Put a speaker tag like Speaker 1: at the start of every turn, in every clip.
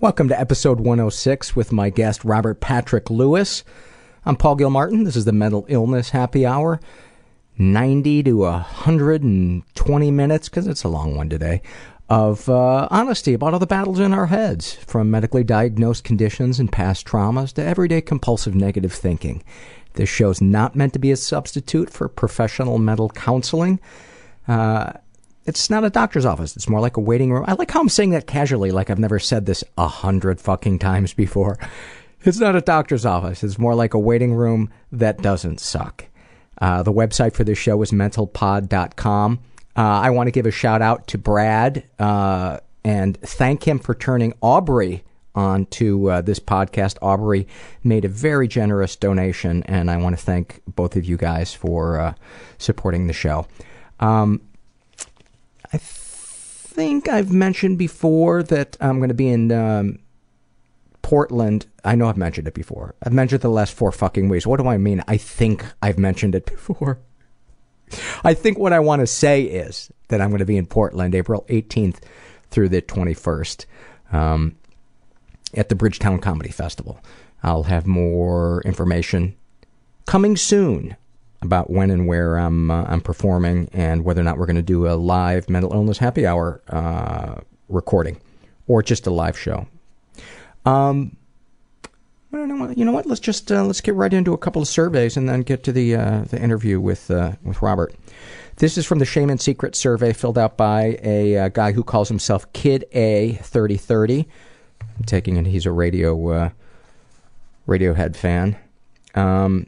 Speaker 1: Welcome to episode 106 with my guest Robert Patrick Lewis. I'm Paul Gilmartin. This is the Mental Illness Happy Hour. 90 to 120 minutes, because it's a long one today, of uh, honesty about all the battles in our heads, from medically diagnosed conditions and past traumas to everyday compulsive negative thinking. This show's not meant to be a substitute for professional mental counseling. Uh, it's not a doctor's office. It's more like a waiting room. I like how I'm saying that casually, like I've never said this a hundred fucking times before. It's not a doctor's office. It's more like a waiting room that doesn't suck. Uh, the website for this show is mentalpod.com. Uh, I want to give a shout out to Brad uh, and thank him for turning Aubrey on to uh, this podcast. Aubrey made a very generous donation, and I want to thank both of you guys for uh, supporting the show. Um, think I've mentioned before that I'm going to be in um, Portland. I know I've mentioned it before. I've mentioned the last four fucking weeks. What do I mean? I think I've mentioned it before. I think what I want to say is that I'm going to be in Portland April 18th through the 21st um, at the Bridgetown Comedy Festival. I'll have more information coming soon about when and where I'm uh, I'm performing and whether or not we're going to do a live mental illness happy hour uh, recording or just a live show. Um, I don't know. You know what? Let's just uh, let's get right into a couple of surveys and then get to the uh, the interview with uh, with Robert. This is from the Shame and Secret survey filled out by a uh, guy who calls himself Kid A thirty thirty. I'm taking it he's a radio Radiohead fan. Um,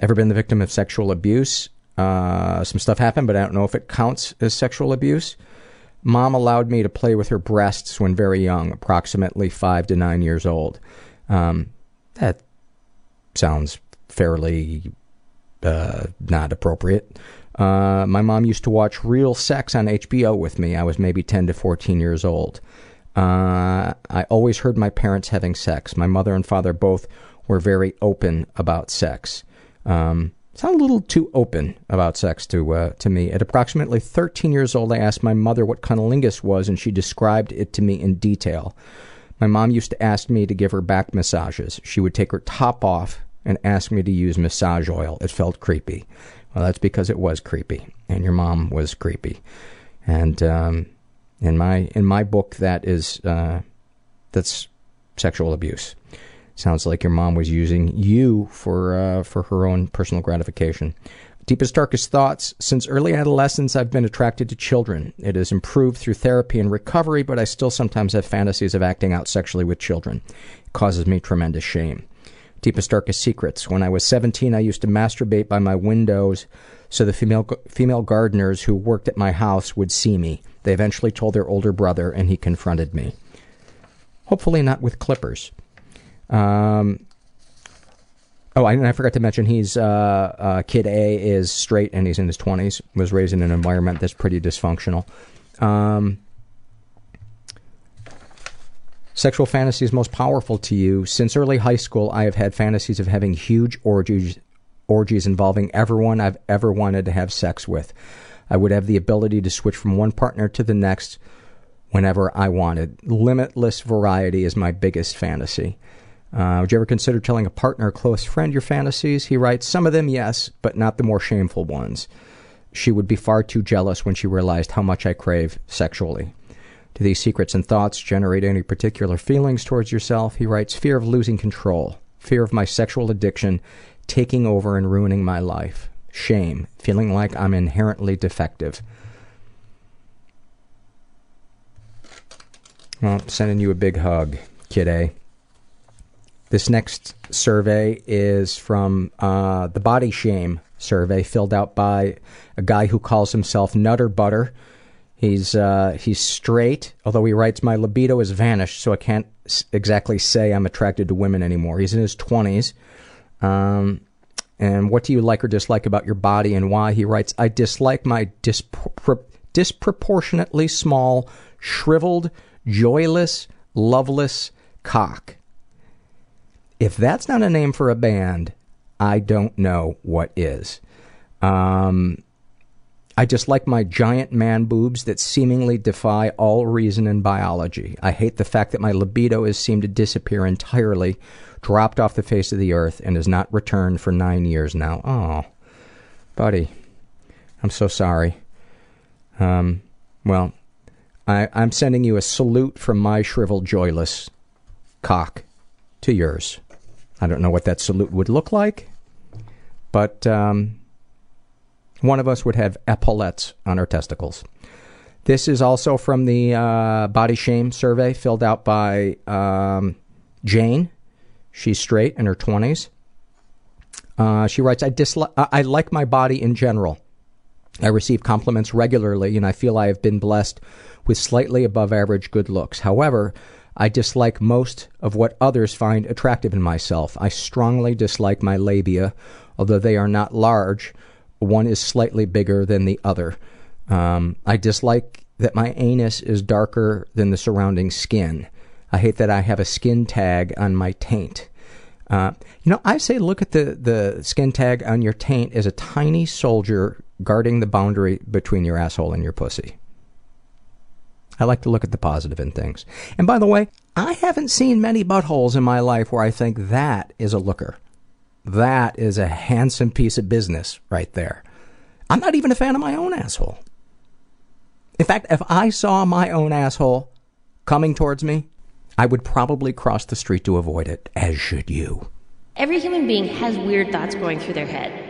Speaker 1: ever been the victim of sexual abuse? Uh, some stuff happened, but I don't know if it counts as sexual abuse. Mom allowed me to play with her breasts when very young, approximately five to nine years old. Um, that sounds fairly uh, not appropriate. Uh, my mom used to watch Real Sex on HBO with me. I was maybe 10 to 14 years old. Uh, I always heard my parents having sex. My mother and father both were very open about sex. Um, sound a little too open about sex to uh, to me. At approximately 13 years old, I asked my mother what cunnilingus was, and she described it to me in detail. My mom used to ask me to give her back massages. She would take her top off and ask me to use massage oil. It felt creepy. Well, that's because it was creepy, and your mom was creepy. And um, in my in my book, that is uh, that's sexual abuse. Sounds like your mom was using you for uh, for her own personal gratification. Deepest, darkest thoughts. Since early adolescence, I've been attracted to children. It has improved through therapy and recovery, but I still sometimes have fantasies of acting out sexually with children. It causes me tremendous shame. Deepest, darkest secrets. When I was 17, I used to masturbate by my windows so the female, female gardeners who worked at my house would see me. They eventually told their older brother, and he confronted me. Hopefully, not with clippers. Um, Oh, I, I forgot to mention he's uh, uh, kid A is straight and he's in his twenties. Was raised in an environment that's pretty dysfunctional. Um, sexual fantasies most powerful to you. Since early high school, I have had fantasies of having huge orgies, orgies involving everyone I've ever wanted to have sex with. I would have the ability to switch from one partner to the next whenever I wanted. Limitless variety is my biggest fantasy. Uh, would you ever consider telling a partner or close friend your fantasies? He writes, Some of them, yes, but not the more shameful ones. She would be far too jealous when she realized how much I crave sexually. Do these secrets and thoughts generate any particular feelings towards yourself? He writes, Fear of losing control, fear of my sexual addiction taking over and ruining my life, shame, feeling like I'm inherently defective. Well, sending you a big hug, kid A. This next survey is from uh, the Body Shame survey, filled out by a guy who calls himself Nutter Butter. He's uh, he's straight, although he writes, "My libido has vanished, so I can't exactly say I'm attracted to women anymore." He's in his twenties. Um, and what do you like or dislike about your body and why? He writes, "I dislike my dispro- disproportionately small, shriveled, joyless, loveless cock." If that's not a name for a band, I don't know what is. Um, I just like my giant man boobs that seemingly defy all reason and biology. I hate the fact that my libido has seemed to disappear entirely, dropped off the face of the earth, and has not returned for nine years now. Oh, buddy, I'm so sorry. Um, well, I, I'm sending you a salute from my shriveled, joyless cock to yours. I don't know what that salute would look like, but um, one of us would have epaulets on our testicles. This is also from the uh, body shame survey filled out by um, Jane. She's straight in her 20s. Uh, she writes, I, disli- I like my body in general. I receive compliments regularly, and I feel I have been blessed with slightly above average good looks. However, I dislike most of what others find attractive in myself. I strongly dislike my labia, although they are not large. One is slightly bigger than the other. Um, I dislike that my anus is darker than the surrounding skin. I hate that I have a skin tag on my taint. Uh, you know, I say look at the, the skin tag on your taint as a tiny soldier guarding the boundary between your asshole and your pussy. I like to look at the positive in things. And by the way, I haven't seen many buttholes in my life where I think that is a looker. That is a handsome piece of business right there. I'm not even a fan of my own asshole. In fact, if I saw my own asshole coming towards me, I would probably cross the street to avoid it, as should you.
Speaker 2: Every human being has weird thoughts going through their head.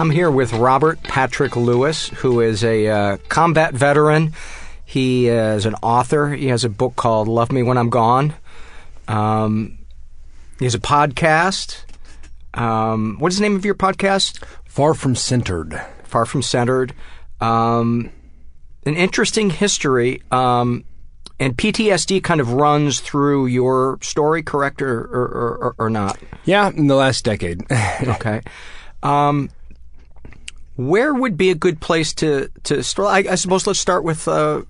Speaker 1: I'm here with Robert Patrick Lewis, who is a uh, combat veteran. He is an author. He has a book called Love Me When I'm Gone. Um, he has a podcast. Um, what is the name of your podcast?
Speaker 3: Far from centered.
Speaker 1: Far from Centered. Um, an interesting history. Um, and PTSD kind of runs through your story, correct or, or, or, or not?
Speaker 3: Yeah, in the last decade.
Speaker 1: okay. Um, where would be a good place to to start? I, I suppose let's start with uh,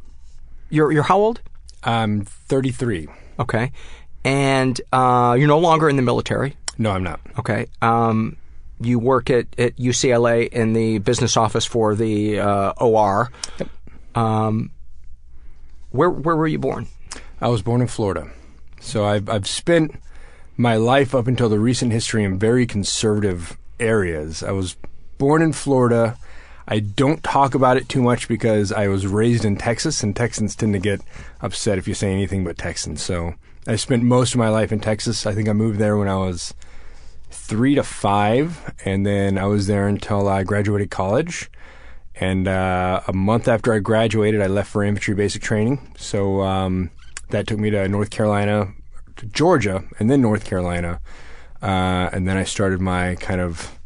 Speaker 1: you're you're how old?
Speaker 3: I'm 33.
Speaker 1: Okay, and uh, you're no longer in the military.
Speaker 3: No, I'm not.
Speaker 1: Okay. Um, you work at, at UCLA in the business office for the uh, OR. Um, where where were you born?
Speaker 3: I was born in Florida. So I've, I've spent
Speaker 4: my life up until the recent history in very conservative areas. I was born in Florida. I don't talk about it too much because I was raised in Texas, and Texans tend to get upset if you say anything but Texans. So I spent most of my life in Texas. I think I moved there when I was three to five, and then I was there until I graduated college. And uh, a month after I graduated, I left for infantry basic training. So um, that took me to North Carolina, to Georgia, and then North Carolina. Uh, and then I started my kind of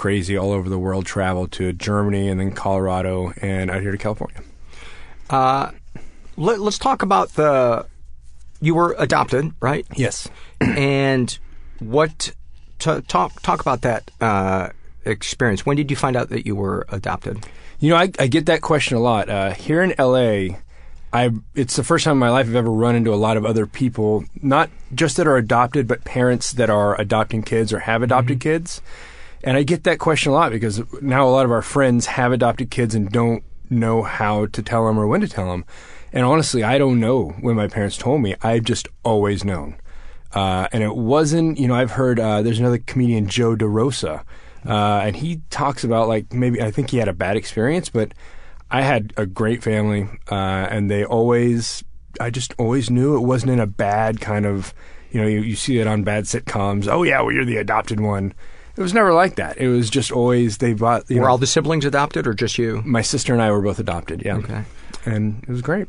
Speaker 4: crazy all over the world travel to Germany and then Colorado and out here to California.
Speaker 1: Uh, let, us talk about the. You were adopted, right?
Speaker 4: Yes.
Speaker 1: and what? T- talk talk about that uh, experience. When did you find out that you were adopted?
Speaker 4: You know, I, I get that question a lot. Uh, here in LA, I it's the first time in my life I've ever run into a lot of other people, not just that are adopted, but parents that are adopting kids or have adopted mm-hmm. kids. And I get that question a lot because now a lot of our friends have adopted kids and don't know how to tell them or when to tell them. And honestly, I don't know when my parents told me. I've just always known. Uh, and it wasn't, you know, I've heard uh, there's another comedian, Joe DeRosa, uh, and he talks about like maybe I think he had a bad experience, but I had a great family, uh, and they always, I just always knew it wasn't in a bad kind of, you know, you, you see it on bad sitcoms. Oh yeah, well you're the adopted one. It was never like that. It was just always they bought.
Speaker 1: were
Speaker 4: know,
Speaker 1: all the siblings adopted, or just you?
Speaker 4: My sister and I were both adopted. Yeah.
Speaker 1: Okay.
Speaker 4: And it was great.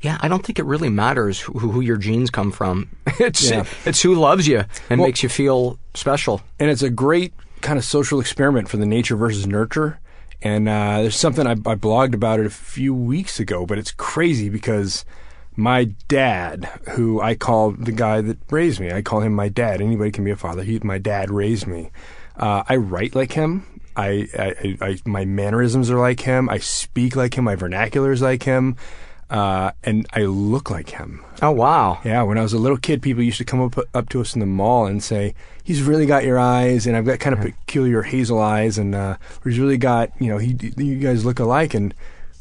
Speaker 1: Yeah, I don't think it really matters who, who your genes come from. It's yeah. it's who loves you and well, makes you feel special.
Speaker 4: And it's a great kind of social experiment for the nature versus nurture. And uh, there's something I, I blogged about it a few weeks ago, but it's crazy because my dad, who I call the guy that raised me, I call him my dad. Anybody can be a father. He, my dad raised me. Uh, I write like him. I, I, I, my mannerisms are like him. I speak like him. My vernacular is like him uh, and I look like him.
Speaker 1: Oh wow!
Speaker 4: Yeah, when I was a little kid, people used to come up up to us in the mall and say, "He's really got your eyes," and I've got kind of peculiar hazel eyes, and uh, he's really got you know he you guys look alike, and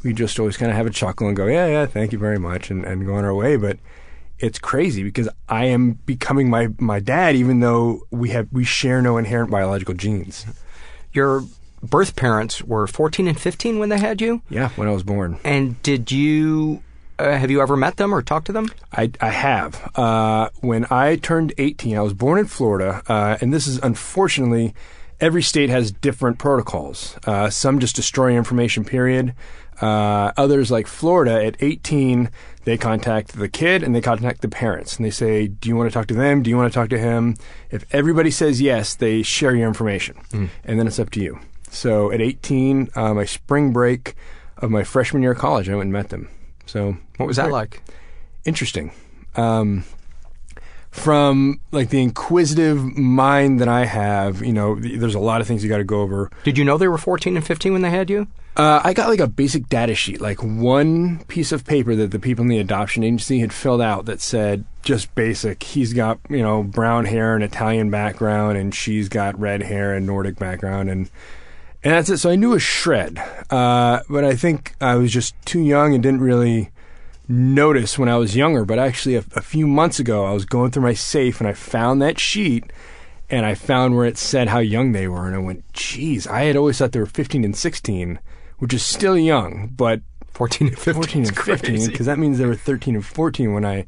Speaker 4: we just always kind of have a chuckle and go, "Yeah, yeah, thank you very much," and, and go on our way. But it's crazy because I am becoming my my dad, even though we have we share no inherent biological genes.
Speaker 1: Your birth parents were 14 and 15 when they had you?
Speaker 4: Yeah, when I was born.
Speaker 1: And did you uh, have you ever met them or talked to them?
Speaker 4: I, I have. Uh, when I turned 18, I was born in Florida, uh, and this is unfortunately every state has different protocols. Uh, some just destroy information, period. Uh, others, like Florida, at 18, they contact the kid and they contact the parents and they say, Do you want to talk to them? Do you want to talk to him? If everybody says yes, they share your information, mm. and then it's up to you. So at 18, uh, my spring break of my freshman year of college, I went and met them. So
Speaker 1: what was that like?
Speaker 4: Interesting. Um, from like the inquisitive mind that I have, you know, there's a lot of things you got to go over.
Speaker 1: Did you know they were 14 and 15 when they had you?
Speaker 4: Uh, I got like a basic data sheet, like one piece of paper that the people in the adoption agency had filled out that said just basic. He's got you know brown hair and Italian background, and she's got red hair and Nordic background, and and that's it. So I knew a shred, uh, but I think I was just too young and didn't really notice when I was younger. But actually, a, a few months ago, I was going through my safe and I found that sheet, and I found where it said how young they were, and I went, "Geez, I had always thought they were 15 and 16, which is still young, but
Speaker 1: 14 and 15,
Speaker 4: 14 and 15, because that means they were 13 and 14 when I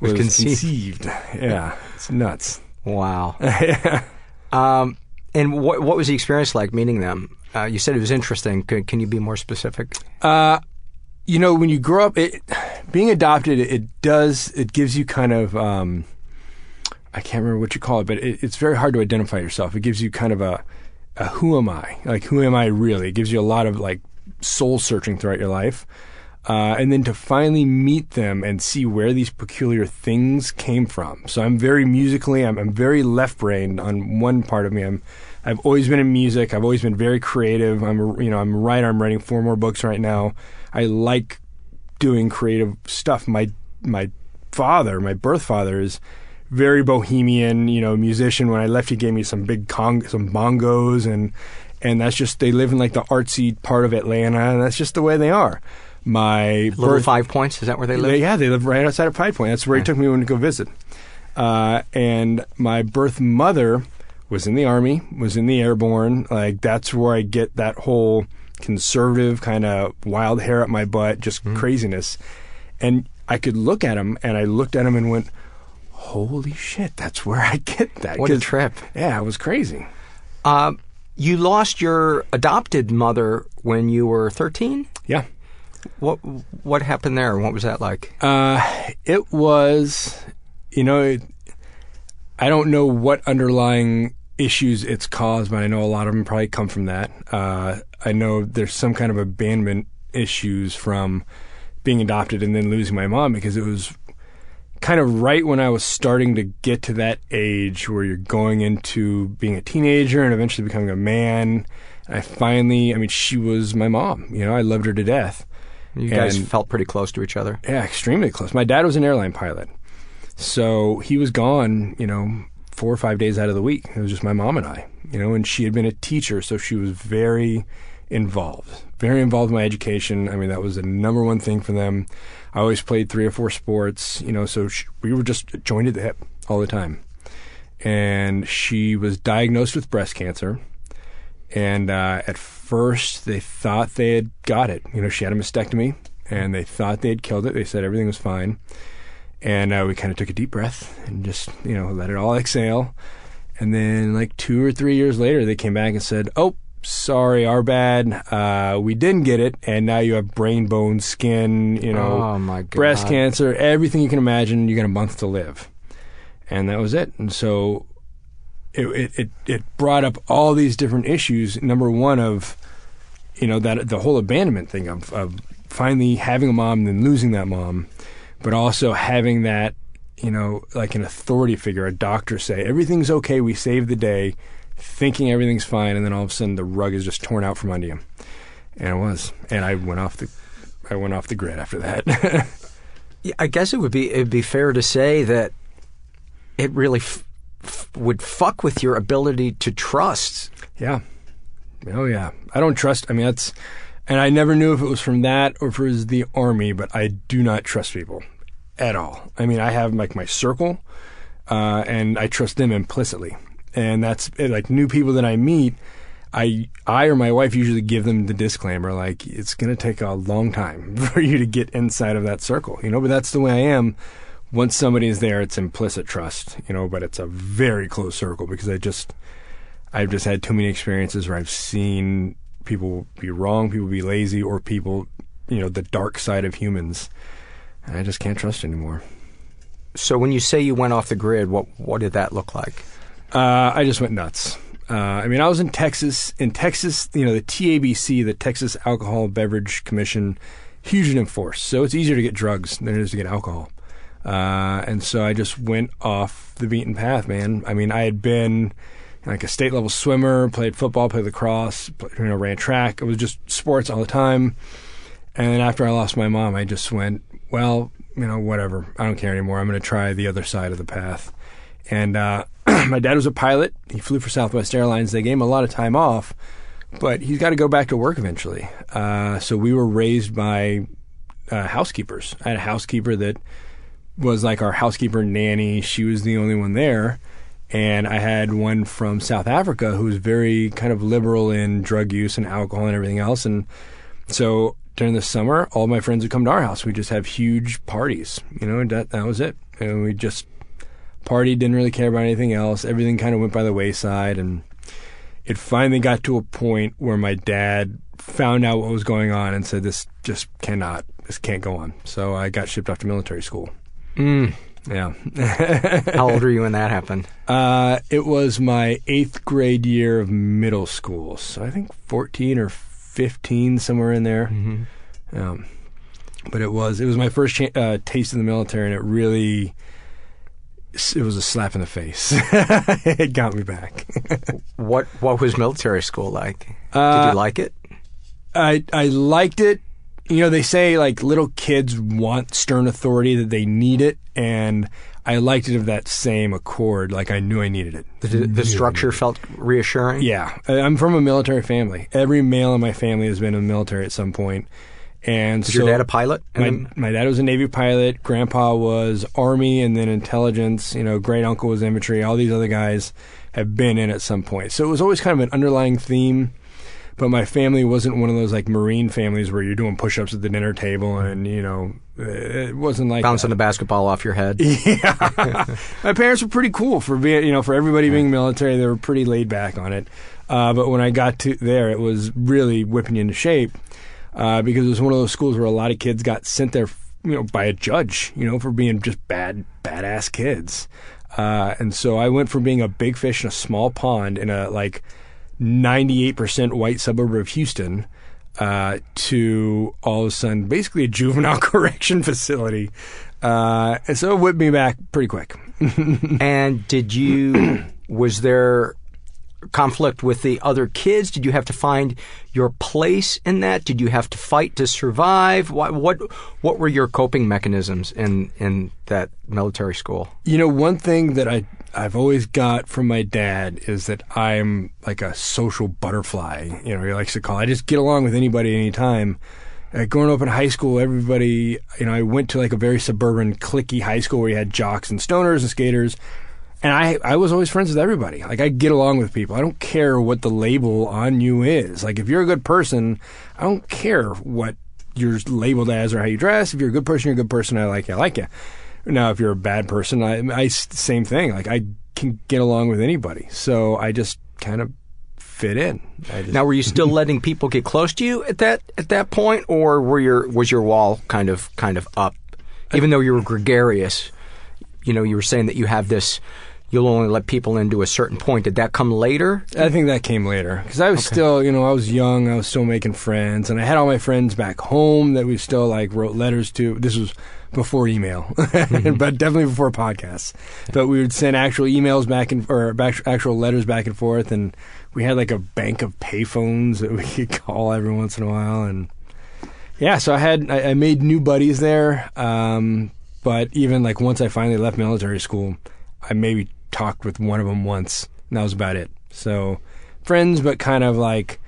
Speaker 4: was, was conceived. conceived. Yeah, it's nuts.
Speaker 1: Wow. um, and what what was the experience like meeting them? Uh, you said it was interesting. Can, can you be more specific?
Speaker 4: Uh, you know, when you grow up, it, being adopted, it, it, does it gives you kind of um, I can't remember what you call it, but it, it's very hard to identify yourself. It gives you kind of a, a who am I? Like who am I really? It gives you a lot of like soul searching throughout your life. Uh, and then to finally meet them and see where these peculiar things came from. So I'm very musically, I'm, I'm very left brained on one part of me. I'm I've always been in music. I've always been very creative. I'm you know I'm right. I'm writing four more books right now. I like doing creative stuff. My my father, my birth father, is very bohemian. You know, musician. When I left, he gave me some big cong some bongos and and that's just they live in like the artsy part of Atlanta, and that's just the way they are. My
Speaker 1: Little birth, Five Points is that where they live?
Speaker 4: yeah, they live right outside of Five Point. That's where he took me when to go visit. Uh, and my birth mother was in the army, was in the airborne. Like that's where I get that whole conservative kind of wild hair up my butt, just
Speaker 1: Mm-hmm.
Speaker 4: craziness. And I could look at him, and I looked at him and went, "Holy shit, that's where I get that."
Speaker 1: What a trip.
Speaker 4: Yeah, it was crazy.
Speaker 1: Um, you lost your adopted mother when you were 13?
Speaker 4: Yeah.
Speaker 1: What what happened there? What was that like?
Speaker 4: Uh, it was, you know, it, I don't know what underlying issues it's caused, but I know a lot of them probably come from that. Uh, I know there's some kind of abandonment issues from being adopted and then losing my mom because it was kind of right when I was starting to get to that age where you're going into being a teenager and eventually becoming a man. I finally, I mean, she was my mom. You know, I loved her to death.
Speaker 1: You guys
Speaker 4: And-
Speaker 1: felt pretty close to each other.
Speaker 4: yeah, extremely close. My dad was an airline pilot. So he was gone, you know, four or five days out of the week. It was just my mom and I, you know, and she had been a teacher, so she was very involved, very involved in my education. I mean, that was the number one thing for them. I always played three or four sports, you know, so sh we were just joined at the hip all the time. And she was diagnosed with breast cancer. And uh, at first, they thought they had got it. You know, she had a mastectomy, and they thought they had killed it. They said everything was fine. And uh, we kind of took a deep breath and just, you know, let it all exhale. And then, like two or three years later, they came back and said, "Oh, sorry, our bad. Uh, we didn't get it, and now you have brain, bone, skin, you know,
Speaker 1: Oh,
Speaker 4: breast cancer, everything you can imagine. You got a month to live." And that was it. And so it, it, it, it brought up all these different issues. Number one of, you know, that the whole abandonment thing of, of finally having a mom and then losing that mom, but also having that, you know, like an authority figure, a doctor say, everything's okay, we saved the day, thinking everything's fine, and then all of a sudden the rug is just torn out from under you. And it was. And I went off the I went off the grid after that.
Speaker 1: Yeah, I guess it would be it'd be fair to say that it really f- f- would fuck with your ability to trust.
Speaker 4: Yeah. Oh yeah. I don't trust. I mean, that's, and I never knew if it was from that or if it was the army, but I do not trust people at all. I mean, I have like my circle, uh, and I trust them implicitly, and that's like new people that I meet. I I or my wife usually give them the disclaimer like it's going to take a long time for you to get inside of that circle, you know. But that's the way I am. Once somebody is there, it's implicit trust, you know. But it's a very close circle because I just I've just had too many experiences where I've seen people be wrong, people be lazy, or people, you know, the dark side of humans. And I just can't trust anymore.
Speaker 1: So when you say you went off the grid, what what did that look like?
Speaker 4: Uh, I just went nuts. Uh, I mean, I was in Texas. In Texas, you know, the TABC, the Texas Alcohol Beverage Commission, huge in force. So it's easier to get drugs than it is to get alcohol. Uh, and so I just went off the beaten path, man. I mean, I had been like a state level swimmer, played football, played lacrosse, you know, ran track. It was just sports all the time. And then after I lost my mom, I just went, well, you know, whatever. I don't care anymore. I'm going to try the other side of the path. And uh, my dad was a pilot. He flew for Southwest Airlines. They gave him a lot of time off, but he's got to go back to work eventually. Uh, so we were raised by uh, housekeepers. I had a housekeeper that was like our housekeeper nanny. She was the only one there. And I had one from South Africa who was very kind of liberal in drug use and alcohol and everything else. And so during the summer, all my friends would come to our house. We just have huge parties, you know, and that, that was it. And we just partied, didn't really care about anything else. Everything kind of went by the wayside. And it finally got to a point where my dad found out what was going on and said, this just cannot, this can't go on. So I got shipped off to military school.
Speaker 1: Mm.
Speaker 4: Yeah.
Speaker 1: How old were you when that happened?
Speaker 4: Uh, it was my eighth grade year of middle school. So I think 14 or 15, somewhere in there.
Speaker 1: Mm-hmm.
Speaker 4: Um, but it was, it was my first cha- uh, taste in the military and it really, it was a slap in the face. it got me back.
Speaker 1: what What was military school like? Did
Speaker 4: Uh,
Speaker 1: you like it?
Speaker 4: I I liked it. You know, they say like little kids want stern authority that they need it, and I liked it of that same accord. Like I knew I needed it.
Speaker 1: The, the structure felt reassuring.
Speaker 4: Yeah, I- I'm from a military family. Every male in my family has been in the military at some point, And
Speaker 1: Was
Speaker 4: so
Speaker 1: your dad a pilot?
Speaker 4: My, my dad was a Navy pilot. Grandpa was Army and then intelligence. You know, great uncle was infantry. All these other guys have been in at some point. So it was always kind of an underlying theme. But my family wasn't one of those like Marine families where you're doing push-ups at the dinner table and you know it wasn't like
Speaker 1: Bouncing the basketball off your head.
Speaker 4: yeah. My parents were pretty cool for being, you know, for everybody being military. They were pretty laid back on it. Uh, but when I got to there, it was really whipping you into shape uh, because it was one of those schools where a lot of kids got sent there, you know, by a judge, you know, for being just bad, badass kids. Uh, and so I went from being a big fish in a small pond in a like 98% white suburb of Houston uh, to all of a sudden basically a juvenile correction facility. Uh, and so it whipped me back pretty quick.
Speaker 1: and did you, was there conflict with the other kids? Did you have to find your place in that? Did you have to fight to survive? What what, what were your coping mechanisms in, in that military school?
Speaker 4: You know, one thing that I I've always got from my dad is that I'm like a social butterfly. You know, he likes to call. I just get along with anybody anytime. Uh, growing up in high school, everybody, you know, I went to like a very suburban, clicky high school where you had jocks and stoners and skaters. And I, I was always friends with everybody. Like, I get along with people. I don't care what the label on you is. Like, if you're a good person, I don't care what you're labeled as or how you dress. If you're a good person, you're a good person. I like you. I like you. Now, if you're a bad person, I, I same thing. Like, I can get along with anybody. So I just kind of fit in. Just,
Speaker 1: Now, were you still letting people get close to you at that at that point, or were your was your wall kind of kind of up, even though you were gregarious? You know, you were saying that you have this. You'll only let people into a certain point. Did that come later?
Speaker 4: I think that came later because I was still, you know, I was young. I was still making friends, and I had all my friends back home that we still like wrote letters to. This was before email, but definitely before podcasts. But we would send actual emails back and or back, actual letters back and forth, and we had like a bank of payphones that we could call every once in a while, and yeah. So I had I, I made new buddies there, um, but even like once I finally left military school, I maybe talked with one of them once, and that was about it. So friends, but kind of like.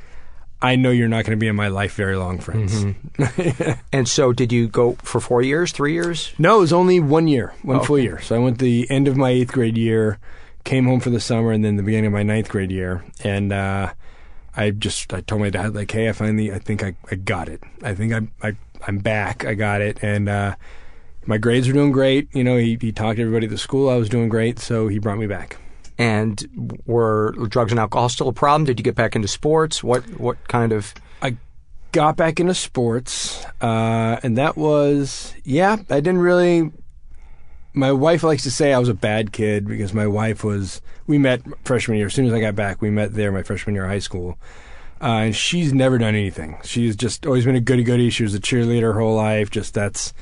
Speaker 4: I know you're not going to be in my life very long, friends.
Speaker 1: And so, did you go for four years, three years?
Speaker 4: No, it was only one year, one
Speaker 1: Oh,
Speaker 4: full
Speaker 1: okay.
Speaker 4: year. So I went the end of my eighth grade year, came home for the summer, and then the beginning of my ninth grade year. And uh, I just I told my dad like, hey, I finally I think I, I got it. I think I, I I'm back. I got it. And uh, my grades were doing great. You know, he he talked to everybody at the school. I was doing great, so he brought me back.
Speaker 1: And were drugs and alcohol still a problem? Did you get back into sports? What what kind of?
Speaker 4: I got back into sports, uh, and that was yeah. I didn't really. My wife likes to say I was a bad kid because my wife was. We met freshman year. As soon as I got back, we met there my freshman year of high school. Uh, and she's never done anything. She's just always been a goody goody. She was a cheerleader her whole life. Just that's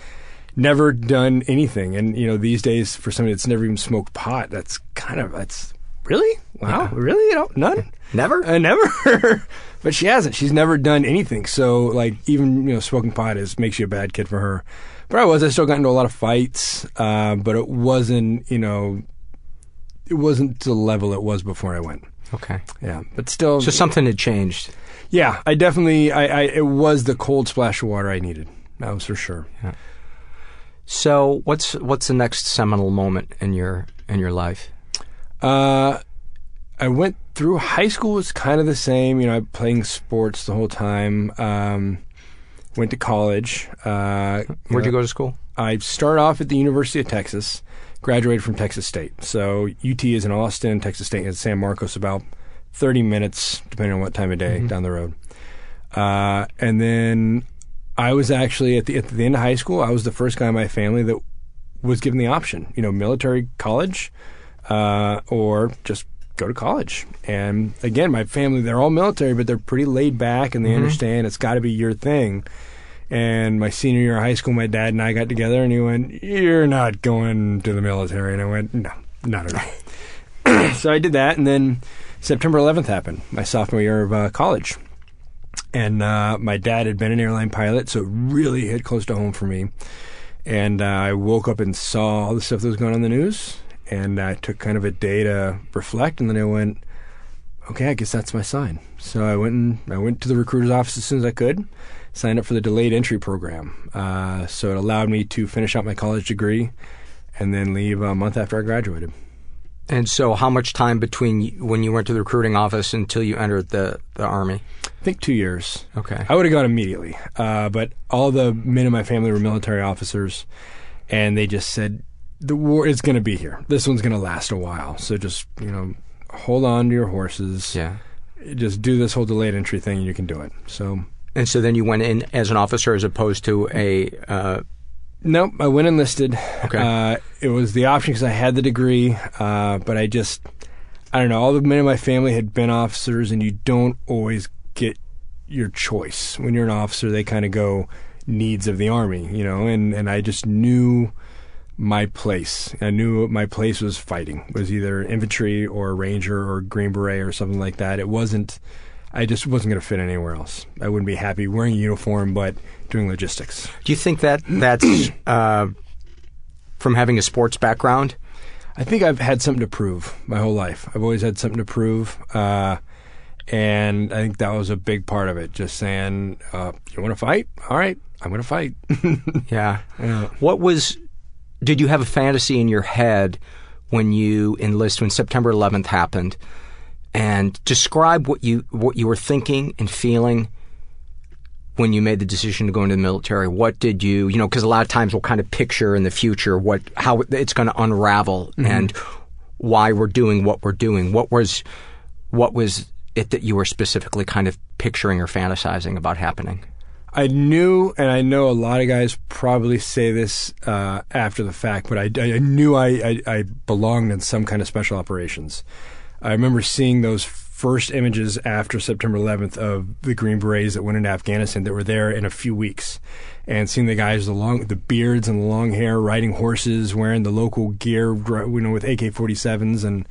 Speaker 4: never done anything. And you know, these days for somebody that's never even smoked pot, that's kind of that's really wow, really you know none.
Speaker 1: Never?
Speaker 4: Uh, never. but she hasn't. She's never done anything. So, like, even, you know, smoking pot is makes you a bad kid for her. But I was. I still got into a lot of fights. Uh, but it wasn't, you know, it wasn't the level it was before I went.
Speaker 1: Okay.
Speaker 4: Yeah. But still.
Speaker 1: So something had changed.
Speaker 4: Yeah. I definitely, I, I, it was the cold splash of water I needed. That was for sure.
Speaker 1: So what's what's the next seminal moment in your in your life?
Speaker 4: Uh, I went through high school was kind of the same. You know, I playing sports the whole time. Um, went to college. Uh,
Speaker 1: Where'd you
Speaker 4: know,
Speaker 1: go to school?
Speaker 4: I started off at the University of Texas. Graduated from Texas State. So UT is in Austin. Texas State is San Marcos, about thirty minutes, depending on what time of day, down the road. Uh, and then I was actually at the at the end of high school. I was the first guy in my family that was given the option. You know, military college, uh, or just go to college. And again, my family they're all military, but they're pretty laid back and they
Speaker 1: Mhm.
Speaker 4: understand it's got to be your thing. And my senior year of high school, my dad and I got together, and he went, "You're not going to the military," and I went, "No, not at all." so I did that, and then September 11th happened, my sophomore year of uh, college, and uh, my dad had been an airline pilot, so it really hit close to home for me. And uh, I woke up and saw all the stuff that was going on in the news, and I took kind of a day to reflect, and then I went, "Okay, I guess that's my sign." So I went and I went to the recruiter's office as soon as I could. signed up for the delayed entry program. Uh, so it allowed me to finish out my college degree and then leave a month after I graduated.
Speaker 1: And so, how much time between when you went to the recruiting office until you entered the, the army?
Speaker 4: I think two years.
Speaker 1: Okay.
Speaker 4: I would have gone immediately, uh, but all the men in my family were military officers, and they just said the war is going to be here. This one's going to last a while, so just you know, hold on to your horses.
Speaker 1: Yeah.
Speaker 4: Just do this whole delayed entry thing, and you can do it. So.
Speaker 1: And so then you went in as an officer as opposed to a. Uh,
Speaker 4: Nope, I went enlisted.
Speaker 1: Okay.
Speaker 4: Uh, it was the option because I had the degree, uh, but I just, I don't know. All the men in my family had been officers, and you don't always get your choice when you're an officer. They kind of go needs of the army, you know, and and I just knew my place. I knew my place was fighting. It Was either infantry or ranger or green beret or something like that. It wasn't. I just wasn't going to fit anywhere else. I wouldn't be happy wearing a uniform, but doing logistics.
Speaker 1: do you think that that's uh, from having a sports background?
Speaker 4: I think I've had something to prove my whole life. I've always had something to prove. Uh, and I think that was a big part of it. Just saying, uh, you want to fight? All right, I'm going to fight.
Speaker 1: Yeah.
Speaker 4: Yeah.
Speaker 1: What was? Did you have a fantasy in your head when you enlisted when September 11th happened? And describe what you what you were thinking and feeling when you made the decision to go into the military. What did you you know? Because a lot of times we'll kind of picture in the future what how it's going to unravel and why we're doing what we're doing. What was what was it that you were specifically kind of picturing or fantasizing about happening?
Speaker 4: I knew, and I know a lot of guys probably say this uh, after the fact, but I, I knew I, I, I belonged in some kind of special operations. I remember seeing those first images after September 11th of the Green Berets that went into Afghanistan that were there in a few weeks, and seeing the guys, the long, the beards and the long hair, riding horses, wearing the local gear, you know, with AK-47s, and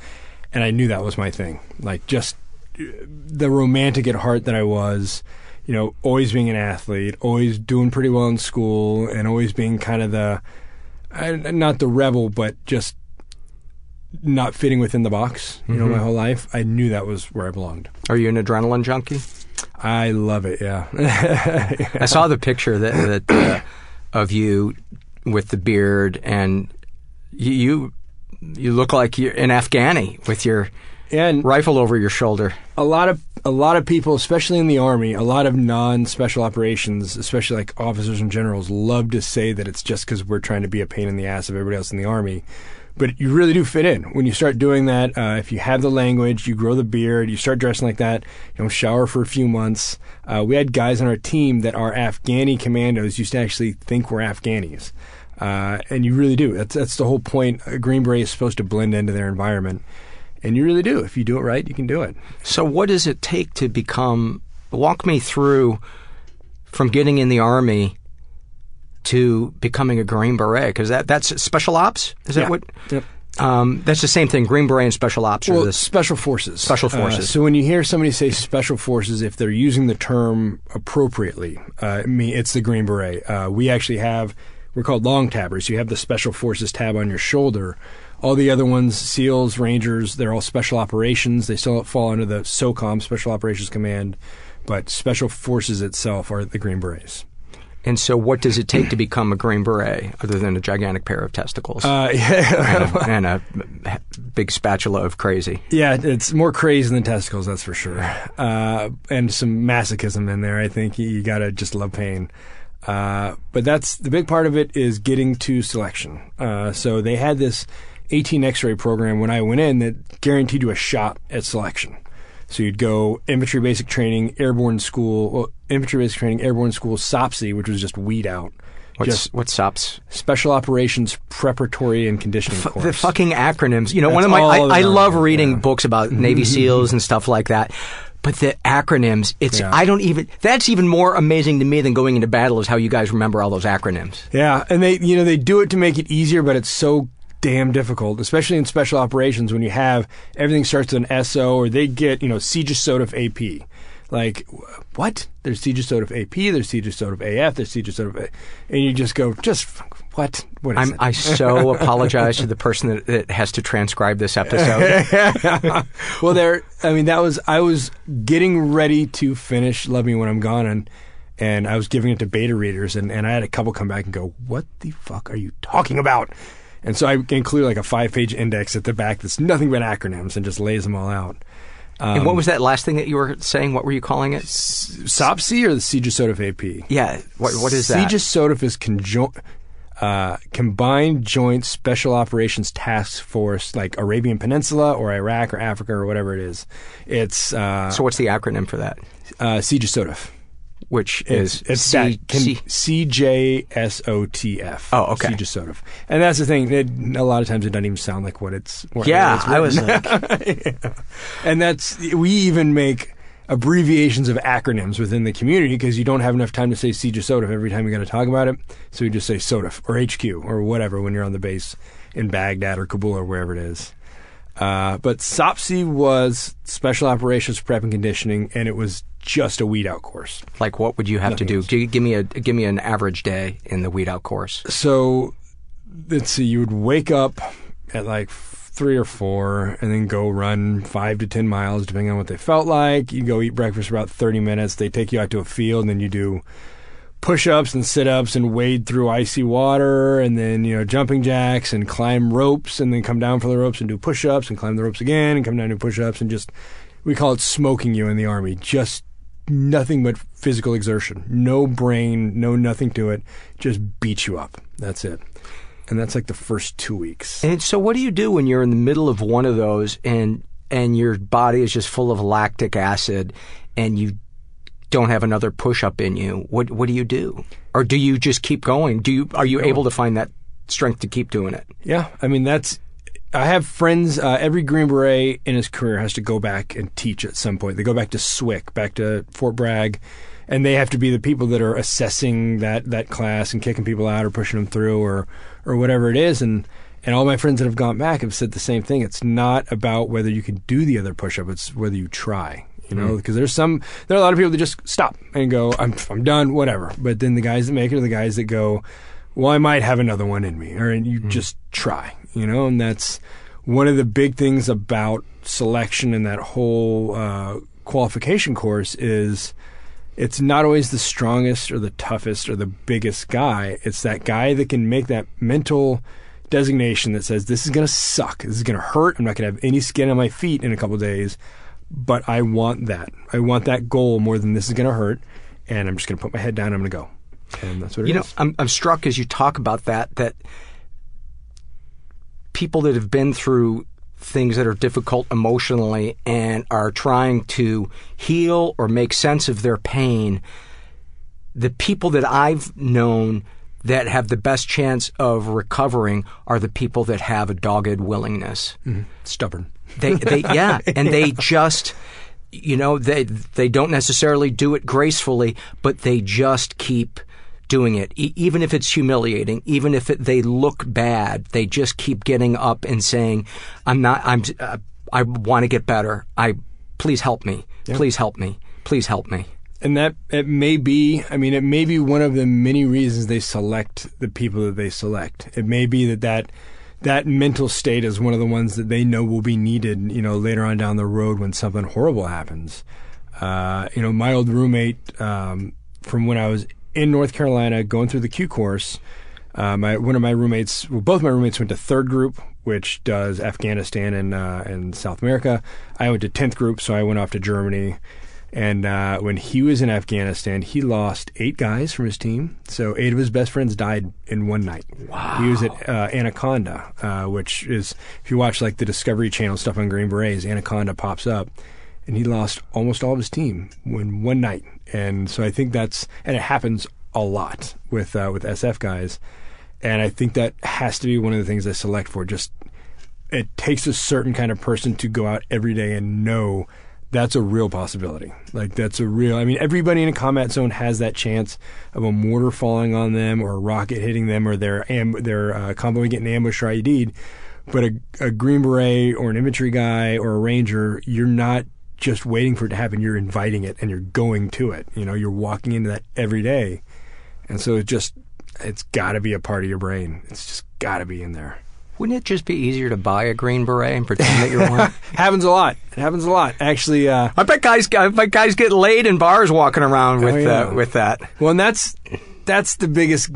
Speaker 4: and I knew that was my thing. Like just the romantic at heart that I was, you know, always being an athlete, always doing pretty well in school, and always being kind of the, not the rebel, but just not fitting within the box, you know,
Speaker 1: Mhm.
Speaker 4: my whole life. I knew that was where I belonged.
Speaker 1: Are you an adrenaline junkie?
Speaker 4: I love it, yeah.
Speaker 1: I saw the picture that, that uh, of you with the beard, and you you, you look like you're an Afghani with your
Speaker 4: and
Speaker 1: rifle over your shoulder.
Speaker 4: a lot of a lot of people, especially in the army, a lot of non-special operations, especially like officers and generals, love to say that it's just because we're trying to be a pain in the ass of everybody else in the army. But you really do fit in when you start doing that. Uh, if you have the language, you grow the beard, you start dressing like that. You don't shower for a few months. Uh, we had guys on our team that are Afghani commandos used to actually think we're Afghanis, uh, and you really do. That's that's the whole point. A Green Beret is supposed to blend into their environment. And you really do. If you do it right, you can do it.
Speaker 1: So, what does it take to become? Walk me through from getting in the army to becoming a Green Beret, because that that's special ops. Is that
Speaker 4: Yeah.
Speaker 1: what?
Speaker 4: Yep.
Speaker 1: Um, that's the same thing. Green Beret and special ops are
Speaker 4: Well,
Speaker 1: this.
Speaker 4: special forces.
Speaker 1: Special
Speaker 4: Uh,
Speaker 1: forces.
Speaker 4: so when you hear somebody say special forces, if they're using the term appropriately, uh, I mean it's the Green Beret. Uh, we actually have we're called long tabbers. You have the special forces tab on your shoulder. All the other ones, SEALs, Rangers, they're all special operations. They still fall under the SOCOM, Special Operations Command, but special forces itself are the Green Berets.
Speaker 1: And so, what does it take to become a Green Beret, other than a gigantic pair of testicles
Speaker 4: Uh, yeah.
Speaker 1: and, a, and a big spatula of crazy?
Speaker 4: Yeah, it's more crazy than testicles, that's for sure. Uh, and some masochism in there. I think you, you gotta just love pain. Uh, but that's the big part of it is getting to selection. Uh, so they had this 18 X-ray program when I went in that guaranteed you a shot at selection. So you'd go infantry basic training, airborne school, well, infantry basic training, airborne school, SOPSI, which was just weed out.
Speaker 1: What's
Speaker 4: just
Speaker 1: what's SOPS?
Speaker 4: Special Operations Preparatory and Conditioning Course.
Speaker 1: The fucking acronyms. You know,
Speaker 4: That's
Speaker 1: one of my I, I love reading
Speaker 4: yeah.
Speaker 1: books about Navy SEALs and stuff like that. But the acronyms, it's
Speaker 4: Yeah.
Speaker 1: I don't even that's even more amazing to me than going into battle is how you guys remember all those acronyms.
Speaker 4: Yeah, and they you know they do it to make it easier, but it's so damn difficult, especially in special operations when you have everything starts with an SO or they get you know SOTF AP. Like what? There's SOTF AP. There's SOTF AF. There's Sode of, A- and you just go just what? What.
Speaker 1: I so apologize to the person that, that has to transcribe this episode.
Speaker 4: well, there. I mean, that was I was getting ready to finish "Love Me When I'm Gone," and and I was giving it to beta readers, and, and I had a couple come back and go, "What the fuck are you talking about?" And so I include like a five page index at the back that's nothing but acronyms and just lays them all out. Um,
Speaker 1: and what was that last thing that you were saying? What were you calling it?
Speaker 4: SOPC or the CJSOTF AP?
Speaker 1: Yeah. What, what is that?
Speaker 4: CJSOTF is conjoint. Uh, Combined Joint Special Operations Task Force, like Arabian Peninsula or Iraq or Africa or whatever it is. It's uh,
Speaker 1: so. What's the acronym for that?
Speaker 4: Uh,
Speaker 1: which
Speaker 4: is
Speaker 1: it's,
Speaker 4: it's
Speaker 1: C-
Speaker 4: that can,
Speaker 1: C-
Speaker 4: CJSOTF.
Speaker 1: Oh, okay.
Speaker 4: CJSOTF. And that's the thing. It, a lot of times it doesn't even sound like what it's. What
Speaker 1: yeah,
Speaker 4: it's
Speaker 1: I was like,
Speaker 4: yeah. and that's we even make abbreviations of acronyms within the community because you don't have enough time to say CJSOTF every time you got to talk about it. So you just say SOTF or HQ or whatever when you're on the base in Baghdad or Kabul or wherever it is. Uh, but SOPC was Special Operations Prep and Conditioning, and it was just a weed out course.
Speaker 1: Like, what would you have
Speaker 4: Nothing
Speaker 1: to do?
Speaker 4: else.
Speaker 1: Give me a give me an average day in the weed out course.
Speaker 4: So, let's see, you would wake up at like three or four and then go run five to 10 miles, depending on what they felt like. You go eat breakfast for about 30 minutes. They take you out to a field, and then you do push ups and sit ups and wade through icy water and then, you know, jumping jacks and climb ropes and then come down from the ropes and do push ups and climb the ropes again and come down and do push ups and just, we call it smoking you in the Army. Just nothing but physical exertion. No brain, no nothing to it. Just beat you up. That's it. And that's like the first two weeks.
Speaker 1: And so, what do you do when you're in the middle of one of those and and your body is just full of lactic acid, and you don't have another push up in you? What what do you do? Or do you just keep going? Do you are you able to find that strength to keep doing it?
Speaker 4: Yeah, I mean that's. I have friends. Uh, every Green Beret in his career has to go back and teach at some point. They go back to SWCS, back to Fort Bragg, and they have to be the people that are assessing that that class and kicking people out or pushing them through or or whatever it is. And and all my friends that have gone back have said the same thing. It's not about whether you can do the other push up; it's whether you try. You know,
Speaker 1: Mm.
Speaker 4: because there's some there are a lot of people that just stop and go, "I'm I'm done, whatever." But then the guys that make it are the guys that go, well, I might have another one in me, or and you just try, you know, and that's one of the big things about selection and that whole uh, qualification course is it's not always the strongest or the toughest or the biggest guy. It's that guy that can make that mental designation that says this is going to suck, this is going to hurt. I'm not going to have any skin on my feet in a couple days, but I want that. I want that goal more than this is going to hurt, and I'm just going to put my head down. and I'm going to go. And that's what it is.
Speaker 1: you know, I'm I'm struck as you talk about that that people that have been through things that are difficult emotionally and are trying to heal or make sense of their pain, the people that I've known that have the best chance of recovering are the people that have a dogged willingness. Mm-hmm.
Speaker 4: Stubborn.
Speaker 1: They, they, yeah, and they just, you know, they they don't necessarily do it gracefully, but they just keep doing it, e- even if it's humiliating, even if it, they look bad. They just keep getting up and saying, "I'm not. I'm. Uh, I want to get better. I please help me.
Speaker 4: Yeah.
Speaker 1: Please help me. Please help me."
Speaker 4: and that it may be i mean it may be one of the many reasons they select the people that they select it may be that that that mental state is one of the ones that they know will be needed you know later on down the road when something horrible happens uh, you know my old roommate um, from when i was in north carolina going through the q course uh, my one of my roommates well, both my roommates went to third group which does afghanistan and uh, and south america i went to 10th group so i went off to germany and uh, when he was in Afghanistan, he lost eight guys from his team. So eight of his best friends died in one night.
Speaker 1: Wow.
Speaker 4: He was at uh, Anaconda, uh, which is, if you watch like the Discovery Channel stuff on Green Berets, Anaconda pops up. And he lost almost all of his team in one night. And so I think that's, and it happens a lot with, uh, with SF guys. And I think that has to be one of the things I select for. Just, it takes a certain kind of person to go out every day and know that's a real possibility. Like that's a real. I mean, everybody in a combat zone has that chance of a mortar falling on them, or a rocket hitting them, or their am- their uh, convoy getting ambushed or IED'd. But a, a green beret or an infantry guy or a ranger, you're not just waiting for it to happen. You're inviting it and you're going to it. You know, you're walking into that every day, and so it just it's got to be a part of your brain. It's just got to be in there.
Speaker 1: Wouldn't it just be easier to buy a green beret and pretend that you're one?
Speaker 4: happens a lot. It happens a lot. Actually, uh,
Speaker 1: I bet guys, I bet guys get laid in bars walking around with
Speaker 4: Oh, yeah.
Speaker 1: uh, with that.
Speaker 4: Well, and that's that's the biggest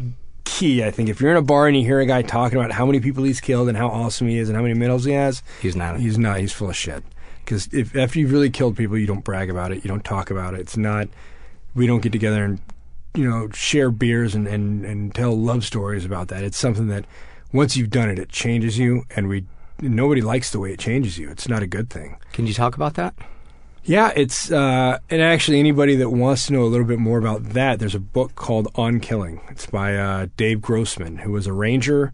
Speaker 4: key, I think. If you're in a bar and you hear a guy talking about how many people he's killed and how awesome he is and how many medals he has,
Speaker 1: He's not.
Speaker 4: he's not. He's full of shit. Because if after you've really killed people, you don't brag about it. You don't talk about it. It's not. We don't get together and you know share beers and and and tell love stories about that. It's something that once you've done it, it changes you, and we. Nobody likes the way it changes you. It's not a good thing.
Speaker 1: Can you talk about that?
Speaker 4: Yeah, it's uh, and actually anybody that wants to know a little bit more about that, there's a book called On Killing. It's by uh, Dave Grossman, who was a ranger,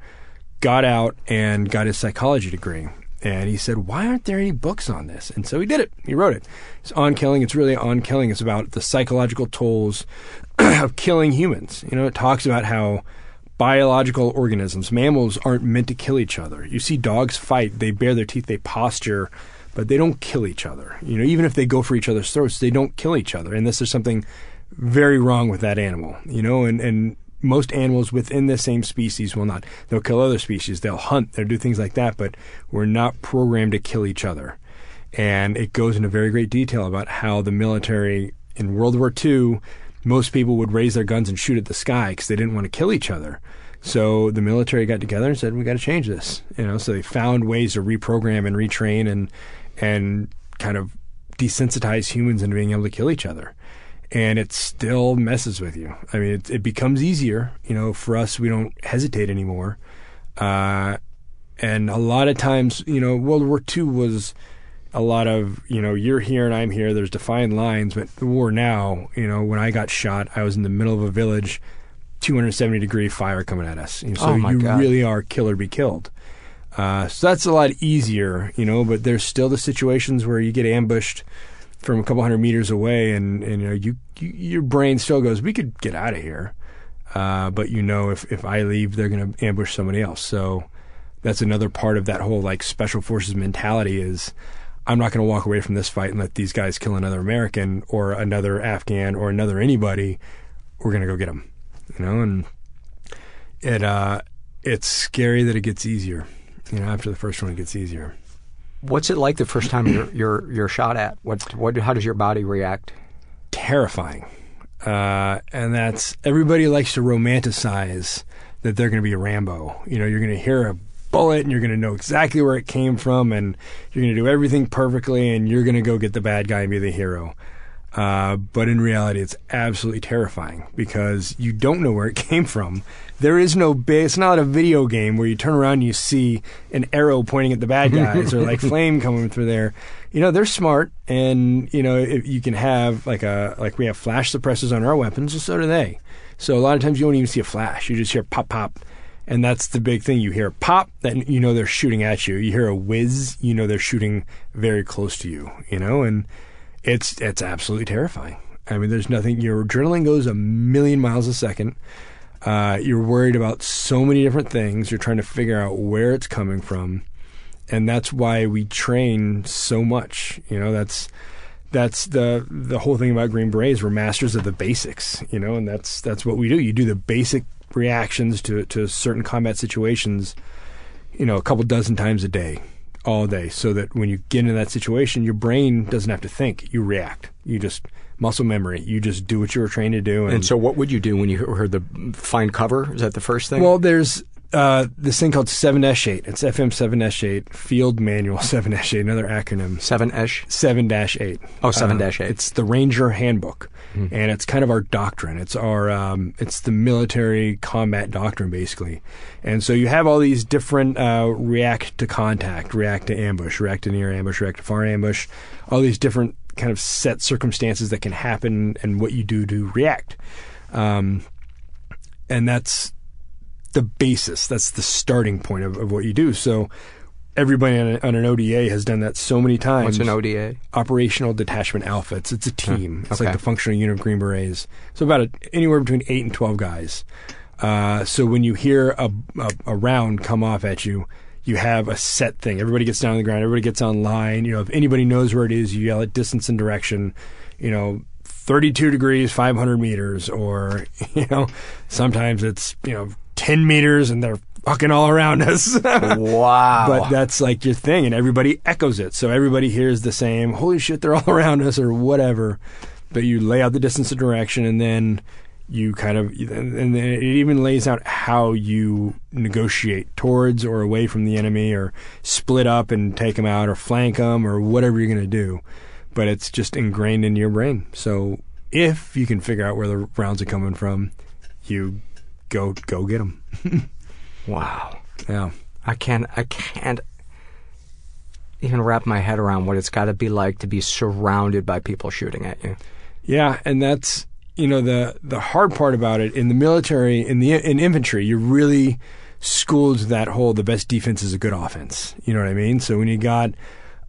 Speaker 4: got out and got his psychology degree. And he said, "Why aren't there any books on this?" And so he did it. He wrote it. It's on killing. It's really on killing. It's about the psychological tolls of killing humans. You know, it talks about how biological organisms, mammals, aren't meant to kill each other. You see dogs fight; they bare their teeth, they posture, but they don't kill each other. You know, even if they go for each other's throats, they don't kill each other. And this is something very wrong with that animal. You know, and and most animals within the same species will not. They'll kill other species. They'll hunt. They'll do things like that. But we're not programmed to kill each other. And it goes into very great detail about how the military in World War II, most people would raise their guns and shoot at the sky because they didn't want to kill each other. So the military got together and said, "We got to change this." You know, so they found ways to reprogram and retrain and and kind of desensitize humans into being able to kill each other. And it still messes with you. I mean, it, it becomes easier. You know, for us, we don't hesitate anymore. Uh, and a lot of times, you know, World War II was a lot of, you know, you're here and I'm here. There's defined lines. But the war now, you know, when I got shot, I was in the middle of a village, 270 degree fire coming at us. You know, so
Speaker 1: Oh,
Speaker 4: you
Speaker 1: God.
Speaker 4: really are kill or be killed. Uh, so that's a lot easier, you know. But there's still the situations where you get ambushed from a couple hundred meters away, and, and you know, you, you your brain still goes, "We could get out of here," uh, but you know, if if I leave, they're going to ambush somebody else. So that's another part of that whole like special forces mentality is I'm not going to walk away from this fight and let these guys kill another American or another Afghan or another anybody. We're going to go get them, you know, and it uh, it's scary that it gets easier. You know, after the first one, it gets easier.
Speaker 1: What's it like the first time you're you're you're shot at? What what how does your body react?
Speaker 4: Terrifying, uh, and that's everybody likes to romanticize that they're going to be a Rambo. You know, you're going to hear a bullet and you're going to know exactly where it came from, and you're going to do everything perfectly, and you're going to go get the bad guy and be the hero. Uh, but in reality, it's absolutely terrifying because you don't know where it came from. There is no big. It's not a video game where you turn around and you see an arrow pointing at the bad guys or like flame coming through there. You know they're smart, and you know if you can have like a like we have flash suppressors on our weapons, and so do they. So a lot of times you don't even see a flash; you just hear pop pop, and that's the big thing. You hear pop, then you know they're shooting at you. You hear a whiz, you know they're shooting very close to you. You know, and it's it's absolutely terrifying. I mean, there's nothing. Your adrenaline goes a million miles a second. Uh, you're worried about so many different things. You're trying to figure out where it's coming from, and that's why we train so much. You know, that's that's the the whole thing about Green Berets. We're masters of the basics. You know, and that's that's what we do. You do the basic reactions to to certain combat situations. You know, a couple dozen times a day all day so that when you get into that situation, your brain doesn't have to think. You react. You just muscle memory. You just do what you were trained to do.
Speaker 1: And so, what would you do when you heard the find cover? Is that the first thing?
Speaker 4: Well, there's uh, this thing called 7-8. It's FM 7-8, Field Manual 7-8, another acronym.
Speaker 1: 7-8?
Speaker 4: 7-8.
Speaker 1: Oh, 7-8.
Speaker 4: Uh, it's the Ranger Handbook.
Speaker 1: Hmm.
Speaker 4: And it's kind of our doctrine. It's our, um, it's the military combat doctrine, basically. And so you have all these different uh, react to contact, react to ambush, react to near ambush, react to far ambush, all these different kind of set circumstances that can happen and what you do to react. Um, and that's the basis. That's the starting point of, of what you do. So everybody on, a, on, an ODA has done that so many times.
Speaker 1: What's an ODA?
Speaker 4: Operational Detachment Alpha. It's, it's a team.
Speaker 1: Huh.
Speaker 4: It's
Speaker 1: okay.
Speaker 4: like the functional unit of Green Berets. So about a, anywhere between eight and twelve guys. Uh, so when you hear a, a, a round come off at you, you have a set thing. Everybody gets down on the ground. Everybody gets online. You know, if anybody knows where it is, you yell at distance and direction. You know, 32 degrees, 500 meters, or, you know, sometimes it's, you know, 10 meters and they're fucking all around us.
Speaker 1: wow.
Speaker 4: But that's like your thing, and everybody echoes it. So everybody hears the same, holy shit, they're all around us, or whatever. But you lay out the distance of direction, and then you kind of, and then it even lays out how you negotiate towards or away from the enemy, or split up and take them out, or flank them, or whatever you're going to do. But it's just ingrained in your brain. So if you can figure out where the rounds are coming from, you go go get them.
Speaker 1: wow.
Speaker 4: Yeah.
Speaker 1: I can't. I can't even wrap my head around what it's got to be like to be surrounded by people shooting at you.
Speaker 4: Yeah, and that's you know the the hard part about it in the military in the in infantry you're really schooled to that whole the best defense is a good offense. You know what I mean? So when you got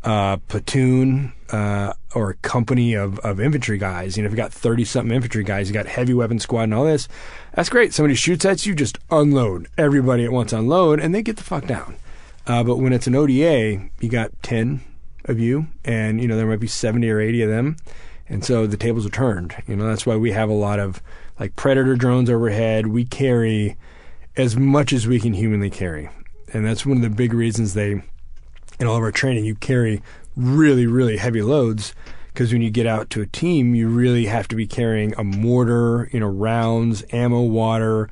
Speaker 4: a platoon uh, or company of, of infantry guys, you know, if you got thirty something infantry guys, you got heavy weapon squad and all this, that's great. Somebody shoots at you, just unload. Everybody at once unload, and they get the fuck down. Uh, but when it's an ODA, you got ten of you, and you know there might be seventy or eighty of them and so the tables are turned. You know, that's why we have a lot of like predator drones overhead. We carry as much as we can humanly carry. And that's one of the big reasons they, in all of our training, you carry really, really heavy loads. Because when you get out to a team, you really have to be carrying a mortar, you know, rounds, ammo, water,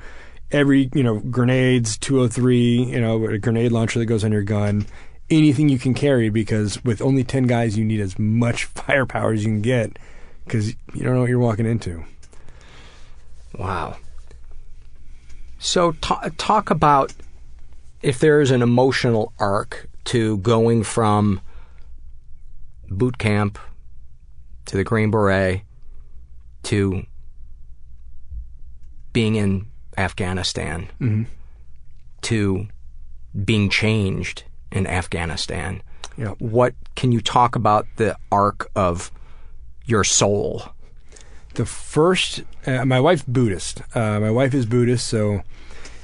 Speaker 4: every, you know, grenades, 203, you know, a grenade launcher that goes on your gun, anything you can carry because with only 10 guys you need as much firepower as you can get because you don't know what you're walking into
Speaker 1: wow so t- talk about if there is an emotional arc to going from boot camp to the green beret to being in afghanistan
Speaker 4: mm-hmm.
Speaker 1: to being changed in Afghanistan.
Speaker 4: Yeah.
Speaker 1: What can you talk about the arc of your soul?
Speaker 4: The first, uh, my wife's Buddhist. Uh, my wife is Buddhist, so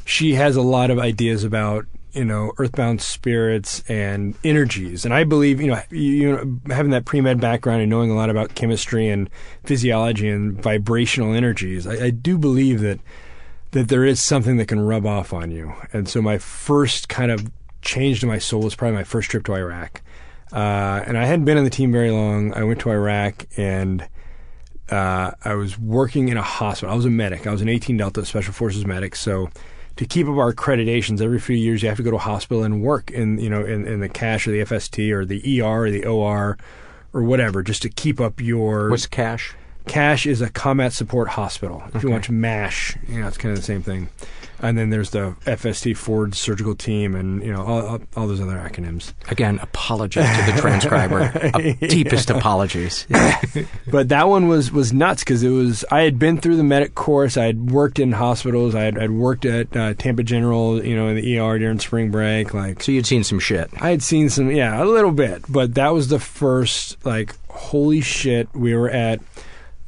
Speaker 4: she has a lot of ideas about you know earthbound spirits and energies. And I believe you know you, know, having that pre med background and knowing a lot about chemistry and physiology and vibrational energies. I, I do believe that that there is something that can rub off on you. And so my first kind of change to my soul was probably my first trip to Iraq. Uh, and I hadn't been on the team very long. I went to Iraq and uh, I was working in a hospital. I was a medic. I was an 18 Delta Special Forces medic. So to keep up our accreditations, every few years you have to go to a hospital and work in you know in, in the CSH or the FST or the ER or the OR or whatever, just to keep up your.
Speaker 1: What's CSH?
Speaker 4: CSH is a combat support hospital. If
Speaker 1: Okay.
Speaker 4: you watch MASH, you know it's kind of the same thing. And then there's the FST Forward Surgical Team, and you know all, all, those other acronyms.
Speaker 1: Again, apologies to the transcriber. A- deepest apologies.
Speaker 4: but that one was was nuts because it was I had been through the medic course. I had worked in hospitals. I had I'd worked at uh, Tampa General, you know, in the ER during spring break. Like,
Speaker 1: so you'd seen some shit.
Speaker 4: I had seen some, yeah, a little bit. But that was the first like, holy shit! We were at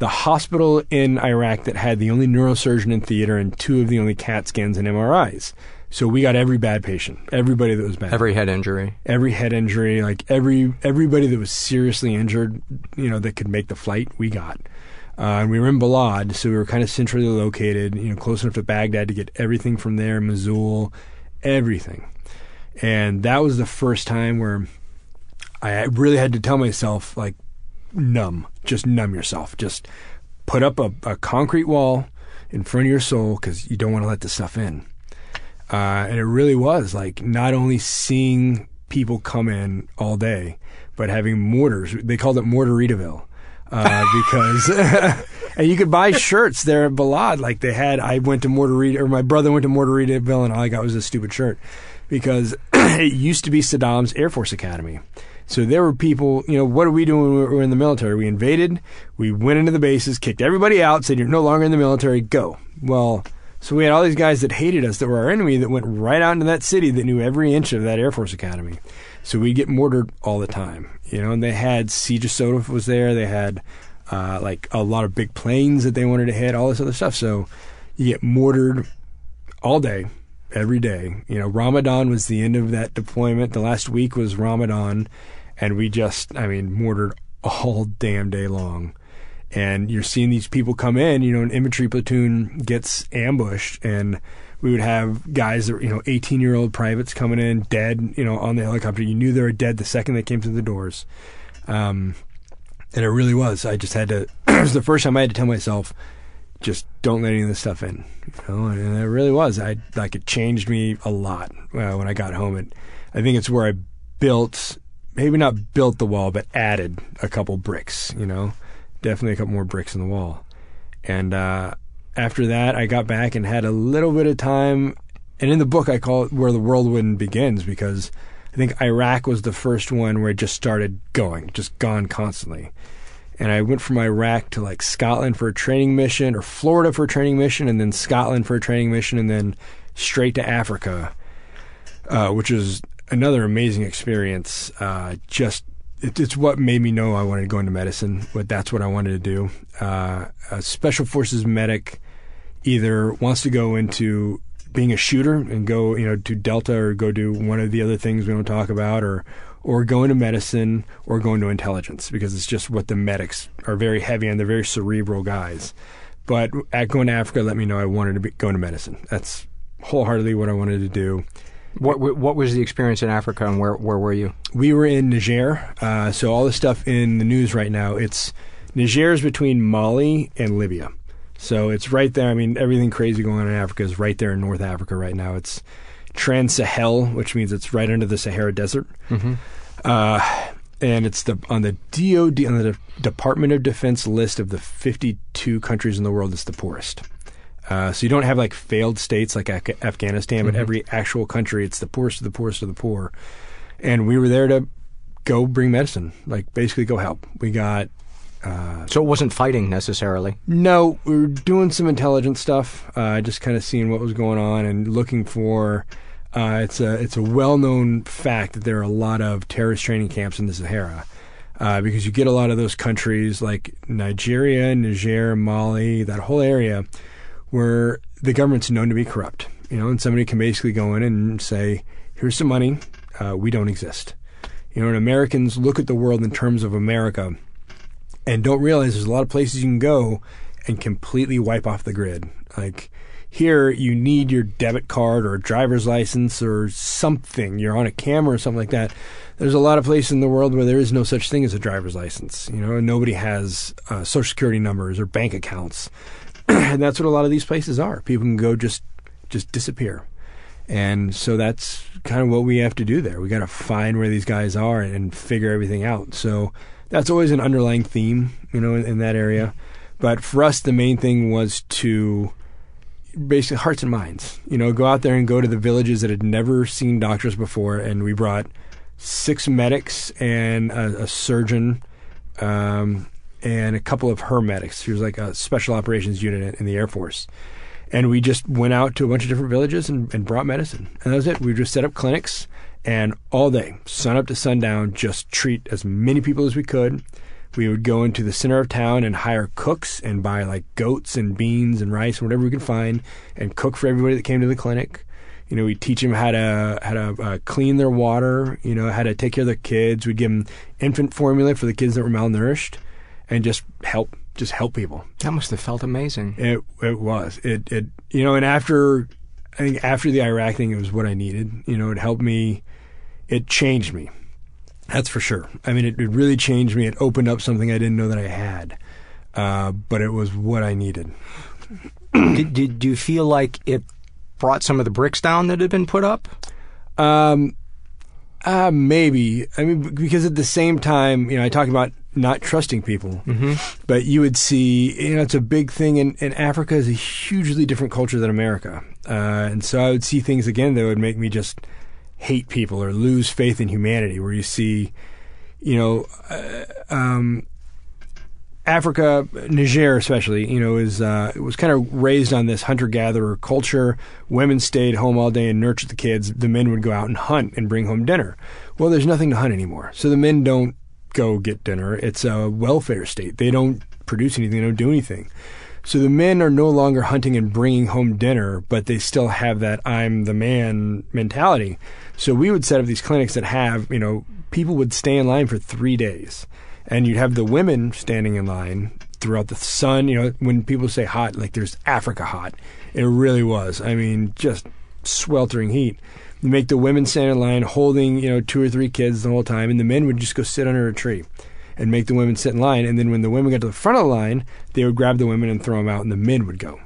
Speaker 4: the hospital in Iraq that had the only neurosurgeon in theater and two of the only CAT scans and MRIs. So we got every bad patient, everybody that was bad,
Speaker 1: Every head injury.
Speaker 4: every head injury, like every everybody that was seriously injured, you know, that could make the flight, we got. Uh, and we were in Balad, so we were kind of centrally located, you know, close enough to Baghdad to get everything from there, Mosul, everything. And that was the first time where I really had to tell myself, like, numb, just numb yourself, just put up a, a concrete wall in front of your soul because you don't want to let this stuff in. Uh, and it really was like not only seeing people come in all day, but having mortars. They called it Mortaritaville. Uh, because, and you could buy shirts there at Balad. Like they had, I went to Mortarita, or my brother went to Mortaritaville, and all I got was a stupid shirt. Because it used to be Saddam's Air Force Academy. So there were people, you know, what are we doing when we were in the military? We invaded, we went into the bases, kicked everybody out, said, you're no longer in the military, go. Well, so we had all these guys that hated us, that were our enemy, that went right out into that city that knew every inch of that Air Force Academy. So we'd get mortared all the time, you know, and they had of Soda was there. They had uh, like a lot of big planes that they wanted to hit, all this other stuff. So you get mortared all day, every day. You know, Ramadan was the end of that deployment. The last week was Ramadan, and we just, I mean, mortared all damn day long. And you're seeing these people come in, you know, an infantry platoon gets ambushed, and we would have guys that you know, 18 year old privates coming in dead, you know, on the helicopter. You knew they were dead the second they came through the doors. Um, and it really was. I just had to, it was the first time I had to tell myself, just don't let any of this stuff in. You know, and it really was. I, like, it changed me a lot uh, when I got home. It, I think it's where I built, maybe not built the wall, but added a couple bricks, you know, definitely a couple more bricks in the wall. And, uh, after that, I got back and had a little bit of time. And in the book, I call it where the whirlwind begins because I think Iraq was the first one where it just started going, just gone constantly. And I went from Iraq to like Scotland for a training mission, or Florida for a training mission, and then Scotland for a training mission, and then straight to Africa, uh, which is another amazing experience. Uh, just it, it's what made me know I wanted to go into medicine. But that's what I wanted to do. Uh, a special forces medic either wants to go into being a shooter and go, you know, to Delta or go do one of the other things we don't talk about, or or go into medicine or go into intelligence because it's just what the medics are very heavy on. They're very cerebral guys. But at going to Africa, let me know I wanted to be, go into medicine. That's wholeheartedly what I wanted to do.
Speaker 1: What what was the experience in Africa, and where where were you?
Speaker 4: We were in Niger. Uh, so all the stuff in the news right now, it's Niger is between Mali and Libya. So it's right there. I mean, everything crazy going on in Africa is right there in North Africa right now. It's Trans Sahel, which means it's right under the Sahara Desert.
Speaker 1: Mm-hmm.
Speaker 4: Uh, and it's the on the DoD on the Department of Defense list of the 52 countries in the world. It's the poorest. Uh, so you don't have like failed states like Af- Afghanistan, but
Speaker 1: Mhm.
Speaker 4: every actual country, it's the poorest of the poorest of the poor. And we were there to go bring medicine, like basically go help. We got uh,
Speaker 1: So it wasn't fighting necessarily.
Speaker 4: no, we were doing some intelligence stuff, uh, just kind of seeing what was going on and looking for. Uh, it's a it's a well known fact that there are a lot of terrorist training camps in the Sahara. Uh, because you get a lot of those countries like Nigeria, Niger, Mali, that whole area, where the government's known to be corrupt. You know, and somebody can basically go in and say, "Here's some money. Uh, we don't exist." You know, and Americans look at the world in terms of America and don't realize there's a lot of places you can go and completely wipe off the grid. Like here, you need your debit card or a driver's license or something. You're on a camera or something like that. There's a lot of places in the world where there is no such thing as a driver's license. You know, nobody has uh, social security numbers or bank accounts, and that's what a lot of these places are. People can go just just disappear. And so that's kind of what we have to do there. We got to find where these guys are and, and figure everything out. So that's always an underlying theme, you know, in, in that area. But for us, the main thing was to basically hearts and minds. You know, go out there and go to the villages that had never seen doctors before, and we brought six medics and a, a surgeon. Um, and a couple of her medics. She was like a special operations unit in the Air Force. And we just went out to a bunch of different villages and, and brought medicine. And that was it. We just set up clinics and all day, sun up to sundown, just treat as many people as we could. We would go into the center of town and hire cooks and buy like goats and beans and rice and whatever we could find and cook for everybody that came to the clinic. You know, we teach them how to how to uh, clean their water. You know, how to take care of their kids. We'd give them infant formula for the kids that were malnourished, and just help just help people.
Speaker 1: That must have felt amazing.
Speaker 4: It it was it it you know, and after I think after the Iraq thing, it was what I needed. You know, it helped me. It changed me. That's for sure. I mean, it, it really changed me. It opened up something I didn't know that I had, uh, but it was what I needed.
Speaker 1: did, did do you feel like it brought some of the bricks down that had been put up?
Speaker 4: Um, uh, maybe. I mean, because at the same time, you know, I talk about not trusting people,
Speaker 1: Mhm.
Speaker 4: but you would see, you know, it's a big thing, and, and Africa is a hugely different culture than America. Uh, and so I would see things again that would make me just hate people or lose faith in humanity, where you see, you know, uh, um, Africa, Niger especially, you know, is uh, was kind of raised on this hunter gatherer culture. Women stayed home all day and nurtured the kids. The men would go out and hunt and bring home dinner. Well, there's nothing to hunt anymore, so the men don't go get dinner. It's a welfare state. They don't produce anything. They don't do anything. So the men are no longer hunting and bringing home dinner, but they still have that I'm the man mentality. So we would set up these clinics that have, you know, people would stay in line for three days. And you'd have the women standing in line throughout the sun. You know, when people say hot, like there's Africa hot, it really was. I mean, just sweltering heat. You make the women stand in line holding, you know, two or three kids the whole time, and the men would just go sit under a tree and make the women sit in line. And then when the women got to the front of the line, they would grab the women and throw them out, and the men would go.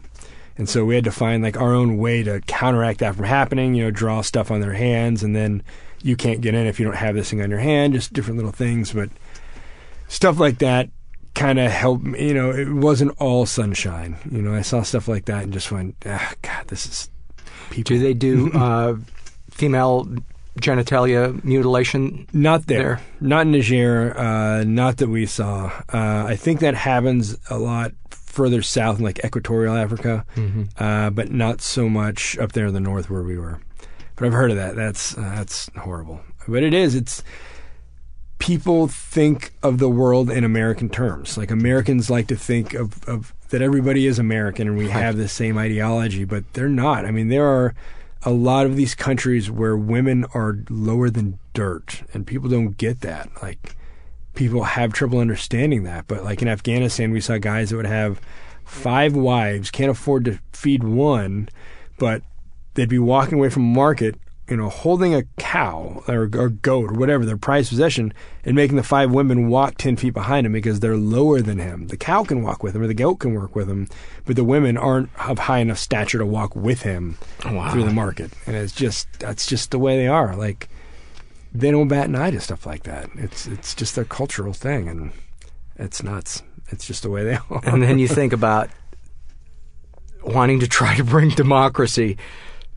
Speaker 4: And so we had to find like our own way to counteract that from happening, you know, draw stuff on their hands, and then you can't get in if you don't have this thing on your hand, just different little things. But stuff like that kind of helped me, you know, it wasn't all sunshine. You know, I saw stuff like that and just went, ah, God, this is people.
Speaker 1: Do they do uh, female genitalia mutilation?
Speaker 4: Not there.
Speaker 1: there?
Speaker 4: Not in Niger. Uh, not that we saw. Uh, I think that happens a lot further south in like equatorial Africa,
Speaker 1: mm-hmm.
Speaker 4: uh, but not so much up there in the north where we were. But I've heard of that. That's uh, that's horrible. But it is. It's people think of the world in American terms. Like Americans like to think of, of that everybody is American and we have the same ideology, but they're not. I mean, there are a lot of these countries where women are lower than dirt, and people don't get that. Like people have trouble understanding that. But like in Afghanistan, we saw guys that would have five wives, can't afford to feed one, but they'd be walking away from market, you know, holding a cow or a goat or whatever, their prized possession, and making the five women walk 10 feet behind him because they're lower than him. The cow can walk with him or the goat can work with him, but the women aren't of high enough stature to walk with him
Speaker 1: wow.
Speaker 4: through the market. And it's just, that's just the way they are. Like, they don't bat an eye to stuff like that. It's, it's just their cultural thing, and it's nuts. It's just the way they are.
Speaker 1: And then you think about wanting to try to bring democracy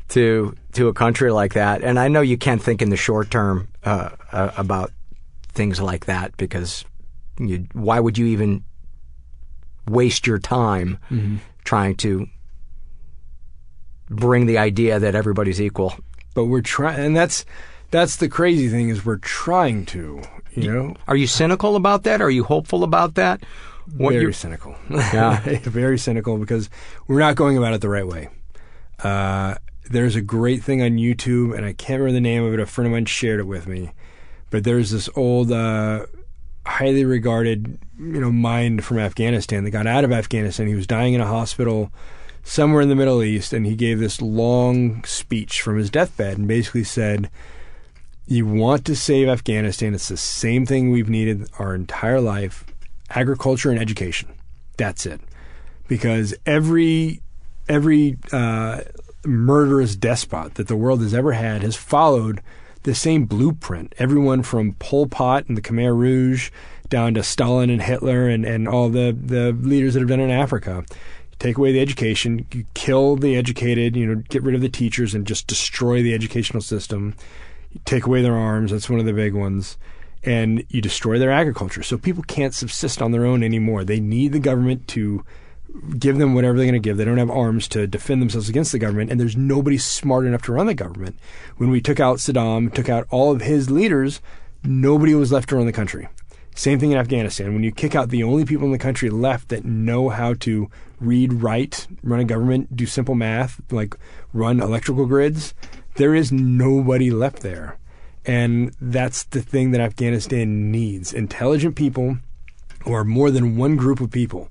Speaker 1: to to a country like that. And I know you can't think in the short term uh, uh, about things like that because you, why would you even waste your time
Speaker 4: mm-hmm.
Speaker 1: trying to bring the idea that everybody's equal?
Speaker 4: But we're trying, and that's that's the crazy thing is we're trying to. You know,
Speaker 1: are you cynical about that? Are you hopeful about that?
Speaker 4: What very cynical.
Speaker 1: Yeah,
Speaker 4: very cynical because we're not going about it the right way. Uh, there's a great thing on YouTube, and I can't remember the name of it. A friend of mine shared it with me, but there's this old, uh, highly regarded, you know, mind from Afghanistan that got out of Afghanistan. He was dying in a hospital somewhere in the Middle East, and he gave this long speech from his deathbed, and basically said, "You want to save Afghanistan? It's the same thing we've needed our entire life: agriculture and education. That's it." Because every every uh, murderous despot that the world has ever had has followed the same blueprint. Everyone from Pol Pot and the Khmer Rouge down to Stalin and Hitler and, and all the, the leaders that have done it in Africa. Take away the education, you kill the educated, you know, get rid of the teachers and just destroy the educational system. You take away their arms, that's one of the big ones. And you destroy their agriculture. So people can't subsist on their own anymore. They need the government to give them whatever they're going to give. They don't have arms to defend themselves against the government, and there's nobody smart enough to run the government. When we took out Saddam, took out all of his leaders, nobody was left to run the country. Same thing in Afghanistan. When you kick out the only people in the country left that know how to read, write, run a government, do simple math, like run electrical grids, there is nobody left there. And that's the thing that Afghanistan needs intelligent people or more than one group of people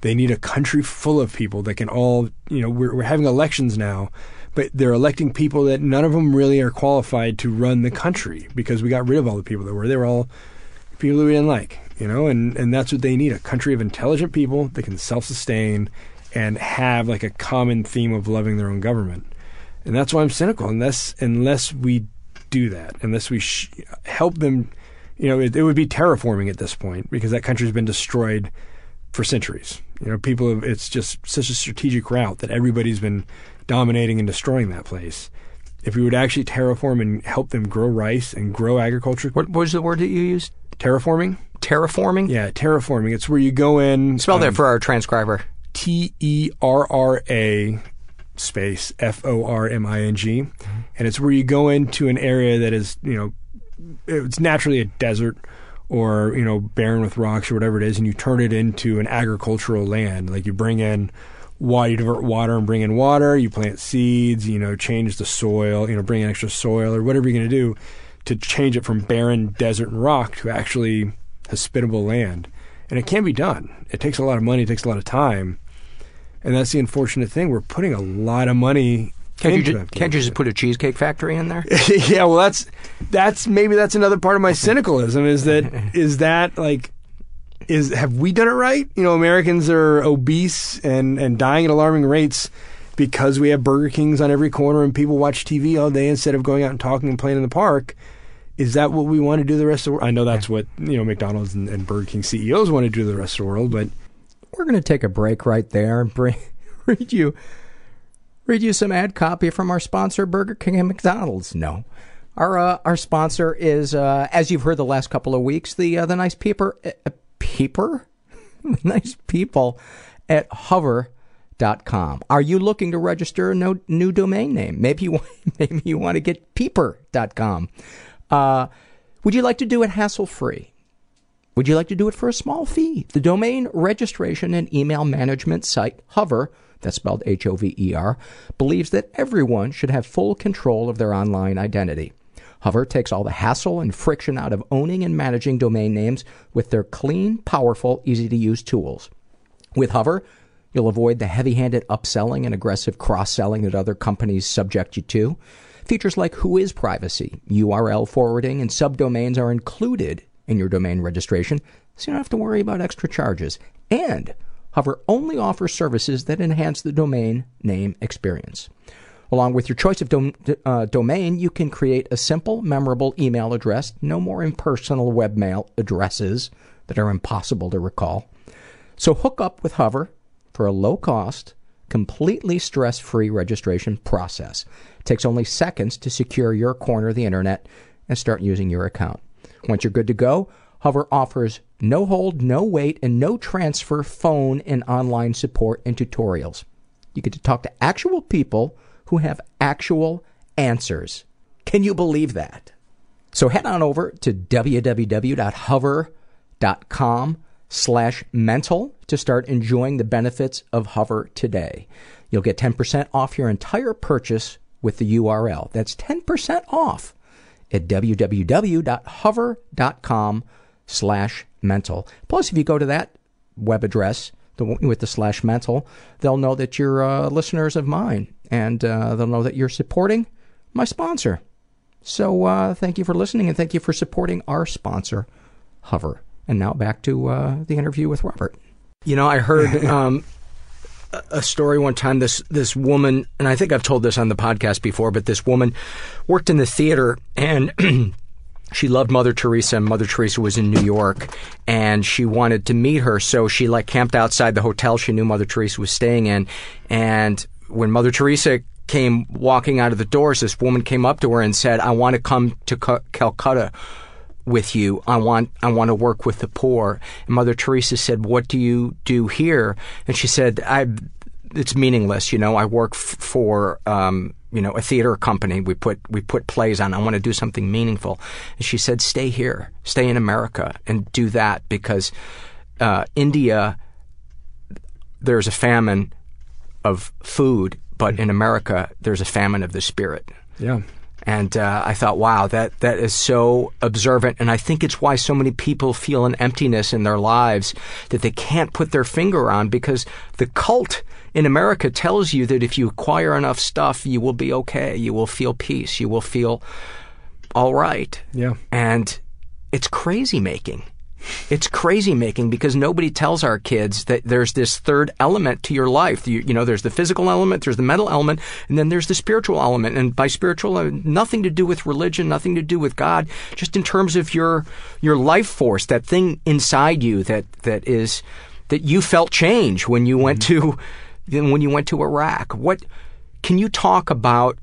Speaker 4: they need a country full of people that can all, you know, we're, we're having elections now, but they're electing people that none of them really are qualified to run the country because we got rid of all the people that were. They were all people we didn't like, you know, and, and that's what they need a country of intelligent people that can self sustain and have like a common theme of loving their own government. And that's why I'm cynical. Unless, unless we do that, unless we sh- help them, you know, it, it would be terraforming at this point because that country's been destroyed for centuries. You know, people have, it's just such a strategic route that everybody's been dominating and destroying that place. If we would actually terraform and help them grow rice and grow agriculture.
Speaker 1: What was the word that you used?
Speaker 4: Terraforming?
Speaker 1: Terraforming?
Speaker 4: Yeah, terraforming. It's where you go in.
Speaker 1: Spell um, that for our transcriber.
Speaker 4: T E R R A space F O R M I N G. And it's where you go into an area that is, you know, it's naturally a desert or you know barren with rocks or whatever it is, and you turn it into an agricultural land. Like you bring in water, you divert water and bring in water. You plant seeds. You know, change the soil. You know, bring in extra soil or whatever you're going to do to change it from barren desert and rock to actually hospitable land. and it can be done. It takes a lot of money, it takes a lot of time, and that's the unfortunate thing. We're putting a lot of money.
Speaker 1: Can't you, ju- can't you just put a cheesecake factory in there?
Speaker 4: yeah, well, that's that's maybe that's another part of my cynicism is that is that like is have we done it right? You know, Americans are obese and and dying at alarming rates because we have Burger Kings on every corner and people watch TV all day instead of going out and talking and playing in the park. Is that what we want to do the rest of the world? I know that's what you know McDonald's and, and Burger King CEOs want to do the rest of the world, but
Speaker 1: We're going to take a break right there and bring, read you read you some ad copy from our sponsor, Burger King and McDonald's. No, our uh, our sponsor is, uh, as you've heard the last couple of weeks, the uh, the nice peeper uh, peeper, nice people at Hover.com. Are you looking to register a no, new domain name? Maybe you maybe you want to get Peeper.com. Uh, would you like to do it hassle free? Would you like to do it for a small fee? The domain registration and email management site Hover, that's spelled H O V E R, believes that everyone should have full control of their online identity. Hover takes all the hassle and friction out of owning and managing domain names with their clean, powerful, easy to use tools. With Hover, you'll avoid the heavy handed upselling and aggressive cross selling that other companies subject you to. Features like WHOIS Privacy, URL forwarding, and subdomains are included in your domain registration, so you don't have to worry about extra charges. And Hover only offers services that enhance the domain name experience. Along with your choice of dom- uh, domain, you can create a simple, memorable email address, no more impersonal webmail addresses that are impossible to recall. So hook up with Hover for a low cost, completely stress free registration process. It takes only seconds to secure your corner of the internet and start using your account. Once you're good to go, Hover offers no hold, no wait, and no transfer phone and online support and tutorials. You get to talk to actual people who have actual answers. Can you believe that? So head on over to www.hover.com slash mental to start enjoying the benefits of Hover today. You'll get 10% off your entire purchase with the URL. That's 10% off at www.hover.com slash mental. Plus, if you go to that web address the, with the slash mental, they'll know that you're uh, listeners of mine and uh, they'll know that you're supporting my sponsor. So uh, thank you for listening and thank you for supporting our sponsor, Hover. And now back to uh, the interview with Robert. You know, I heard um, a- story one time. This this woman, and I think I've told this on the podcast before, but this woman worked in the theater and. She loved Mother Teresa, and Mother Teresa was in New York, and she wanted to meet her. So she like camped outside the hotel she knew Mother Teresa was staying in. And when Mother Teresa came walking out of the doors, this woman came up to her and said, "I want to come to Cal- Calcutta with you. I want I want to work with the poor." And Mother Teresa said, "What do you do here?" And she said, "I." It's meaningless, you know. I work f- for um, you know a theater company. We put we put plays on. I want to do something meaningful. And she said, "Stay here, stay in America, and do that because uh, India, there's a famine of food, but in America, there's a famine of the spirit."
Speaker 4: yeah.
Speaker 1: And uh, I thought, wow, that that is so observant, and I think it's why so many people feel an emptiness in their lives that they can't put their finger on because the cult in America tells you that if you acquire enough stuff, you will be okay, you will feel peace, you will feel all right.
Speaker 4: Yeah.
Speaker 1: And it's crazy making. It's crazy making because nobody tells our kids that there's this third element to your life. You, you know, there's the physical element, there's the mental element, and then there's the spiritual element. And by spiritual, uh, nothing to do with religion, nothing to do with God, just in terms of your your life force, that thing inside you that that is that you felt change when you went to when you went to Iraq. What can you talk about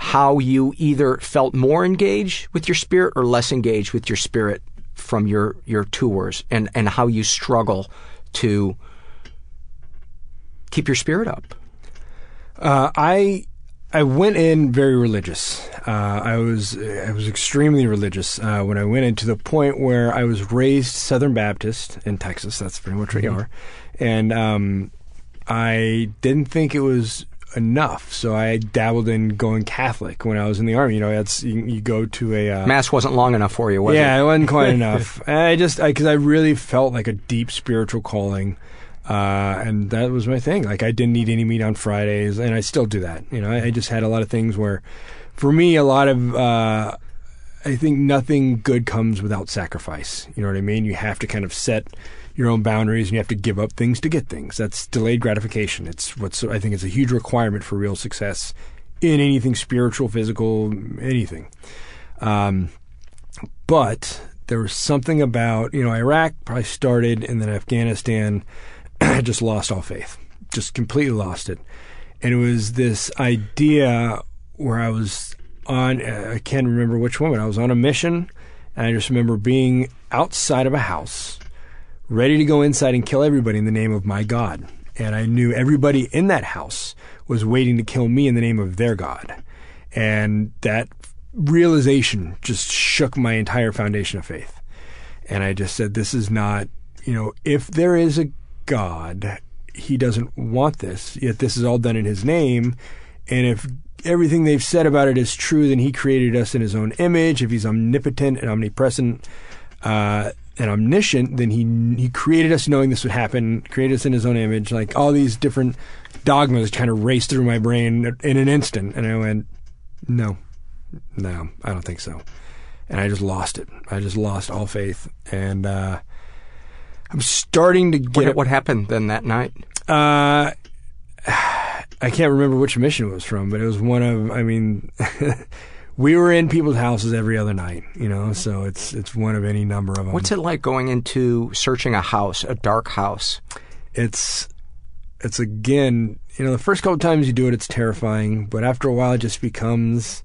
Speaker 1: how you either felt more engaged with your spirit or less engaged with your spirit from your your tours and and how you struggle to keep your spirit up
Speaker 4: Uh, I I went in very religious. Uh, I was I was extremely religious uh, when I went in to the point where I was raised Southern Baptist in Texas. That's pretty much what you are, and um, I didn't think it was enough. So I dabbled in going Catholic when I was in the army. You know, that's you, you go to a uh,
Speaker 1: Mass wasn't long enough for you, was
Speaker 4: yeah,
Speaker 1: it?
Speaker 4: it wasn't quite enough. I just because I, really felt like a deep spiritual calling. Uh, and that was my thing. Like I didn't eat any meat on Fridays, and I still do that. You know, I, I just had a lot of things where, for me, a lot of uh, I think nothing good comes without sacrifice. You know what I mean? You have to kind of set your own boundaries and you have to give up things to get things. That's delayed gratification. It's what's I think is a huge requirement for real success in anything spiritual, physical, anything. Um, but there was something about you know Iraq probably started and then Afghanistan. Just lost all faith, just completely lost it, and it was this idea where I was on. I can't remember which but I was on a mission, and I just remember being outside of a house, ready to go inside and kill everybody in the name of my God. And I knew everybody in that house was waiting to kill me in the name of their God. And that realization just shook my entire foundation of faith. And I just said, this is not, you know, if there is a God, he doesn't want this, yet this is all done in his name. And if everything they've said about it is true, then he created us in his own image. If he's omnipotent and omnipresent uh, and omniscient, then he he created us knowing this would happen, created us in his own image. Like all these different dogmas kind of raced through my brain in an instant. And I went, no, no, I don't think so. And I just lost it. I just lost all faith. And uh, I'm starting to get.
Speaker 1: What, what happened then that night?
Speaker 4: Uh, I can't remember which mission it was from, but it was one of. I mean, we were in people's houses every other night, you know. So it's it's one of any number of them.
Speaker 1: What's it like going into searching a house, a dark house?
Speaker 4: It's it's again, you know, the first couple times you do it, it's terrifying, but after a while, it just becomes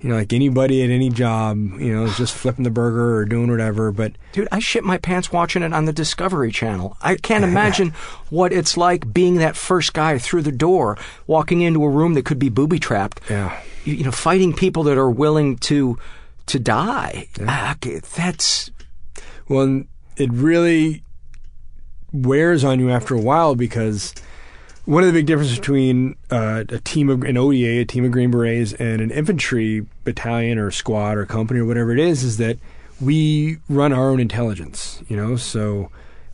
Speaker 4: you know, like anybody at any job, you know, is just flipping the burger or doing whatever. But
Speaker 1: dude, I shit my pants watching it on the Discovery Channel. I can't imagine what it's like being that first guy through the door, walking into a room that could be booby trapped.
Speaker 4: Yeah,
Speaker 1: you, you, know, fighting people that are willing to to die. Yeah. Ah, that's
Speaker 4: well, it really wears on you after a while because one of the big differences between uh, a team of an ODA, a team of Green Berets, and an infantry battalion or squad or company or whatever it is, is that we run our own intelligence. You know, so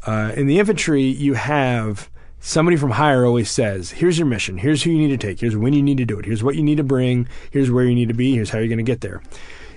Speaker 4: uh, in the infantry, you have somebody from higher always says, "Here's your mission. Here's who you need to take. Here's when you need to do it. Here's what you need to bring. Here's where you need to be. Here's how you're going to get there."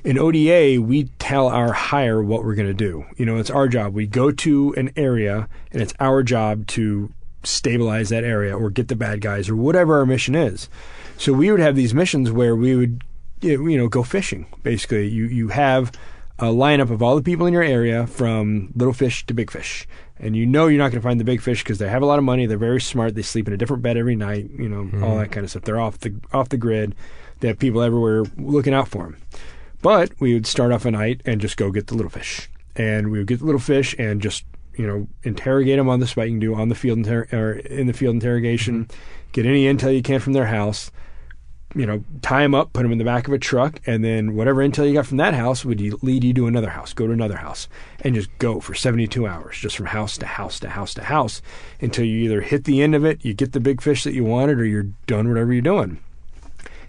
Speaker 4: In ODA, we tell our higher what we're going to do. You know, it's our job. We go to an area, and it's our job to stabilize that area or get the bad guys or whatever our mission is. So we would have these missions where we would, you know, go fishing. Basically, you you have a lineup of all the people in your area from little fish to big fish. And you know you're not going to find the big fish because they have a lot of money. They're very smart. They sleep in a different bed every night. You know mm-hmm. all that kind of stuff. They're off the off the grid. They have people everywhere looking out for them. But we would start off a night and just go get the little fish. And we would get the little fish and just you know, interrogate them on the spot. You can do on the field inter- or in the field interrogation. Mm-hmm. Get any intel you can from their house. You know, tie them up, put them in the back of a truck, and then whatever intel you got from that house would lead you to another house. Go to another house and just go for 72 hours, just from house to house to house to house, until you either hit the end of it, you get the big fish that you wanted, or you're done whatever you're doing.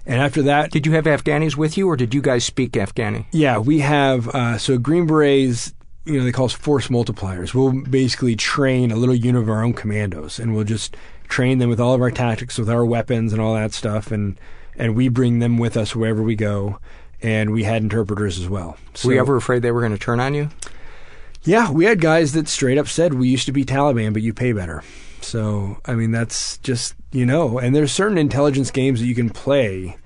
Speaker 4: And after that,
Speaker 1: did you have Afghanis with you, or did you guys speak Afghani?
Speaker 4: Yeah, we have. Uh, so Green Berets you know, they call us force multipliers. We'll basically train a little unit of our own commandos, and we'll just train them with all of our tactics, with our weapons and all that stuff, and and we bring them with us wherever we go. And we had interpreters as well.
Speaker 1: So, were you ever afraid they were going to turn on you?
Speaker 4: Yeah, we had guys that straight up said, "We used to be Taliban, but you pay better." So, I mean, that's just you know, and there's certain intelligence games that you can play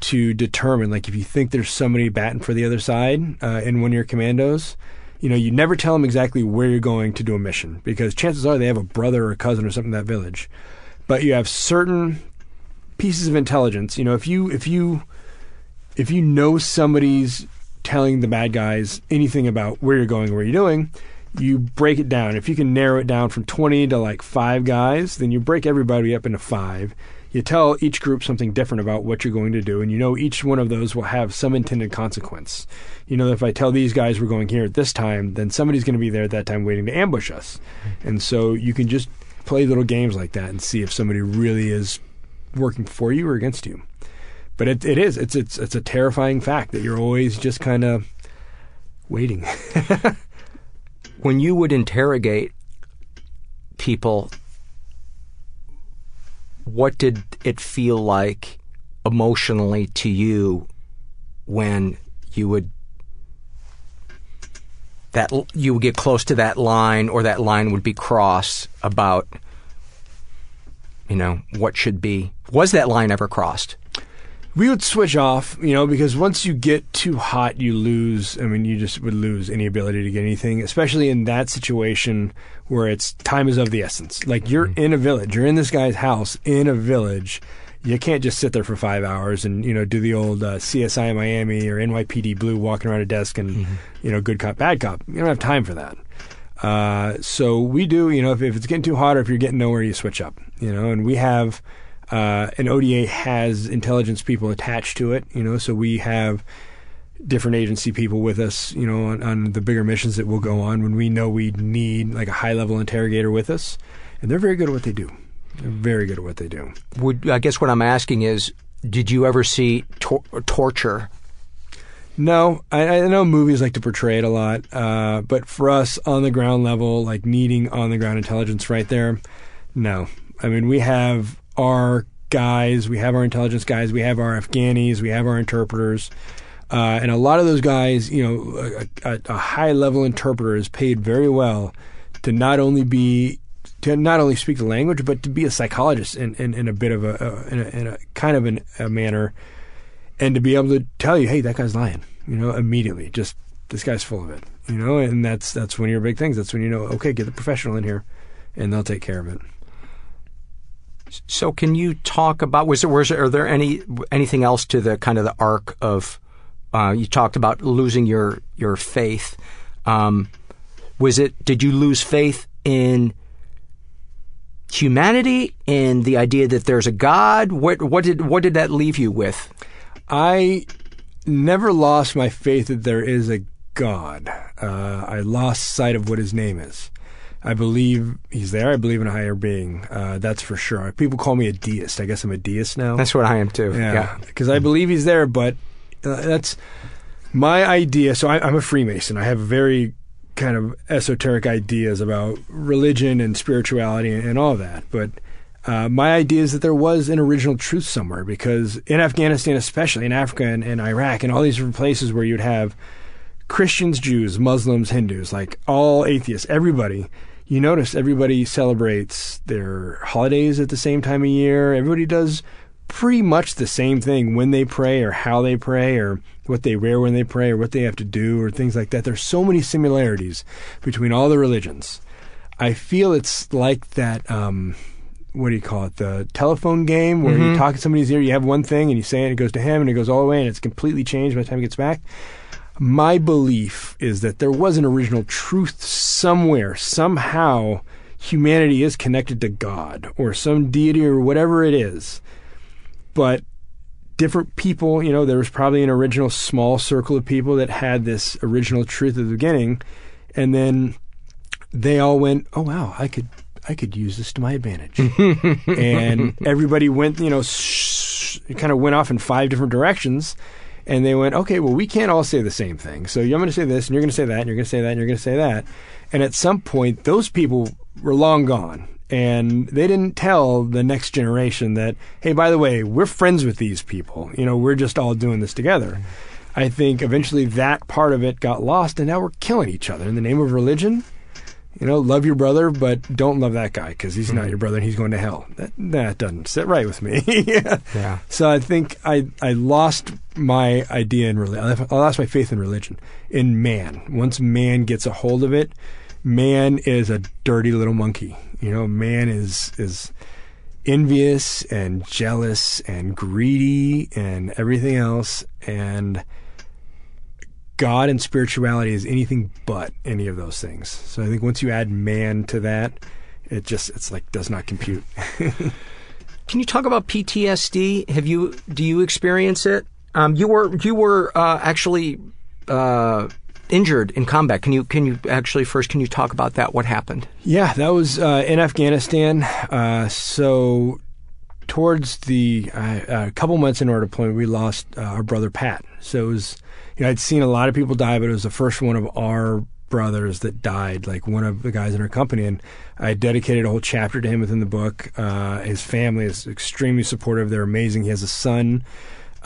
Speaker 4: to determine, like if you think there's somebody batting for the other side uh, in one of your commandos you know, you never tell them exactly where you're going to do a mission because chances are they have a brother or a cousin or something in that village. But you have certain pieces of intelligence. You know, if you if you if you know somebody's telling the bad guys anything about where you're going, where you're doing, you break it down. If you can narrow it down from 20 to like five guys, then you break everybody up into five you tell each group something different about what you're going to do, and you know each one of those will have some intended consequence. You know, if I tell these guys we're going here at this time, then somebody's going to be there at that time waiting to ambush us. Mm-hmm. And so you can just play little games like that and see if somebody really is working for you or against you. But it, it is. It's it's it's a terrifying fact that you're always just kind of waiting.
Speaker 1: when you would interrogate people, what did it feel like emotionally to you when you would that you would get close to that line or that line would be crossed about you know what should be was that line ever crossed
Speaker 4: we would switch off, you know, because once you get too hot, you lose. I mean, you just would lose any ability to get anything, especially in that situation where it's time is of the essence. Like you're mm-hmm. in a village, you're in this guy's house in a village. You can't just sit there for five hours and you know do the old uh, CSI Miami or NYPD Blue walking around a desk and mm-hmm. you know good cop bad cop. You don't have time for that. Uh, so we do, you know, if, if it's getting too hot or if you're getting nowhere, you switch up, you know, and we have uh, an ODA has intelligence people attached to it, you know, so we have different agency people with us, you know, on, on the bigger missions that we'll go on when we know we need like a high level interrogator with us, and they're very good at what they do. They're very good at what they do.
Speaker 1: Would I guess what I'm asking is, did you ever see tor- torture?
Speaker 4: No, I, I, know movies like to portray it a lot, uh, but for us on the ground level, like needing on the ground intelligence right there, no. I mean, we have our guys, we have our intelligence guys, we have our Afghanis, we have our interpreters. Uh, and a lot of those guys, you know, a, a, a high level interpreter is paid very well to not only be to not only speak the language, but to be a psychologist in, in, in a bit of a, in a, in a kind of an, a manner, and to be able to tell you, hey, that guy's lying, you know, immediately. Just this guy's full of it, you know, and that's that's one of your big things. That's when you know, okay, get the professional in here, and they'll take care of it.
Speaker 1: So, can you talk about was there was are there any anything else to the kind of the arc of uh, you talked about losing your your faith? Um, was it did you lose faith in humanity and the idea that there's a God? What what did what did that leave you with?
Speaker 4: I never lost my faith that there is a God. Uh, I lost sight of what His name is. I believe he's there. I believe in a higher being. Uh, that's for sure. People call me a deist. I guess I'm a deist now.
Speaker 1: That's what I am too.
Speaker 4: Yeah, because yeah. I believe he's there. But uh, that's my idea. So I, am a Freemason. I have very kind of esoteric ideas about religion and spirituality and, and all that. But uh, my idea is that there was an original truth somewhere because in Afghanistan, especially in Africa and, and Iraq and all these different places where you'd have Christians, Jews, Muslims, Hindus, like all atheists, everybody you notice everybody celebrates their holidays at the same time of year. Everybody does pretty much the same thing when they pray or how they pray or what they wear when they pray or what they have to do or things like that. There's so many similarities between all the religions. I feel it's like that. Um, what do you call it? The telephone game where mm-hmm. you talk in somebody's ear, you have one thing and you say it, and it goes to him and it goes all the way and it's completely changed by the time it gets back. My belief is that there was an original truth somewhere, somehow humanity is connected to God or some deity or whatever it is. But different people, you know, there was probably an original small circle of people that had this original truth at the beginning, and then they all went, "Oh wow, I could I could use this to my advantage." and everybody went, you know, sh- kind of went off in five different directions and they went, okay, well, we can't all say the same thing. So I'm going to say this, and you're going to say that, and you're going to say that, and you're going to say that. And at some point, those people were long gone. And they didn't tell the next generation that, hey, by the way, we're friends with these people. You know, we're just all doing this together. I think eventually that part of it got lost, and now we're killing each other in the name of religion you know, love your brother, but don't love that guy because he's mm-hmm. not your brother and he's going to hell. That, that doesn't sit right with me. yeah. yeah. So I think I, I lost my idea in religion. I lost my faith in religion, in man. Once man gets a hold of it, man is a dirty little monkey. You know, man is is envious and jealous and greedy and everything else and God and spirituality is anything but any of those things. So I think once you add man to that, it just it's like does not compute.
Speaker 1: Can you talk about PTSD? Have you do you experience it? Um, you were you were uh, actually uh, injured in combat. Can you can you actually first can you talk about that? What happened?
Speaker 4: Yeah, that was uh, in Afghanistan. Uh, so towards the uh, a couple months into our deployment, we lost uh, our brother Pat. So it was, you know, I'd seen a lot of people die, but it was the first one of our brothers that died, like one of the guys in our company, and I dedicated a whole chapter to him within the book. Uh, his family is extremely supportive; they're amazing. He has a son.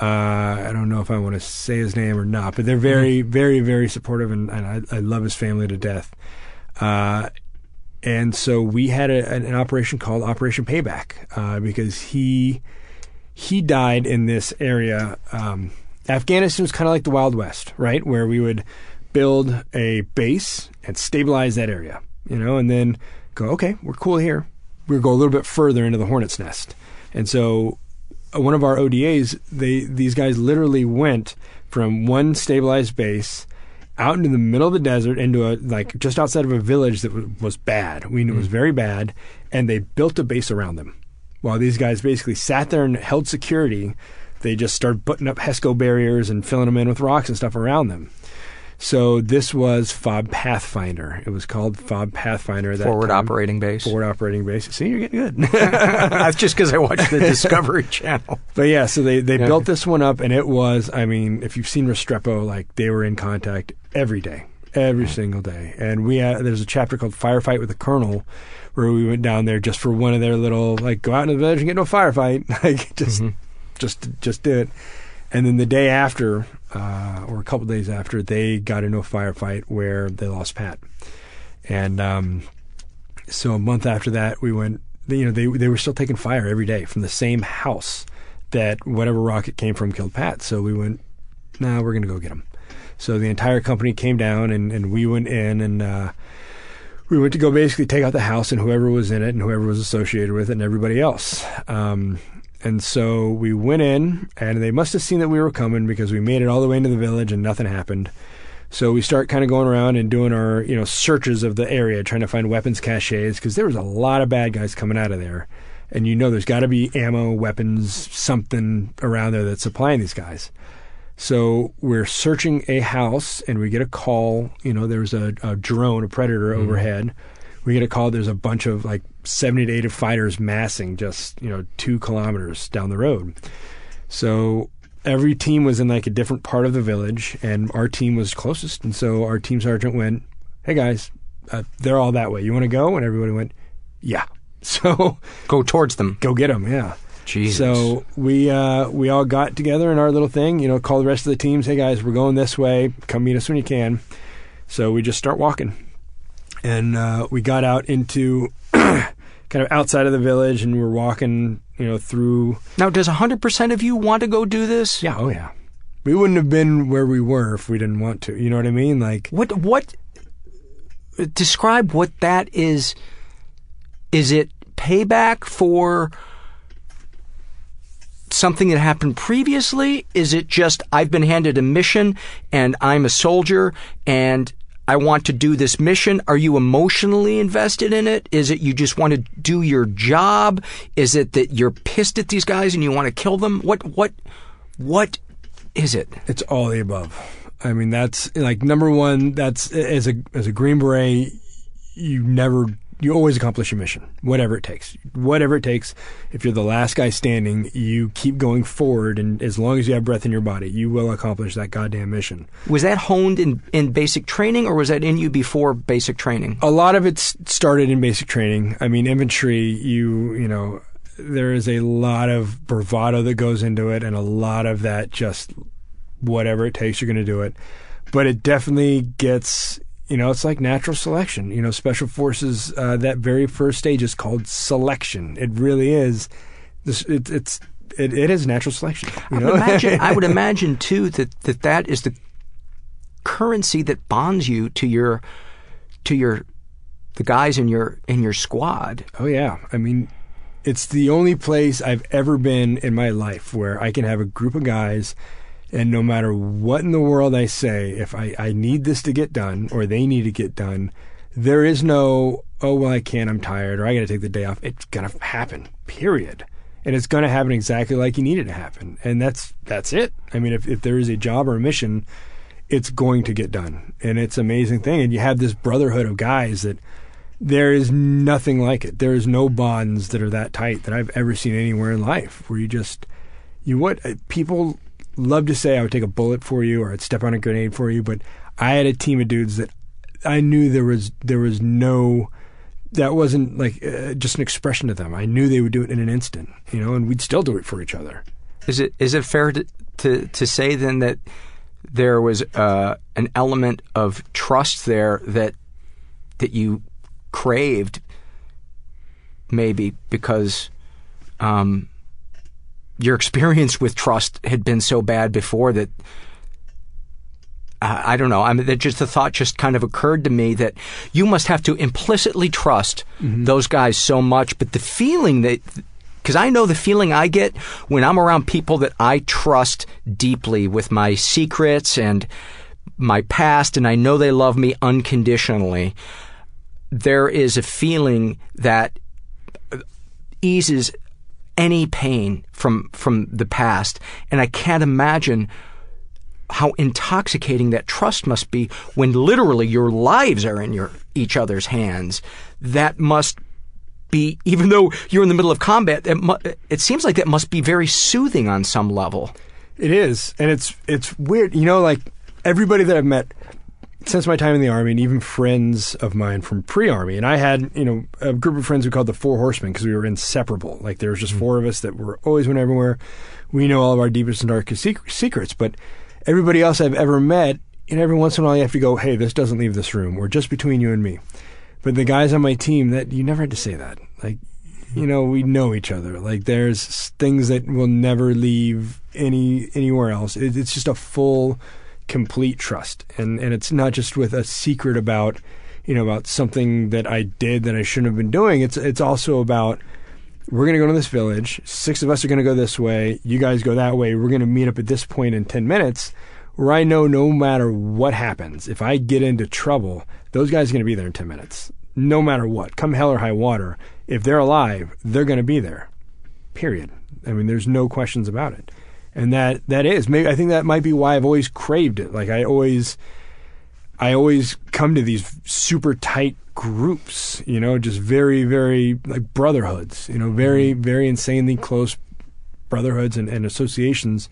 Speaker 4: Uh, I don't know if I want to say his name or not, but they're very, mm-hmm. very, very supportive, and, and I, I, love his family to death. Uh, and so we had a, an, operation called Operation Payback uh, because he he died in this area. Um, Afghanistan was kind of like the Wild West, right, where we would build a base and stabilize that area, you know, and then go, okay, we're cool here. We'll go a little bit further into the hornet's nest. And so one of our ODAs, they these guys literally went from one stabilized base out into the middle of the desert into a like just outside of a village that was, was bad. We knew mm. it was mm. very bad, and they built a base around them. While these guys basically sat there and held security, they just started putting up HESCO barriers and filling them in with rocks and stuff around them. So this was FOB Pathfinder. It was called FOB Pathfinder.
Speaker 1: That forward time. operating base.
Speaker 4: Forward operating base. See, you're getting good.
Speaker 1: That's just because I watched the Discovery Channel.
Speaker 4: But yeah, so they, they yeah. built this one up, and it was, I mean, if you've seen Restrepo, like they were in contact every day, every single day. And we had, there's a chapter called Firefight with the Colonel, where we went down there just for one of their little like go out in the village and get no firefight, like just mm-hmm. just just do it. And then the day after, uh, or a couple days after, they got into a firefight where they lost Pat. And um, so a month after that, we went. You know, they they were still taking fire every day from the same house that whatever rocket came from killed Pat. So we went. Now nah, we're going to go get him. So the entire company came down, and, and we went in, and uh, we went to go basically take out the house and whoever was in it, and whoever was associated with it, and everybody else. Um, and so we went in, and they must have seen that we were coming because we made it all the way into the village and nothing happened. So we start kind of going around and doing our, you know, searches of the area, trying to find weapons caches because there was a lot of bad guys coming out of there, and you know there's got to be ammo, weapons, something around there that's supplying these guys. So we're searching a house, and we get a call. You know, there's a, a drone, a predator mm-hmm. overhead. We get a call. There's a bunch of like 70 to 80 fighters massing just, you know, two kilometers down the road. So every team was in like a different part of the village, and our team was closest. And so our team sergeant went, Hey guys, uh, they're all that way. You want to go? And everybody went, Yeah. So
Speaker 1: go towards them.
Speaker 4: Go get them. Yeah.
Speaker 1: Jesus.
Speaker 4: So we uh, we all got together in our little thing. You know, call the rest of the teams. Hey guys, we're going this way. Come meet us when you can. So we just start walking, and uh, we got out into kind of outside of the village, and we were walking, you know, through.
Speaker 1: Now, does 100% of you want to go do this?
Speaker 4: Yeah, oh yeah. We wouldn't have been where we were if we didn't want to. You know what I mean? Like
Speaker 1: what? What? Describe what that is. Is it payback for something that happened previously? Is it just I've been handed a mission and I'm a soldier and I want to do this mission? Are you emotionally invested in it? Is it you just want to do your job? Is it that you're pissed at these guys and you want to kill them? What what what is it?
Speaker 4: It's all the above. I mean, that's like number one. That's as a as a Green Beret, you never you always accomplish your mission, whatever it takes. Whatever it takes. If you're the last guy standing, you keep going forward, and as long as you have breath in your body, you will accomplish that goddamn mission.
Speaker 1: Was that honed in, in basic training, or was that in you before basic training?
Speaker 4: A lot of it started in basic training. I mean, infantry, you, you know, there is a lot of bravado that goes into it, and a lot of that just whatever it takes, you're going to do it. But it definitely gets you know, it's like natural selection. You know, special forces, uh, that very first stage is called selection. It really is. This, it, it's it, it is natural selection.
Speaker 1: I would imagine. I would imagine too that, that that is the currency that bonds you to your to your the guys in your in your squad.
Speaker 4: Oh yeah, I mean, it's the only place I've ever been in my life where I can have a group of guys and no matter what in the world I say, if I, I need this to get done or they need to get done, there is no, oh, well, I can't, I'm tired, or I got to take the day off. It's going to happen, period. And it's going to happen exactly like you need it to happen. And that's, that's it. I mean, if, if there is a job or a mission, it's going to get done. And it's an amazing thing. And you have this brotherhood of guys that, there is nothing like it. There is no bonds that are that tight that I've ever seen anywhere in life. Where you just you what uh, people love to say I would take a bullet for you or I'd step on a grenade for you, but I had a team of dudes that I knew there was there was no that wasn't like uh, just an expression to them. I knew they would do it in an instant, you know, and we'd still do it for each other.
Speaker 1: Is it is it fair to to, to say then that there was uh, an element of trust there that that you craved, maybe because um, your experience with trust had been so bad before that I don't know. I mean, that just the thought just kind of occurred to me that you must have to implicitly trust mm-hmm. those guys so much, but the feeling that because I know the feeling I get when I'm around people that I trust deeply with my secrets and my past, and I know they love me unconditionally. There is a feeling that eases any pain from from the past, and I can't imagine how intoxicating that trust must be when literally your lives are in your each other's hands. That must be, even though you're in the middle of combat, it, mu- it seems like that must be very soothing on some level.
Speaker 4: It is, and it's it's weird. You know, like everybody that I've met since my time in the army, and even friends of mine from pre-army, and I had you know a group of friends we called the Four Horsemen because we were inseparable. Like there was just mm-hmm. four of us that were always went everywhere. We know all of our deepest and darkest secrets, but everybody else I've ever met, and every once in a while you have to go, hey, this doesn't leave this room. We're just between you and me. But the guys on my team, that you never had to say that. Like, you know, we know each other. Like, there's things that will never leave any anywhere else. It, it's just a full, complete trust, and and it's not just with a secret about, you know, about something that I did that I shouldn't have been doing. It's it's also about we're going to go to this village. Six of us are going to go this way. You guys go that way. We're going to meet up at this point in 10 minutes where I know no matter what happens, if I get into trouble, those guys are going to be there in 10 minutes. No matter what. Come hell or high water. If they're alive, they're going to be there. Period. I mean, there's no questions about it. And that, that is, maybe, I think that might be why I've always craved it. Like, I always, I always come to these super tight groups, you know, just very, very like brotherhoods, you know, very, mm-hmm. very insanely close brotherhoods and, and associations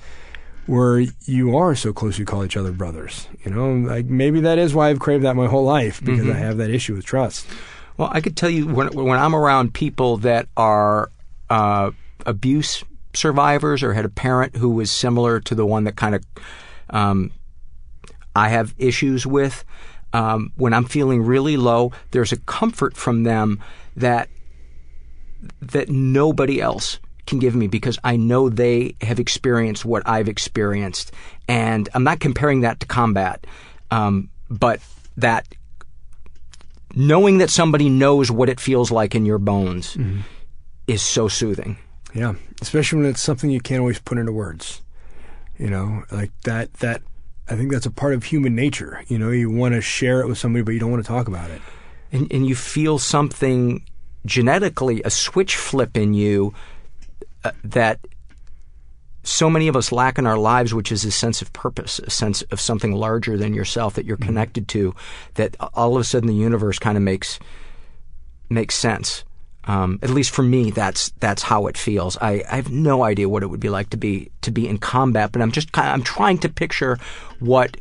Speaker 4: where you are so close you call each other brothers. You know, like maybe that is why I've craved that my whole life because mm-hmm. I have that issue with trust.
Speaker 1: Well, I could tell you when when I'm around people that are uh, abuse survivors or had a parent who was similar to the one that kind of um, I have issues with. Um, when I'm feeling really low, there's a comfort from them that that nobody else can give me because I know they have experienced what I've experienced, and I'm not comparing that to combat, um, but that knowing that somebody knows what it feels like in your bones mm-hmm. is so soothing.
Speaker 4: Yeah, especially when it's something you can't always put into words. You know, like that that I think that's a part of human nature. You know, you want to share it with somebody, but you don't want to talk about it.
Speaker 1: And, and you feel something genetically, a switch flip in you uh, that so many of us lack in our lives, which is a sense of purpose, a sense of something larger than yourself that you're mm-hmm. connected to, that all of a sudden the universe kind of makes makes sense. Um, at least for me, that's that's how it feels. I, I have no idea what it would be like to be to be in combat, but I'm just kind of, I'm trying to picture what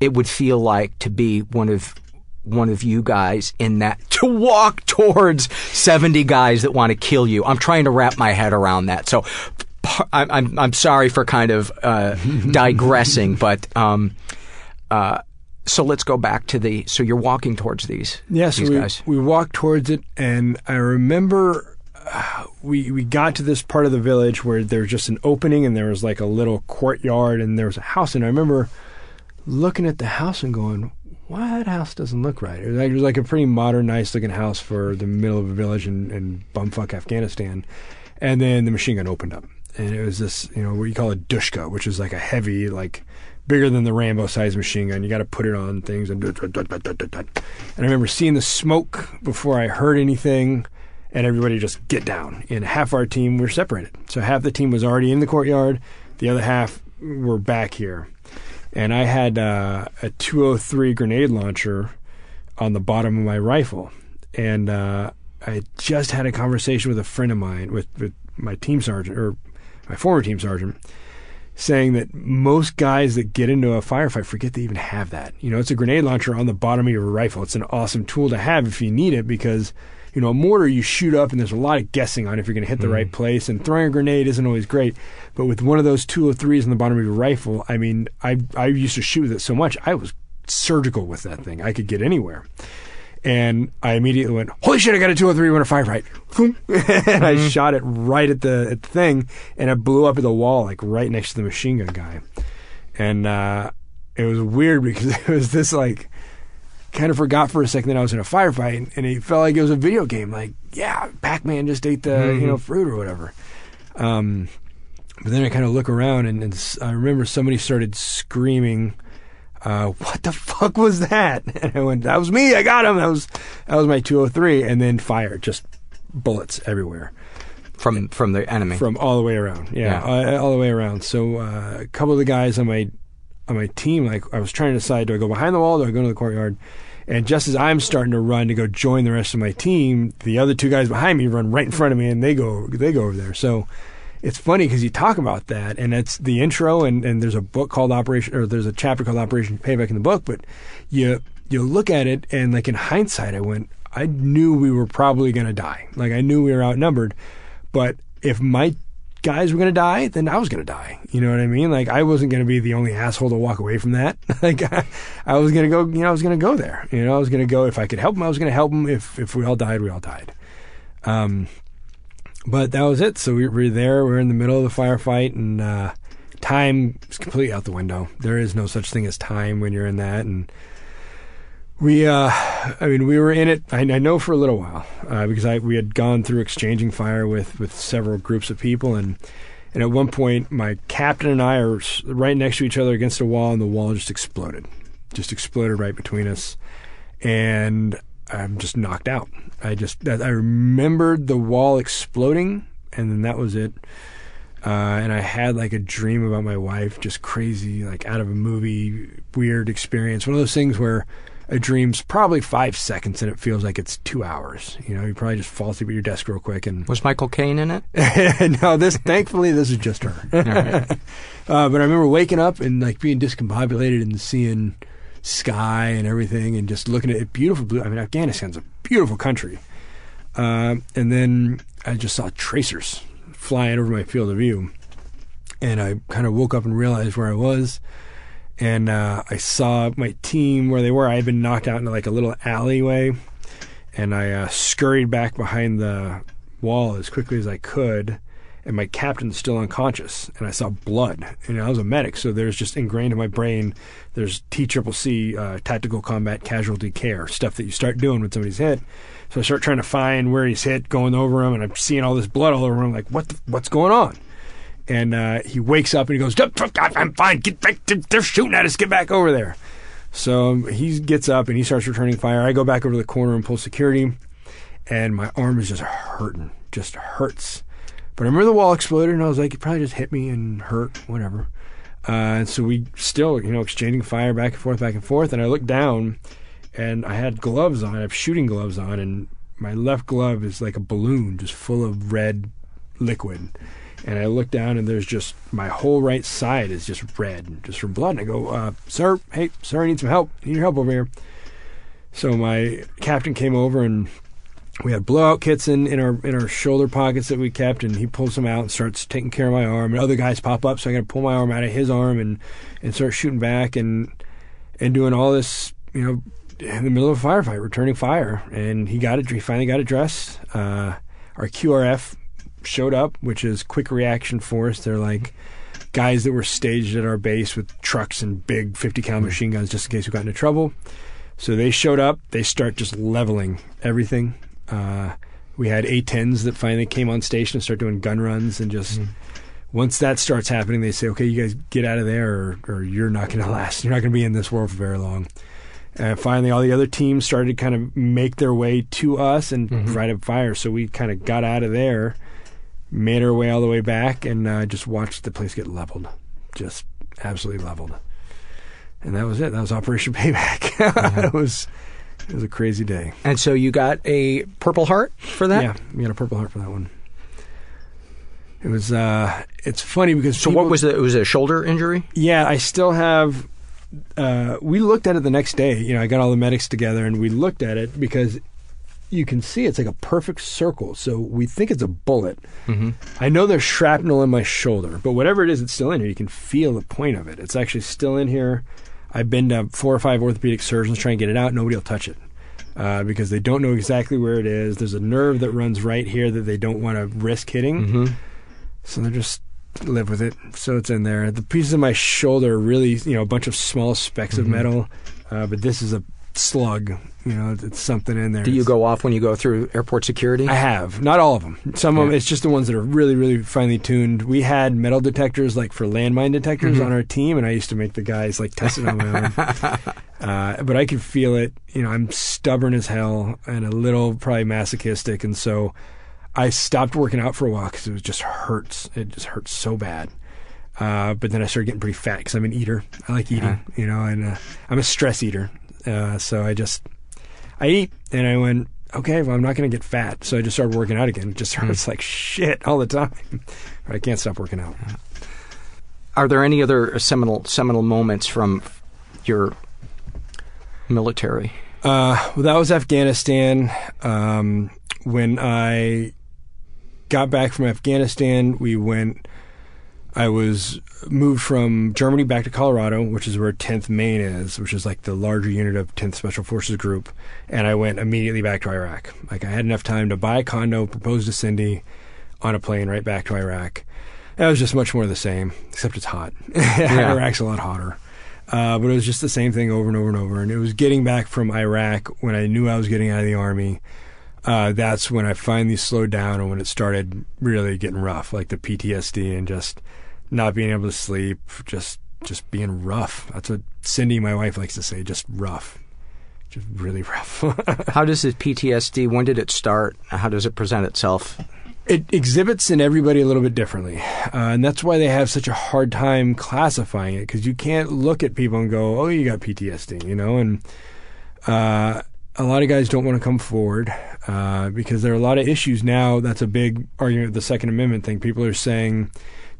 Speaker 1: it would feel like to be one of one of you guys in that to walk towards 70 guys that want to kill you. I'm trying to wrap my head around that. So I'm I'm, I'm sorry for kind of uh, digressing, but um, uh, so let's go back to the. So you're walking towards these. These
Speaker 4: we,
Speaker 1: guys.
Speaker 4: we walked towards it, and I remember uh, we we got to this part of the village where there's just an opening, and there was like a little courtyard, and there was a house, and I remember looking at the house and going, "Why that house doesn't look right?" It was like, it was like a pretty modern, nice looking house for the middle of a village in, in bumfuck Afghanistan, and then the machine gun opened up, and it was this, you know, what you call a dushka, which is like a heavy, like bigger than the Rambo sized machine gun. You got to put it on things and. And I remember seeing the smoke before I heard anything, and everybody just get down. And half our team were separated, so half the team was already in the courtyard, the other half were back here, and I had uh, a 203 grenade launcher on the bottom of my rifle. and uh, I just had a conversation with a friend of mine, with, with my team sergeant or my former team sergeant, saying that most guys that get into a firefight forget they even have that. You know, it's a grenade launcher on the bottom of your rifle. It's an awesome tool to have if you need it because you know, a mortar you shoot up and there's a lot of guessing on if you're going to hit the mm. right place. And throwing a grenade isn't always great. But with one of those 203s on the bottom of your rifle, I mean, I, I used to shoot with it so much, I was surgical with that thing. I could get anywhere. And I immediately went, holy shit, I got a 203 when a firefight. and mm-hmm. I shot it right at the, at the thing and it blew up at the wall, like right next to the machine gun guy. And, uh, it was weird because it was this like, kind of forgot for a second that I was in a firefight, and it felt like it was a video game. Like, yeah, Pac-Man just ate the mm-hmm. you know fruit or whatever. Um, but then I kind of look around, and, and, I remember somebody started screaming, uh, "What the fuck was that?" And I went, "That was me. I got him. That was that was my 203." And then fire, just bullets everywhere
Speaker 1: from from the enemy,
Speaker 4: from all the way around. Yeah, yeah. All, all, the way around. So uh, a couple of the guys on my on my team, like I was trying to decide, do I go behind the wall? Do I go to the courtyard? And just as I'm starting to run to go join the rest of my team, the other two guys behind me run right in front of me, and they go they go over there. So it's funny because you talk about that, and it's the intro, and, and there's a book called Operation, or there's a chapter called Operation Payback in the book. But you you look at it, and like in hindsight, I went, I knew we were probably going to die. Like I knew we were outnumbered, but if my guys were going to die, then I was going to die. You know what I mean? Like I wasn't going to be the only asshole to walk away from that. like I, I was going to go, you know, I was going to go there. You know, I was going to go if I could help them, I was going to help them. If if we all died, we all died. Um, but that was it. So we were there. We are in the middle of the firefight, and uh, time is completely out the window. There is no such thing as time when you're in that, and we, uh, I mean, we were in it. I, I know for a little while uh, because I we had gone through exchanging fire with with several groups of people, and and at one point, my captain and I are right next to each other against a wall, and the wall just exploded, just exploded right between us, and I'm just knocked out. I just I remembered the wall exploding, and then that was it. Uh, and I had like a dream about my wife, just crazy, like out of a movie, weird experience. One of those things where a dream's probably five seconds and it feels like it's two hours. You know, you probably just fall asleep at your desk real quick. And
Speaker 1: was Michael Caine in it?
Speaker 4: no, this thankfully this is just her. Right. uh, but I remember waking up and like being discombobulated and seeing sky and everything and just looking at it. Beautiful blue. I mean, Afghanistan's a beautiful country. Uh, and then I just saw tracers flying over my field of view, and I kind of woke up and realized where I was and uh, I saw my team where they were. I had been knocked out into like a little alleyway, and I uh, scurried back behind the wall as quickly as I could. And my captain's still unconscious, and I saw blood. And I was a medic, so there's just ingrained in my brain. There's T Triple C, uh, tactical combat casualty care stuff that you start doing when somebody's hit. So I start trying to find where he's hit, going over him, and I'm seeing all this blood all over him. I'm like, what? The, what's going on? and uh, he wakes up and he goes, "I'm fine. Get back! They're shooting at us. Get back over there." So um, he gets up and he starts returning fire. I go back over the corner and pull security, and my arm is just hurting, just hurts. But I remember the wall exploded, and I was like, "It probably just hit me and hurt, whatever." Uh, and so we still, you know, exchanging fire back and forth, back and forth. And I look down, and I had gloves on. I have shooting gloves on, and my left glove is like a balloon, just full of red liquid and I look down and there's just my whole right side is just red, just from blood. And I go, uh, "Sir, hey, sir, I need some help. I need your help over here." So my captain came over and we had blowout kits in, in our in our shoulder pockets that we kept, and he pulls them out and starts taking care of my arm. And other guys pop up, so I got to pull my arm out of his arm and and start shooting back and and doing all this, you know, in the middle of a firefight, returning fire. And he got it. He finally got it dressed. Uh, our QRF showed up, which is Quick Reaction Force. They're like guys that were staged at our base with trucks and big 50 cal machine guns just in case we got into trouble. So they showed up. They start just leveling everything. Uh, we had A10s that finally came on station and start doing gun runs and just. Mm. Once that starts happening, they say, "Okay, you guys get out of there, or, or you're not going to last. You're not going to be in this world for very long." And finally, all the other teams started to kind of make their way to us and mm-hmm. a fire. So we kind of got out of there made our way all the way back and uh, just watched the place get leveled, just absolutely leveled. And that was it. That was Operation Payback. Mm-hmm. it was It was a crazy day.
Speaker 1: And so you got a Purple Heart for that?
Speaker 4: Yeah, we got a Purple Heart for that one. It was. uh It's funny because.
Speaker 1: So what was it? It was a shoulder injury.
Speaker 4: Yeah, I still have. Uh, we looked at it the next day. You know, I got all the medics together and we looked at it because you can see it's like a perfect circle. So we think it's a bullet.
Speaker 1: Mm-hmm.
Speaker 4: I know there's shrapnel in my shoulder, but whatever it is, it's still in here. You can feel the point of it. It's actually still in here. I've been to four or five orthopedic surgeons trying to get it out. Nobody will touch it uh, because they don't know exactly where it is. There's a nerve that runs right here that they don't want to risk hitting.
Speaker 1: Mm-hmm.
Speaker 4: So they just live with it. So it's in there. The pieces of my shoulder are really, you know, a bunch of small specks of
Speaker 1: Mhm.
Speaker 4: metal, uh, but this is a slug. You know, it's something in there.
Speaker 1: Do you
Speaker 4: It's-
Speaker 1: go off when you go through airport security?
Speaker 4: I have. Not all of them. Some of them, it's just the ones that are really, really finely tuned. We had metal detectors, like for landmine detectors,
Speaker 1: Mhm.
Speaker 4: on our team, and I used to make the guys like test it on my own. uh, but I can feel it. You know, I'm stubborn as hell and a little probably masochistic, and so I stopped working out for a while because it was just hurts. It just hurts so bad. Uh, but then I started getting pretty fat because I'm an eater. I like eating,
Speaker 1: Yeah.
Speaker 4: you know, and uh, I'm a stress eater. Uh, so I just I eat, and I went, okay, well, I'm not going to get fat. So I just started working out again. It just hurts like shit all the time. I can't stop working out.
Speaker 1: Are there any other seminal seminal moments from your military?
Speaker 4: Uh, well, that was Afghanistan. Um, when I got back from Afghanistan, we went. I was moved from Germany back to Colorado, which is where 10th Maine is, which is like the larger unit of 10th Special Forces Group. And I went immediately back to Iraq. Like I had enough time to buy a condo, propose to Cindy on a plane right back to Iraq. That was just much more the same, except it's hot.
Speaker 1: Yeah.
Speaker 4: Iraq's a lot hotter. Uh, but it was just the same thing over and over and over. And it was getting back from Iraq when I knew I was getting out of the army. Uh, that's when I finally slowed down and when it started really getting rough, like the PTSD and just not being able to sleep, just just being rough. That's what Cindy, my wife, likes to say, just rough, just really rough.
Speaker 1: How does the PTSD? When did it start? How does it present itself?
Speaker 4: it exhibits in everybody a little bit differently, uh, and that's why they have such a hard time classifying it because you can't look at people and go, "Oh, you got PTSD," you know. And uh, a lot of guys don't want to come forward uh, because there are a lot of issues now. That's a big argument with the Second Amendment thing. People are saying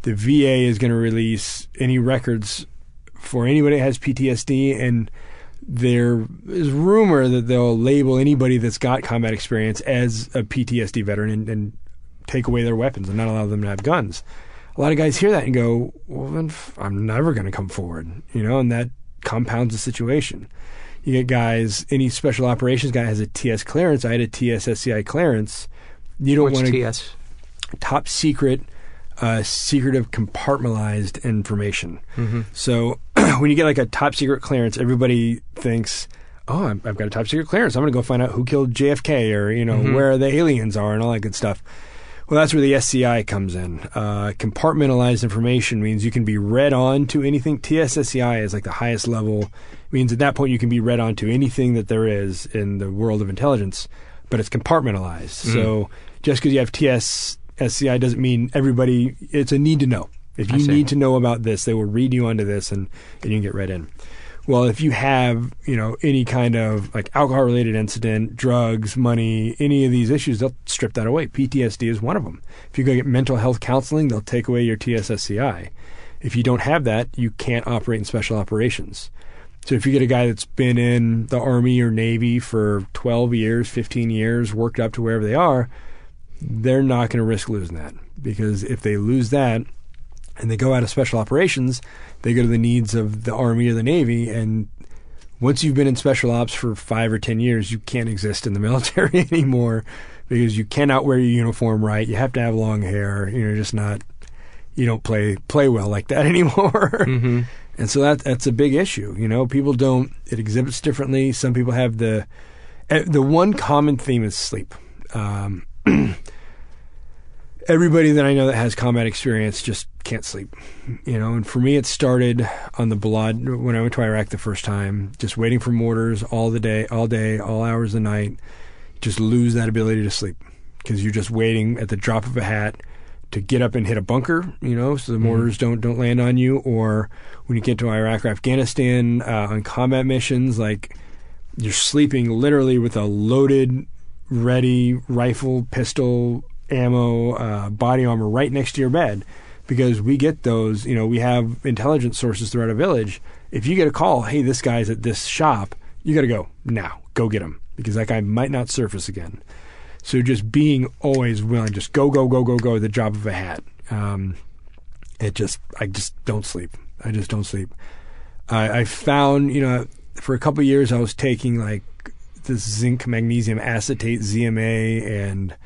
Speaker 4: the VA is going to release any records for anybody that has PTSD and there is rumor that they'll label anybody that's got combat experience as a PTSD veteran and, and take away their weapons and not allow them to have guns. A lot of guys hear that and go, "Well, then I'm never going to come forward," you know, and that compounds the situation. You get guys, any special operations guy has a TS clearance. I had a TSSCI clearance. You don't want to
Speaker 1: TS?
Speaker 4: top secret, uh, secretive, compartmentalized information.
Speaker 1: Mhm.
Speaker 4: So when you get like a top secret clearance, everybody thinks, "Oh, I've got a top secret clearance. I'm going to go find out who killed JFK or you know
Speaker 1: Mhm.
Speaker 4: where the aliens are and all that good stuff." Well, that's where the SCI comes in. Uh, compartmentalized information means you can be read on to anything. TSSCI is like the highest level. Means at that point you can be read on to anything that there is in the world of intelligence, but it's compartmentalized.
Speaker 1: Mm.
Speaker 4: So just because you have TSSCI doesn't mean everybody. It's a need to know. If you need to know about this, they will read you onto this, and, and you can get read in. Well, if you have, you know, any kind of like alcohol related incident, drugs, money, any of these issues, they'll strip that away. PTSD is one of them. If you go get mental health counseling, they'll take away your TSSCI. If you don't have that, you can't operate in special operations. So if you get a guy that's been in the Army or Navy for 12 years, 15 years, worked up to wherever they are, they're not going to risk losing that because if they lose that, and they go out of special operations, they go to the needs of the Army or the Navy. And once you've been in special ops for five or 10 years, you can't exist in the military anymore because you cannot wear your uniform right. You have to have long hair. You're just not, you don't play, play well like that anymore.
Speaker 1: Mm-hmm.
Speaker 4: And so that, that's a big issue. You know, people don't, it exhibits differently. Some people have the, eh, the one common theme is sleep. Um, everybody that I know that has combat experience just can't sleep. You know, and for me, it started on the blood when I went to Iraq the first time, just waiting for mortars all the day, all day, all hours of the night. Just lose that ability to sleep because you're just waiting at the drop of a hat to get up and hit a bunker, you know, so the mortars don't don't land on you. Or when you get to Iraq or Afghanistan uh, on combat missions, like you're sleeping literally with a loaded, ready rifle, pistol, ammo, uh, body armor right next to your bed because we get those. You know, we have intelligence sources throughout a village. If you get a call, hey, this guy's at this shop, you got to go now. Go get him because that guy might not surface again. So just being always willing, just go, go, go, go, go, the job of a hat. Um, it just, I just don't sleep. I just don't sleep. I, I found, you know, for a couple years I was taking like this zinc magnesium acetate ZMA and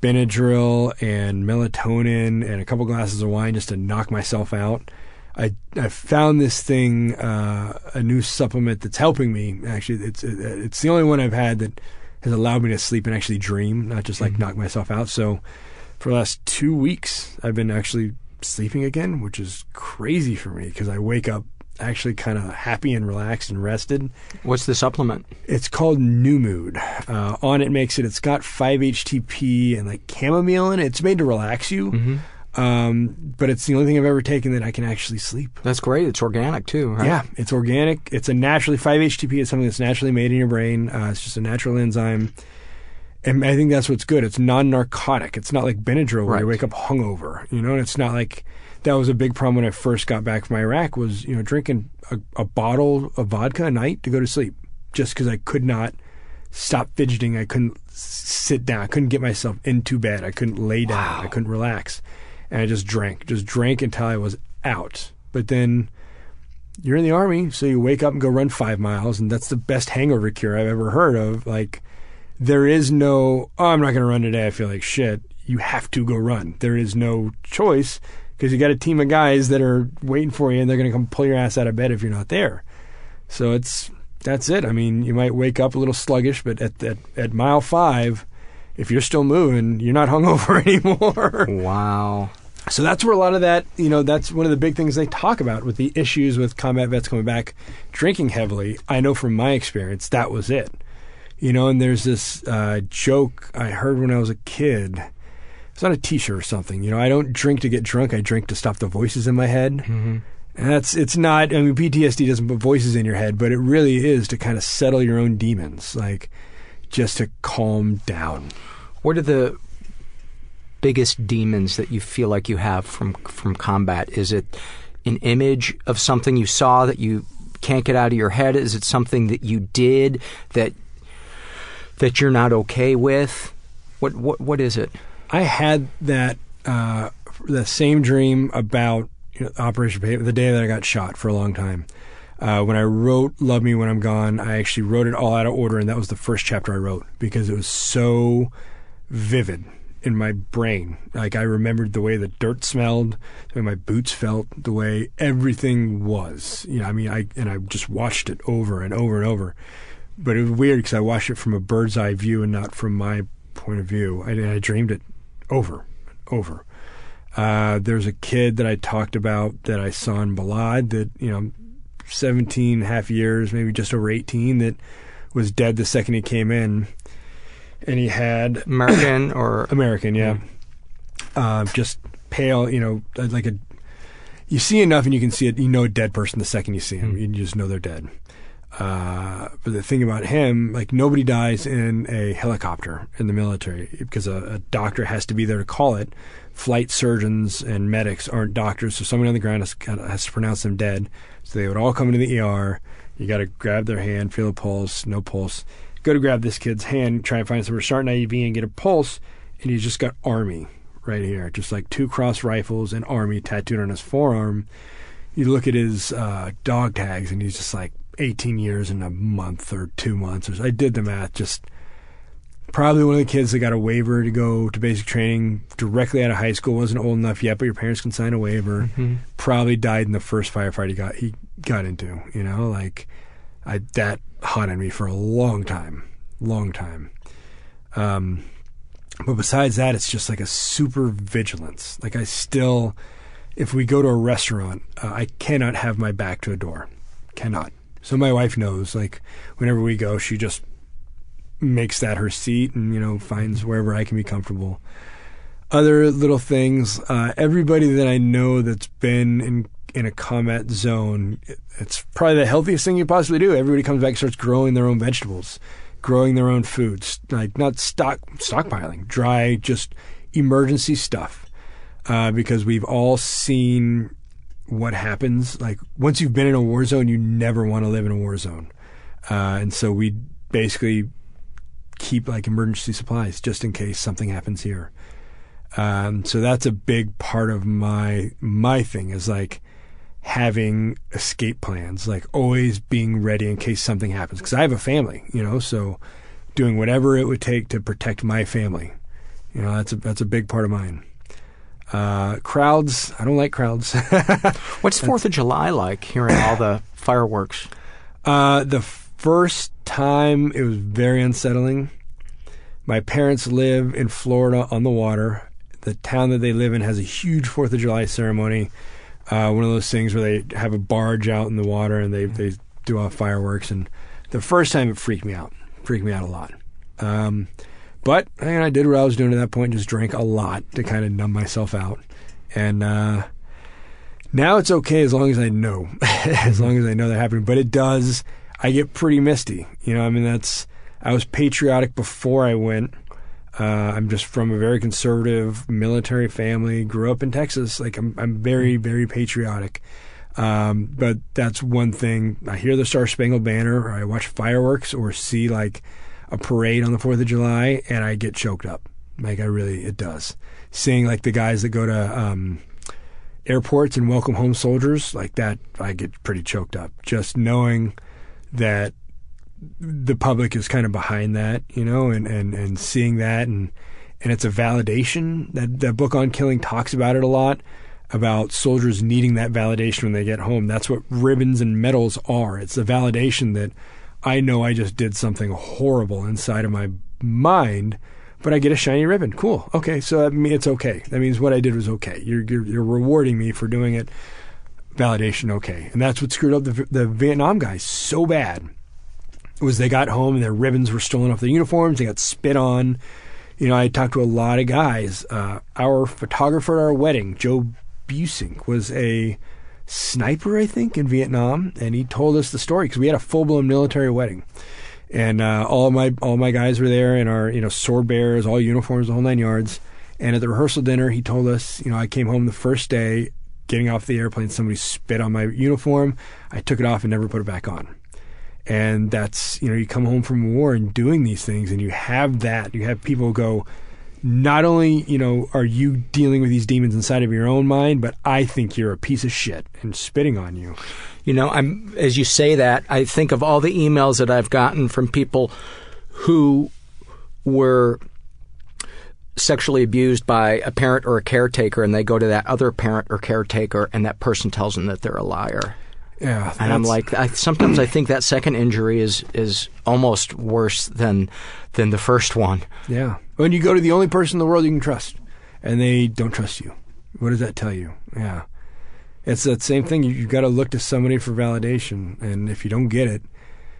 Speaker 4: Benadryl and melatonin and a couple glasses of wine just to knock myself out. I I found this thing, uh, a new supplement that's helping me. Actually, it's it's the only one I've had that has allowed me to sleep and actually dream, not just like mm-hmm. knock myself out. So for the last two weeks, I've been actually sleeping again, which is crazy for me because I wake up actually kind of happy and relaxed and rested.
Speaker 1: What's the supplement?
Speaker 4: It's called New Mood. Uh, on it makes it. It's got 5-HTP and like chamomile in it. It's made to relax you. Mm-hmm. Um, but it's the only thing I've ever taken that I can actually sleep.
Speaker 1: That's great. It's organic too, right?
Speaker 4: Yeah, it's organic. It's a naturally 5-HTP. is something that's naturally made in your brain. Uh, it's just a natural enzyme. And I think that's what's good. It's non-narcotic. It's not like Benadryl where right. you wake up hungover, you know. And it's not like that was a big problem when I first got back from Iraq was you know drinking a, a bottle of vodka a night to go to sleep just because I could not stop fidgeting. I couldn't sit down. I couldn't get myself into bed. I couldn't lay down. Wow. I couldn't relax, and I just drank, just drank until I was out. But then you're in the army, so you wake up and go run five miles, and that's the best hangover cure I've ever heard of. Like there is no, oh, I'm not going to run today. I feel like shit. You have to go run. There is no choice because you got a team of guys that are waiting for you and they're going to come pull your ass out of bed if you're not there. So it's that's it. I mean, you might wake up a little sluggish, but at at, at mile five, if you're still moving, you're not hungover anymore.
Speaker 1: Wow.
Speaker 4: So that's where a lot of that, you know, that's one of the big things they talk about with the issues with combat vets coming back drinking heavily. I know from my experience that was it. You know, and there's this uh, joke I heard when I was a kid it's not a T-shirt or something. You know, I don't drink to get drunk. I drink to stop the voices in my head. Mm-hmm. And that's it's not. I mean, PTSD doesn't put voices in your head, but it really is to kind of settle your own demons, like just to calm down.
Speaker 1: What are the biggest demons that you feel like you have from from combat? Is it an image of something you saw that you can't get out of your head? Is it something that you did that that you're not okay with? What what what is it?
Speaker 4: I had that uh, the same dream about you know, Operation Paper the day that I got shot for a long time. Uh, when I wrote "Love Me When I'm Gone," I actually wrote it all out of order, and that was the first chapter I wrote because it was so vivid in my brain. Like I remembered the way the dirt smelled, the way my boots felt, the way everything was. You know, I mean, I and I just watched it over and over and over. But it was weird because I watched it from a bird's eye view and not from my point of view. I, I dreamed it over, over. Uh, there's a kid that I talked about that I saw in Balad that, you know, 17 half years, maybe just over 18, that was dead the second he came in. And he had.
Speaker 1: American or.
Speaker 4: American, yeah. Mm. Uh, just pale, you know, like a. You see enough and you can see it. You know a dead person the second you see him. Mm. You just know they're dead. Uh, but the thing about him, like nobody dies in a helicopter in the military because a, a, doctor has to be there to call it. Flight surgeons and medics aren't doctors, so someone on the ground has, has to pronounce them dead. So they would all come into the ER. You got to grab their hand, feel a pulse, no pulse. Go to grab this kid's hand, try and find somewhere to start an IV and get a pulse, and he's just got Army right here, just like two cross rifles and Army tattooed on his forearm. You look at his uh, dog tags, and he's just like 18 years in a month or two months. I did the math. Just probably one of the kids that got a waiver to go to basic training directly out of high school. wasn't old enough yet, but your parents can sign a waiver. Mm-hmm. Probably died in the first firefight he got he got into. You know, like I that haunted me for a long time, long time. Um, but besides that, it's just like a super vigilance. Like I still, if we go to a restaurant, uh, I cannot have my back to a door. Cannot. So my wife knows, like, whenever we go, she just makes that her seat and, you know, finds wherever I can be comfortable. Other little things, uh, everybody that I know that's been in, in a combat zone, it's probably the healthiest thing you possibly do. Everybody comes back and starts growing their own vegetables, growing their own foods, like not stock stockpiling, dry, just emergency stuff. Uh, because we've all seen what happens. Like once you've been in a war zone, you never want to live in a war zone. Uh, and so we basically keep like emergency supplies just in case something happens here. Um, so that's a big part of my my thing is like having escape plans, like always being ready in case something happens. Because I have a family, you know, so doing whatever it would take to protect my family. You know, that's a that's a big part of mine. Uh, crowds, I don't like crowds.
Speaker 1: What's Fourth of July like? Hearing all the fireworks.
Speaker 4: Uh, the first time it was very unsettling. My parents live in Florida on the water. The town that they live in has a huge Fourth of July ceremony. Uh, one of those things where they have a barge out in the water and they they do off fireworks. And the first time it freaked me out, freaked me out a lot. Um, but I, I did what I was doing at that point, just drank a lot to kind of numb myself out. And uh, now it's okay as long as I know, as long as I know that happened. But it does. I get pretty misty. You know, I mean, that's. I was patriotic before I went. Uh, I'm just from a very conservative military family. Grew up in Texas. Like I'm, I'm very, very patriotic. Um, but that's one thing. I hear the Star Spangled Banner, or I watch fireworks, or see like a parade on the Fourth of July, and I get choked up. Like I really, it does. Seeing like the guys that go to um, airports and welcome home soldiers, like that, I get pretty choked up. Just knowing that the public is kind of behind that, you know, and, and, and seeing that and and it's a validation. That that book on killing talks about it a lot, about soldiers needing that validation when they get home. That's what ribbons and medals are. It's a validation that I know I just did something horrible inside of my mind, but I get a shiny ribbon. Cool. Okay, so that means it's okay. That means what I did was okay. You're you're, you're rewarding me for doing it. Validation, okay, and that's what screwed up the the Vietnam guys so bad. Was they got home and their ribbons were stolen off their uniforms. They got spit on. You know, I talked to a lot of guys. Uh, our photographer at our wedding, Joe Busink, was a sniper, I think, in Vietnam, and he told us the story because we had a full blown military wedding, and uh, all my all my guys were there in our you know sword bearers, all uniforms, the whole nine yards. And at the rehearsal dinner, he told us, you know, I came home the first day, getting off the airplane, somebody spit on my uniform. I took it off and never put it back on. And that's, you know, you come home from war and doing these things, and you have that. You have people go, not only, you know, are you dealing with these demons inside of your own mind, but I think you're a piece of shit and spitting on you.
Speaker 1: You know, I'm as you say that, I think of all the emails that I've gotten from people who were sexually abused by a parent or a caretaker and they go to that other parent or caretaker and that person tells them that they're a liar.
Speaker 4: Yeah,
Speaker 1: and I'm like, I, sometimes I think that second injury is is almost worse than than the first one.
Speaker 4: Yeah, when you go to the only person in the world you can trust, and they don't trust you, what does that tell you? Yeah, it's that same thing. You, you've got to look to somebody for validation, and if you don't get it,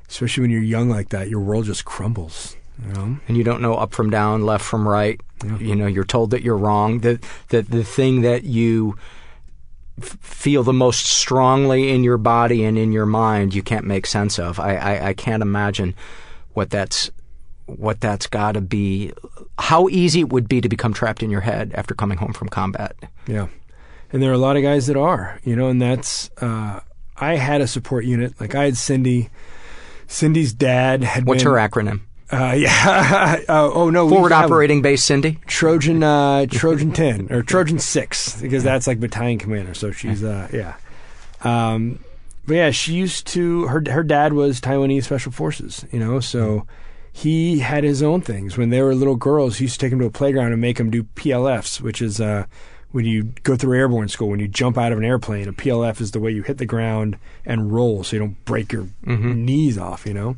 Speaker 4: especially when you're young like that, your world just crumbles. You know?
Speaker 1: And you don't know up from down, left from right.
Speaker 4: Yeah.
Speaker 1: You know, you're told that you're wrong. That that the thing that you feel the most strongly in your body and in your mind you can't make sense of. I, I, I can't imagine what that's what that's got to be. How easy it would be to become trapped in your head after coming home from combat.
Speaker 4: Yeah, and there are a lot of guys that are, you know, and that's. Uh, I had a support unit. Like I had Cindy. Cindy's dad had.
Speaker 1: What's
Speaker 4: been,
Speaker 1: her acronym?
Speaker 4: Uh, yeah. uh, oh no.
Speaker 1: Forward operating base, Cindy.
Speaker 4: Trojan uh, Trojan ten or Trojan six because that's like battalion commander. So she's uh, yeah. Um, but yeah, she used to her her dad was Taiwanese special forces. You know, so he had his own things. When they were little girls, he used to take them to a playground and make them do PLFs, which is uh, when you go through airborne school, when you jump out of an airplane, a PLF is the way you hit the ground and roll so you don't break your
Speaker 1: mm-hmm.
Speaker 4: knees off. You know,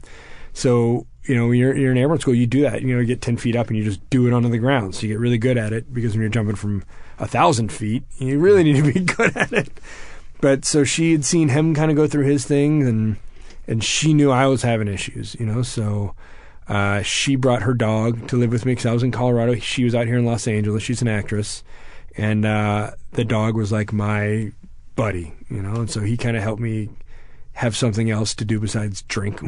Speaker 4: so you know, when you're, you're in airborne school, you do that. You know, you get 10 feet up and you just do it onto the ground. So you get really good at it because when you're jumping from a thousand feet, you really need to be good at it. But so she had seen him kind of go through his things and, and she knew I was having issues, you know, so, uh, she brought her dog to live with me because I was in Colorado. She was out here in Los Angeles. She's an actress. And, uh, the dog was like my buddy, you know, and so he kind of helped me have something else to do besides drink.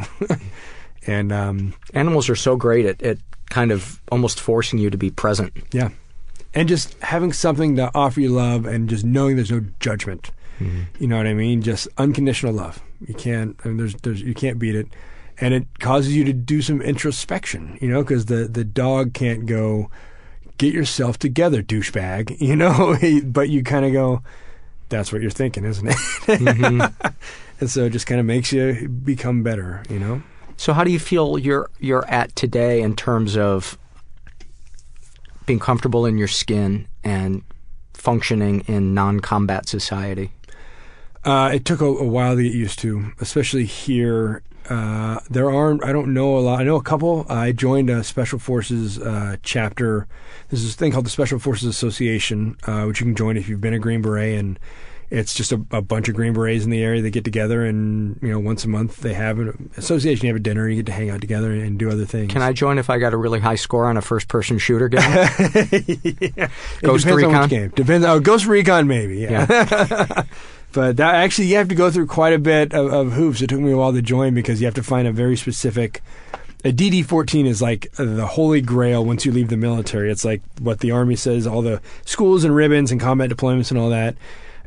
Speaker 4: and um,
Speaker 1: animals are so great at, at kind of almost forcing you to be present.
Speaker 4: Yeah, and just having something to offer you love, and just knowing there's no judgment. Mm-hmm. You know what I mean? Just unconditional love. You can't. I mean, there's, there's, you can't beat it, and it causes you to do some introspection. You know, because the the dog can't go, get yourself together, douchebag. You know, but you kind of go, that's what you're thinking, isn't it? mm-hmm. and so it just kind of makes you become better. You know.
Speaker 1: So how do you feel you're you're at today in terms of being comfortable in your skin and functioning in non-combat society?
Speaker 4: Uh, it took a, a, while to get used to, especially here. Uh, there aren't. I don't know a lot. I know a couple. I joined a Special Forces uh, chapter. There's this thing called the Special Forces Association, uh, which you can join if you've been a Green Beret, and it's just a, a, bunch of Green Berets in the area. They get together, and you know, once a month they have an association. You have a dinner, you get to hang out together and do other things.
Speaker 1: Can I join if I got a really high score on a first-person shooter game?
Speaker 4: yeah. Ghost Recon game depends. Oh, Ghost Recon maybe. Yeah. yeah. but that actually you have to go through quite a bit of, of hoops. It took me a while to join because you have to find a very specific a DD 14 is like the holy grail once you leave the military. It's like what the Army says, all the schools and ribbons and combat deployments and all that.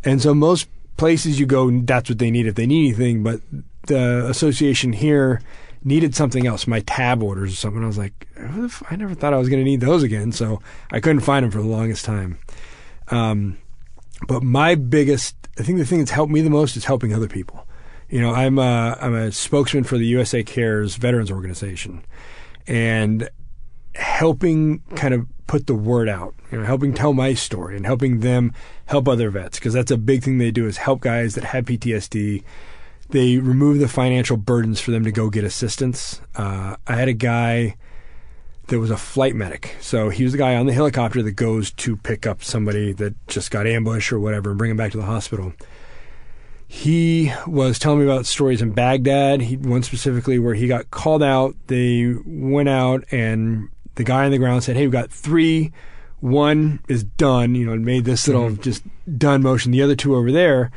Speaker 4: And so most places you go, that's what they need if they need anything. But the association here needed something else, my tab orders or something. I was like, I never thought I was going to need those again. So I couldn't find them for the longest time. Um, but my biggest, I think the thing that's helped me the most is helping other people. You know, I'm a, I'm a spokesman for the USA Cares Veterans Organization, and helping kind of put the word out, you know, helping tell my story and helping them help other vets because that's a big thing they do is help guys that have PTSD. They remove the financial burdens for them to go get assistance. Uh, I had a guy that was a flight medic, so he was the guy on the helicopter that goes to pick up somebody that just got ambushed or whatever and bring him back to the hospital. He was telling me about stories in Baghdad. He one specifically where he got called out. They went out and the guy on the ground said, "Hey, we've got three. One is done. You know, and made this little mm-hmm. just done motion. The other two over there."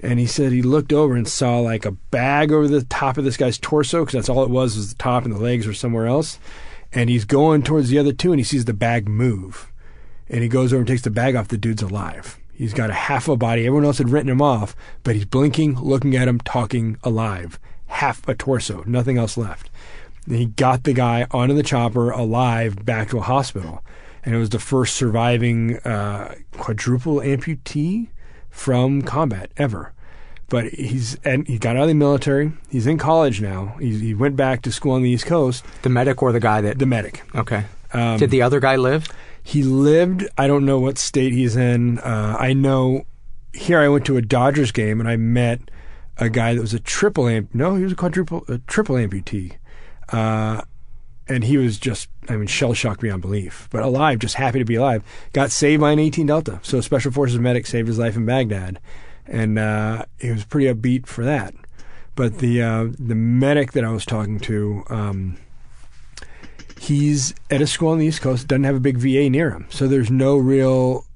Speaker 4: And he said he looked over and saw like a bag over the top of this guy's torso because that's all it was was the top and the legs were somewhere else. And he's going towards the other two and he sees the bag move. And he goes over and takes the bag off. The dude's alive. He's got a half a body. Everyone else had written him off, but he's blinking, looking at him, talking alive. Half a torso, nothing else left. And he got the guy onto the chopper alive back to a hospital. And it was the first surviving uh, quadruple amputee from combat ever. But he's and he got out of the military. He's in college now. He, he went back to school on the East Coast.
Speaker 1: The medic or the guy that
Speaker 4: the medic.
Speaker 1: Okay. Um, Did the other guy live?
Speaker 4: He lived. I don't know what state he's in. Uh, I know here I went to a Dodgers game and I met a guy that was a triple amp. No, he was a quadruple, a triple amputee. Uh, and he was just, I mean, shell shocked beyond belief, but alive, just happy to be alive. Got saved by an 18 Delta. So Special Forces medic saved his life in Baghdad. And uh, he was pretty upbeat for that. But the uh, the medic that I was talking to, um, he's at a school on the East Coast, doesn't have a big VA near him. So there's no real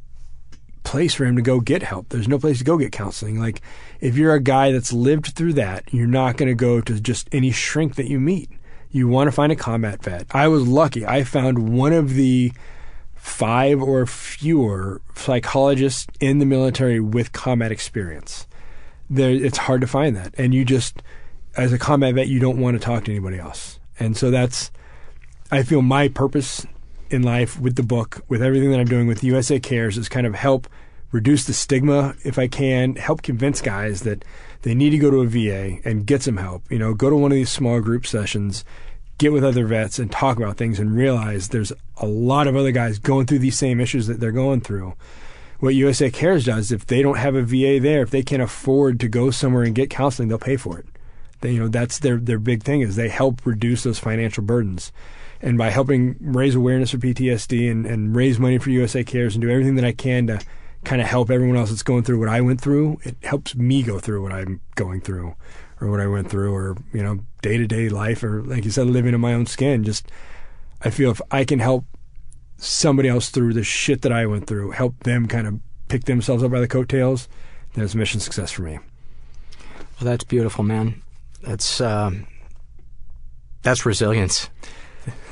Speaker 4: place for him to go get help. There's no place to go get counseling. Like, if you're a guy that's lived through that, you're not going to go to just any shrink that you meet you want to find a combat vet. I was lucky. I found one of the five or fewer psychologists in the military with combat experience. There, it's hard to find that, and you just, as a combat vet, you don't want to talk to anybody else. And so that's, I feel my purpose in life with the book, with everything that I'm doing with USA Cares, is kind of help reduce the stigma if I can, help convince guys that they need to go to a VA and get some help. You know, go to one of these small group sessions, get with other vets and talk about things and realize there's a lot of other guys going through these same issues that they're going through. What USA Cares does, if they don't have a VA there, if they can't afford to go somewhere and get counseling, they'll pay for it. They, you know, that's their their big thing is they help reduce those financial burdens. And by helping raise awareness for PTSD and, and raise money for USA Cares and do everything that I can to kind of help everyone else that's going through what I went through, it helps me go through what I'm going through or what I went through or, you know, day to day life or like you said, living in my own skin. Just I feel if I can help somebody else through the shit that I went through, help them kind of pick themselves up by the coattails, then it's mission success for me.
Speaker 1: Well, that's beautiful, man. That's um, that's resilience.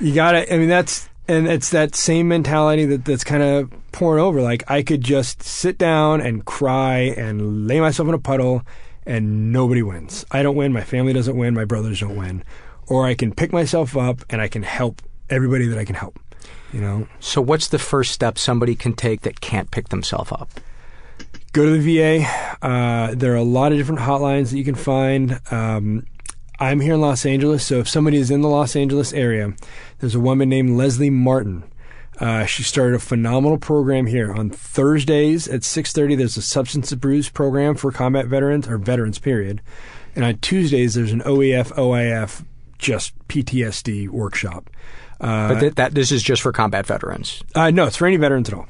Speaker 4: You got to I mean, that's and it's that same mentality that that's kind of pouring over. Like I could just sit down and cry and lay myself in a puddle, and nobody wins. I don't win. My family doesn't win. My brothers don't win. Or I can pick myself up and I can help everybody that I can help. You know.
Speaker 1: So, what's the first step somebody can take that can't pick themselves up?
Speaker 4: Go to the VA. Uh, there are a lot of different hotlines that you can find. Um, I'm here in Los Angeles, so if somebody is in the Los Angeles area, there's a woman named Leslie Martin. Uh, she started a phenomenal program here on Thursdays at 6:30. There's a substance abuse program for combat veterans or veterans, period. And on Tuesdays, there's an OEF OIF just PTSD workshop.
Speaker 1: Uh, but th- that this is just for combat veterans.
Speaker 4: Uh, no, it's for any veterans at all.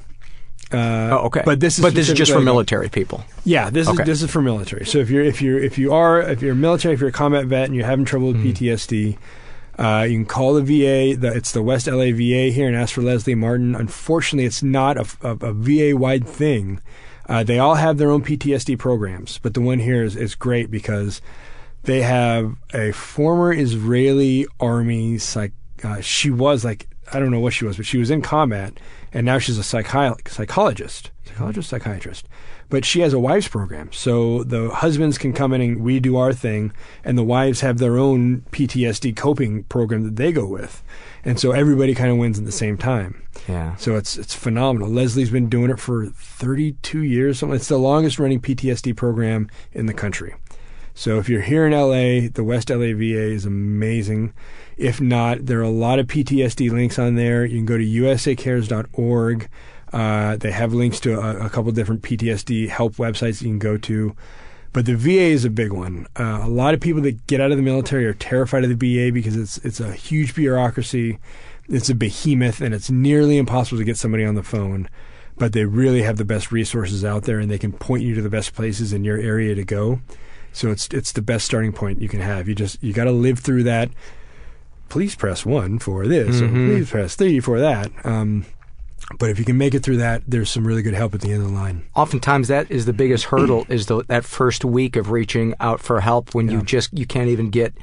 Speaker 1: Uh, oh, okay.
Speaker 4: But this is
Speaker 1: but this is just for military people.
Speaker 4: Yeah, this
Speaker 1: okay.
Speaker 4: is this is for military. So if you're if you're if you are if you're military, if you're a combat vet and you're having trouble with mm-hmm. PTSD, uh, you can call the VA. The, it's the West LA VA here and ask for Leslie Martin. Unfortunately, it's not a, a, a VA wide thing. Uh, they all have their own PTSD programs, but the one here is, is great because they have a former Israeli army psych. Uh, she was like I don't know what she was, but she was in combat, and now she's a psychi- psychologist, psychologist, psychiatrist. But she has a wives program, so the husbands can come in and we do our thing, and the wives have their own PTSD coping program that they go with, and so everybody kind of wins at the same time.
Speaker 1: Yeah.
Speaker 4: So it's it's phenomenal. Leslie's been doing it for 32 years. Something. It's the longest running PTSD program in the country. So if you're here in LA, the West LA VA is amazing. If not, there are a lot of PTSD links on there. You can go to usacares.org. Uh, they have links to a, a couple different PTSD help websites you can go to. But the VA is a big one. Uh, a lot of people that get out of the military are terrified of the VA because it's it's a huge bureaucracy. It's a behemoth, and it's nearly impossible to get somebody on the phone. But they really have the best resources out there, and they can point you to the best places in your area to go. So it's it's the best starting point you can have. You just you got to live through that please press one for this, mm-hmm. or please press three for that. Um, but if you can make it through that, there's some really good help at the end of the line.
Speaker 1: Oftentimes, that is the biggest hurdle is the, that first week of reaching out for help when yeah. you just you can't even get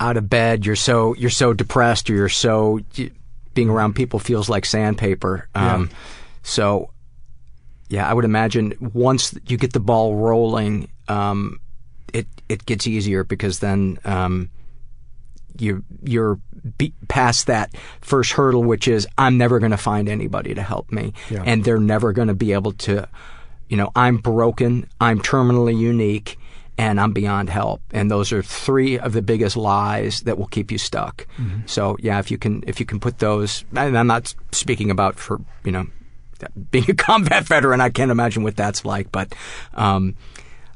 Speaker 1: out of bed. You're so you're so depressed, or you're so being around people feels like sandpaper. Um, yeah. So, yeah, I would imagine once you get the ball rolling, um, it it gets easier because then. Um, you you're be, past that first hurdle, which is I'm never going to find anybody to help me, yeah. and they're never going to be able to. You know, I'm broken. I'm terminally unique. And I'm beyond help, and those are three of the biggest lies that will keep you stuck. Mm-hmm. So, yeah, if you can, if you can put those, and I'm not speaking about for you know, being a combat veteran, I can't imagine what that's like, but um,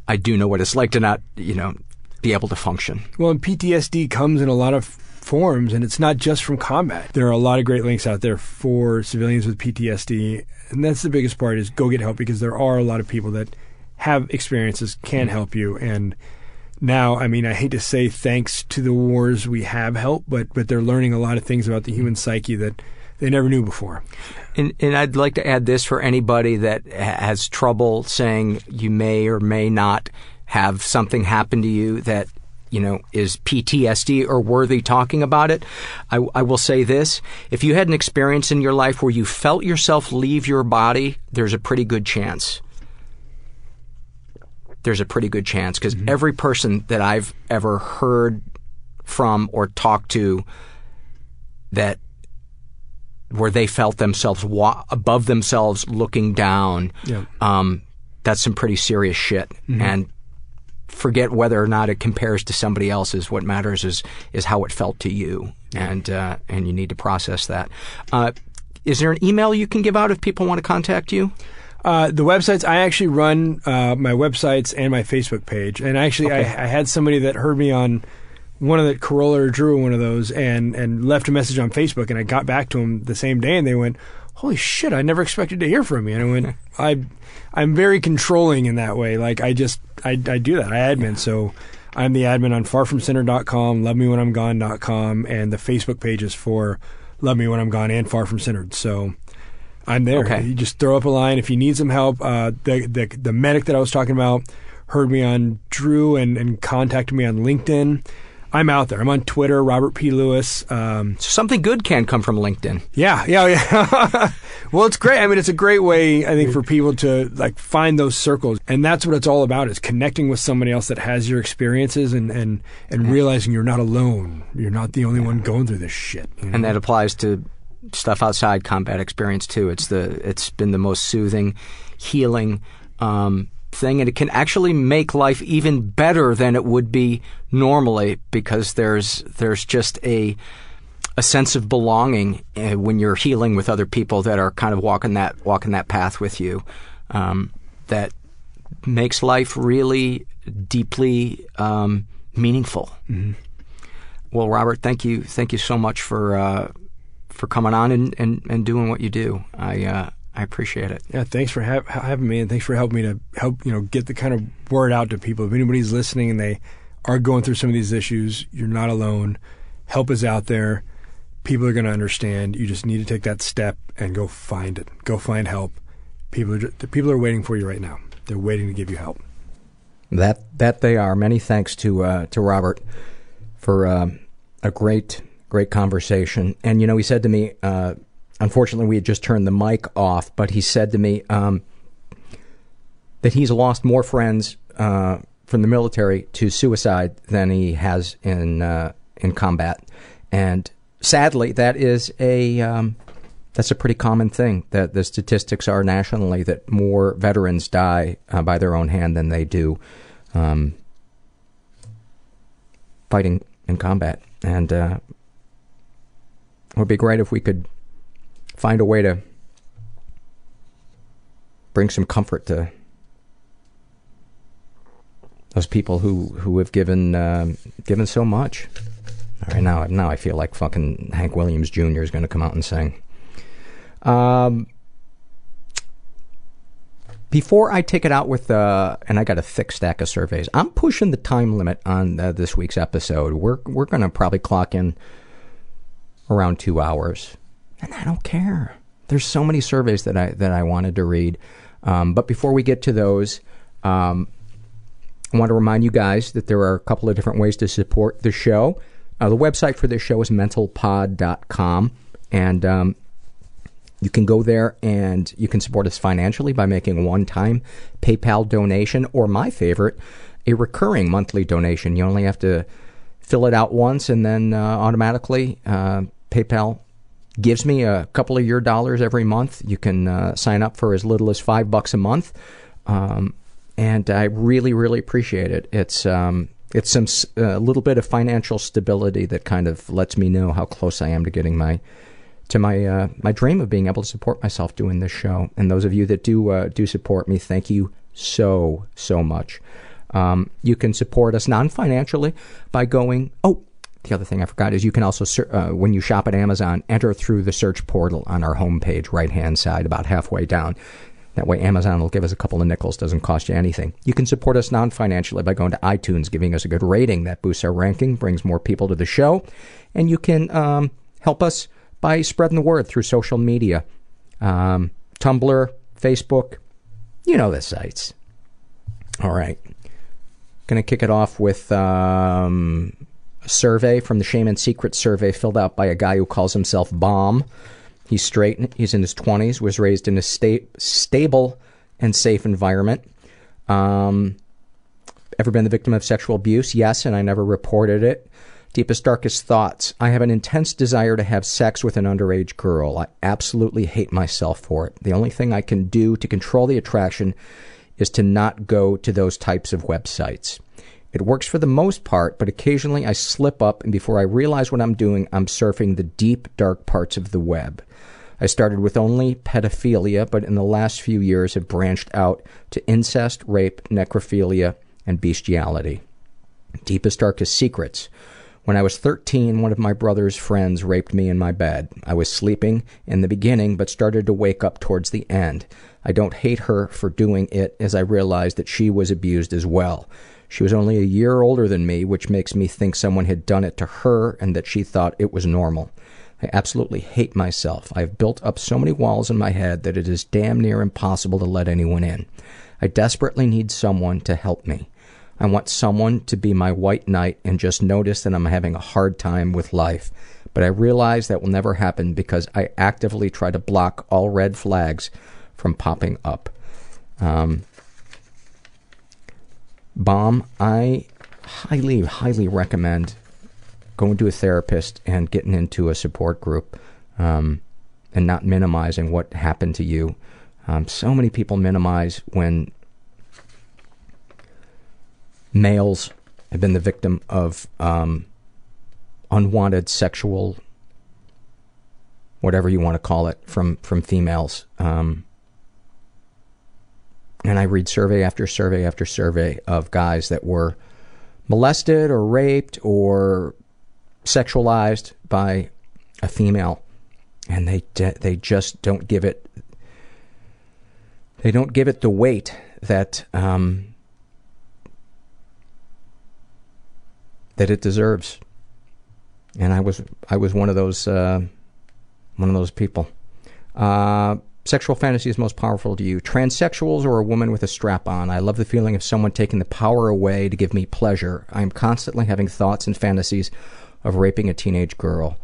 Speaker 1: I do know what it's like to not, you know, be able to function.
Speaker 4: Well, and PTSD comes in a lot of forms, and it's not just from combat. There are a lot of great links out there for civilians with PTSD, and that's the biggest part is go get help because there are a lot of people that have experiences, can help you, and now, I mean, I hate to say thanks to the wars we have helped, but but they're learning a lot of things about the human psyche that they never knew before.
Speaker 1: And, and I'd like to add this for anybody that has trouble saying you may or may not have something happen to you that you know, is PTSD or worthy talking about it. I, I, will say this. If you had an experience in your life where you felt yourself leave your body, there's a pretty good chance. There's a pretty good chance because mm-hmm. every person that I've ever heard from or talked to that where they felt themselves wa- above themselves looking down, yeah. um, that's some pretty serious shit. Mm-hmm. And forget whether or not it compares to somebody else's. What matters is is how it felt to you, and uh, and you need to process that. Uh, is there an email you can give out if people want to contact you?
Speaker 4: Uh, the websites I actually run uh, my websites and my Facebook page, and actually okay. I, I, had somebody that heard me on one of the Carolla or Drew one of those, and and left a message on Facebook, and I got back to them the same day, and they went, "Holy shit! I never expected to hear from you." And I went, "I." I'm very controlling in that way. Like I just I, I do that. I admin. So I'm the admin on farfromcenter.com, lovemewhenimgone.com, and the Facebook pages for Love Me When I'm Gone and Far From Centered. So I'm there.
Speaker 1: Okay.
Speaker 4: You just throw up a line if you need some help. Uh, the, the the medic that I was talking about heard me on Drew and, and contacted me on LinkedIn. I'm out there. I'm on Twitter, Robert P. Lewis. Um,
Speaker 1: Something good can come from LinkedIn.
Speaker 4: yeah, yeah, yeah. well, it's great. I mean, it's a great way, I think, for people to like find those circles, and that's what it's all about: is connecting with somebody else that has your experiences, and and and realizing you're not alone. You're not the only one going through this shit. you know?
Speaker 1: and that applies to stuff outside combat experience too. It's the it's been the most soothing, healing um, thing, and it can actually make life even better than it would be normally because there's there's just a a sense of belonging uh, when you're healing with other people that are kind of walking that walking that path with you. Um, that makes life really deeply um, meaningful. Well, Robert, thank you, thank you so much for uh, for coming on and, and, and doing what you do. I uh, I appreciate it.
Speaker 4: Yeah, thanks for ha- having me, and thanks for helping me to help you know get the kind of word out to people. If anybody's listening and they are going through some of these issues, you're not alone. Help is out there. People are going to understand. You just need to take that step and go find it. Go find help. People are ju- the people are waiting for you right now. They're waiting to give you help.
Speaker 1: That that they are. Many thanks to uh, to Robert for uh, a great great conversation. And you know, he said to me, uh, unfortunately, we had just turned the mic off, but he said to me um, that he's lost more friends uh, from the military to suicide than he has in uh, in combat. And sadly, that is a um, that's a pretty common thing. That the statistics are nationally that more veterans die uh, by their own hand than they do um, fighting in combat. And uh, it would be great if we could find a way to bring some comfort to those people who who have given um given so much. All right, now now I feel like fucking Hank Williams Jr. is going to come out and sing. Um, before I take it out with, uh, and I got a thick stack of surveys. I'm pushing the time limit on uh, this week's episode. We're we're going to probably clock in around two hours, and I don't care. There's so many surveys that I that I wanted to read, um, but before we get to those, um, I want to remind you guys that there are a couple of different ways to support the show. Uh, the website for this show is mentalpod.com, and um, you can go there and you can support us financially by making a one-time PayPal donation, or my favorite, a recurring monthly donation. You only have to fill it out once, and then uh, automatically uh, PayPal gives me a couple of your dollars every month. You can uh, sign up for as little as five bucks a month, um, and I really, really appreciate it. It's um, it's some a little bit of financial stability that kind of lets me know how close I am to getting my to my uh, my dream of being able to support myself doing this show. And those of you that do uh, do support me, thank you so so much. Um, you can support us non financially by going. Oh, the other thing I forgot is you can also uh, when you shop at Amazon, enter through the search portal on our homepage, right hand side, about halfway down. That way, Amazon will give us a couple of nickels. Doesn't cost you anything. You can support us non financially by going to iTunes, giving us a good rating. That boosts our ranking, brings more people to the show, and you can um, help us by spreading the word through social media um, Tumblr, Facebook, you know the sites. All right. Going to kick it off with um, survey from the Shame and Secret survey filled out by a guy who calls himself Bomb. He's straight, he's in his 20s, was raised in a sta- stable and safe environment. Um, ever been the victim of sexual abuse? Yes, and I never reported it. Deepest, darkest thoughts. I have an intense desire to have sex with an underage girl. I absolutely hate myself for it. The only thing I can do to control the attraction is to not go to those types of websites. It works for the most part, but occasionally I slip up, and before I realize what I'm doing, I'm surfing the deep, dark parts of the web. I started with only pedophilia, but in the last few years have branched out to incest, rape, necrophilia, and bestiality. Deepest, darkest secrets. When I was 13, one of my brother's friends raped me in my bed. I was sleeping in the beginning, but started to wake up towards the end. I don't hate her for doing it, as I realized that she was abused as well. She was only a year older than me, which makes me think someone had done it to her and that she thought it was normal. I absolutely hate myself. I have built up so many walls in my head that it is damn near impossible to let anyone in. I desperately need someone to help me. I want someone to be my white knight and just notice that I'm having a hard time with life. But I realize that will never happen because I actively try to block all red flags from popping up. Um, Bomb, I highly, highly recommend going to a therapist and getting into a support group um, and not minimizing what happened to you. Um, so many people minimize when males have been the victim of um, unwanted sexual, whatever you want to call it, from from females. Um, and I read survey after survey after survey of guys that were molested or raped or sexualized by a female, and they they just don't give it they don't give it the weight that um, that it deserves. And I was I was one of those uh, one of those people. Uh, sexual fantasy is most powerful to you. Transsexuals or a woman with a strap on. I love the feeling of someone taking the power away to give me pleasure. I am constantly having thoughts and fantasies of raping a teenage girl.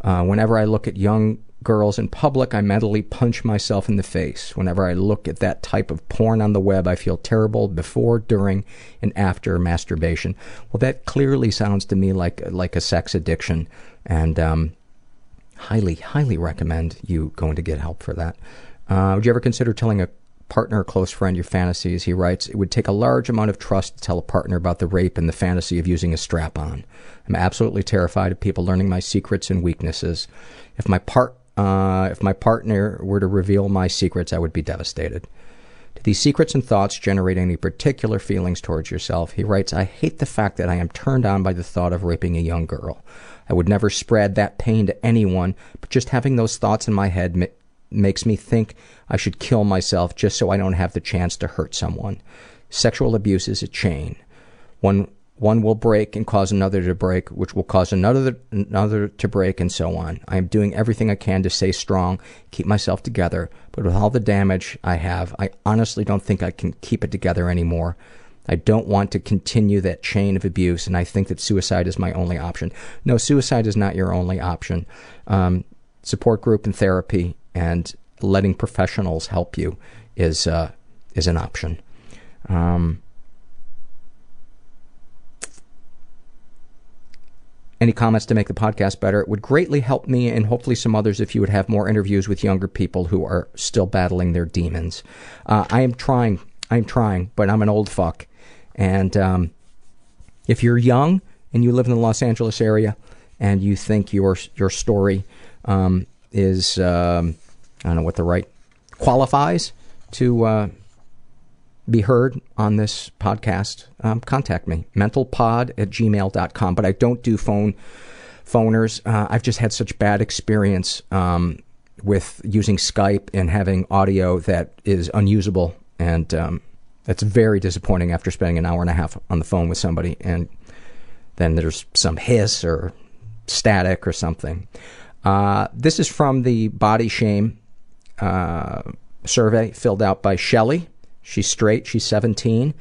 Speaker 1: Uh, whenever I look at young girls in public, I mentally punch myself in the face. Whenever I look at that type of porn on the web, I feel terrible before, during, and after masturbation. Well, that clearly sounds to me like like a sex addiction, and um, highly, highly recommend you going to get help for that. Uh, would you ever consider telling a partner or close friend your fantasies? He writes, It would take a large amount of trust to tell a partner about the rape and the fantasy of using a strap on. I'm absolutely terrified of people learning my secrets and weaknesses. If my part uh, if my partner were to reveal my secrets, I would be devastated. Do these secrets and thoughts generate any particular feelings towards yourself? He writes, I hate the fact that I am turned on by the thought of raping a young girl. I would never spread that pain to anyone, but just having those thoughts in my head ma- makes me think I should kill myself just so I don't have the chance to hurt someone. Sexual abuse is a chain. One one will break and cause another to break, which will cause another another to break, and so on. I am doing everything I can to stay strong, keep myself together, but with all the damage I have, I honestly don't think I can keep it together anymore. I don't want to continue that chain of abuse, and I think that suicide is my only option. No, suicide is not your only option. Um, support group and therapy and letting professionals help you is uh, is an option. Um, any comments to make the podcast better. It would greatly help me and hopefully some others if you would have more interviews with younger people who are still battling their demons. Uh, I am trying. I'm trying, but I'm an old fuck. And um, if you're young and you live in the Los Angeles area and you think your your story um, is um, I don't know what the right qualifies to uh, be heard on this podcast, um, contact me. Mentalpod at gmail.com. But I don't do phone phoners. Uh, I've just had such bad experience um, with using Skype and having audio that is unusable. And um, that's very disappointing after spending an hour and a half on the phone with somebody. And then there's some hiss or static or something. Uh, this is from the body shame uh, survey filled out by Shelly. She's straight. She's 17.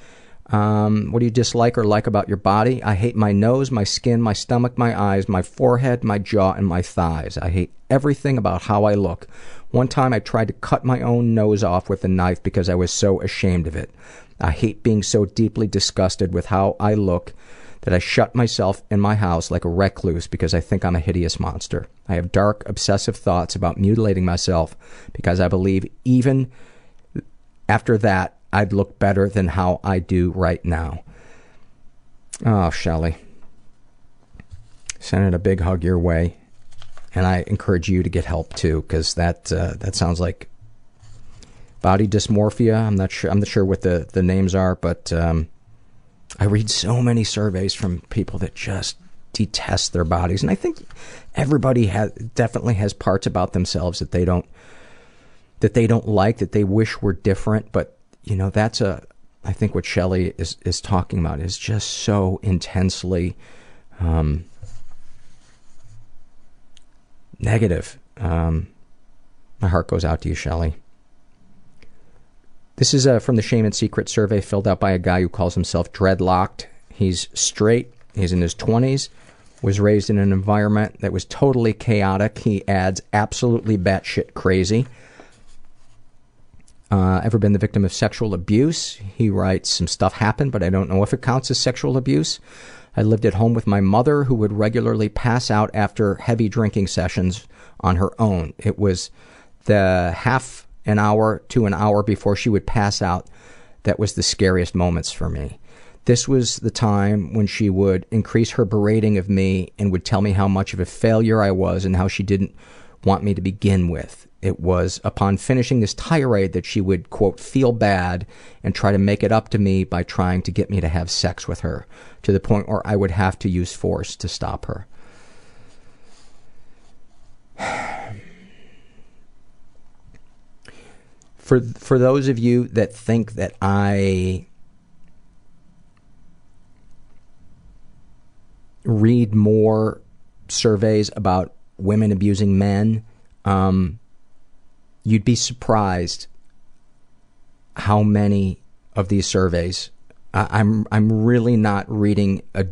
Speaker 1: Um, what do you dislike or like about your body? I hate my nose, my skin, my stomach, my eyes, my forehead, my jaw, and my thighs. I hate everything about how I look. One time I tried to cut my own nose off with a knife because I was so ashamed of it. I hate being so deeply disgusted with how I look that I shut myself in my house like a recluse because I think I'm a hideous monster. I have dark, obsessive thoughts about mutilating myself because I believe even after that I'd look better than how I do right now. Oh, Shelly. Sending a big hug your way. And I encourage you to get help too, because that uh, that sounds like body dysmorphia. I'm not sure. I'm not sure what the, the names are, but um, I read so many surveys from people that just detest their bodies, and I think everybody has definitely has parts about themselves that they don't that they don't like, that they wish were different. But you know, that's a I think what Shelley is is talking about is just so intensely. Um, negative. Um, my heart goes out to you, Shelley. This is uh, from the Shame and Secret survey filled out by a guy who calls himself Dreadlocked. He's straight, he's in his 20s, was raised in an environment that was totally chaotic. He adds absolutely batshit crazy. Uh, ever been the victim of sexual abuse? He writes, Some stuff happened, but I don't know if it counts as sexual abuse. I lived at home with my mother, who would regularly pass out after heavy drinking sessions on her own. It was the half an hour to an hour before she would pass out that was the scariest moments for me. This was the time when she would increase her berating of me and would tell me how much of a failure I was and how she didn't want me to begin with. It was upon finishing this tirade that she would, quote, feel bad and try to make it up to me by trying to get me to have sex with her, to the point where I would have to use force to stop her. For, for those of you that think that I read more surveys about women abusing men, um, you'd be surprised how many of these surveys I'm I'm really not reading a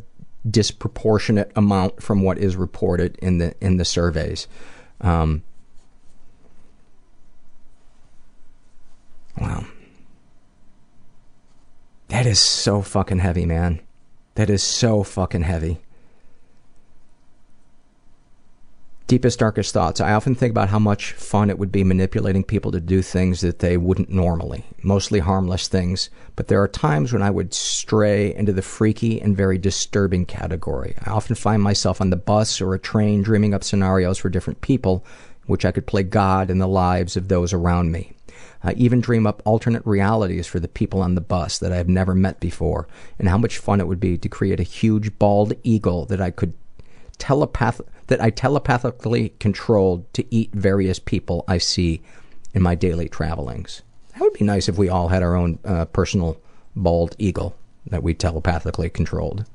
Speaker 1: disproportionate amount from what is reported in the in the surveys. Um, wow, that is so fucking heavy, man. That is so fucking heavy. Deepest, darkest thoughts. I often think about how much fun it would be manipulating people to do things that they wouldn't normally, mostly harmless things. But there are times when I would stray into the freaky and very disturbing category. I often find myself on the bus or a train dreaming up scenarios for different people, which I could play God in the lives of those around me. I even dream up alternate realities for the people on the bus that I have never met before, and how much fun it would be to create a huge bald eagle that I could telepath that I telepathically controlled to eat various people I see in my daily travelings. That would be nice if we all had our own uh, personal bald eagle that we telepathically controlled.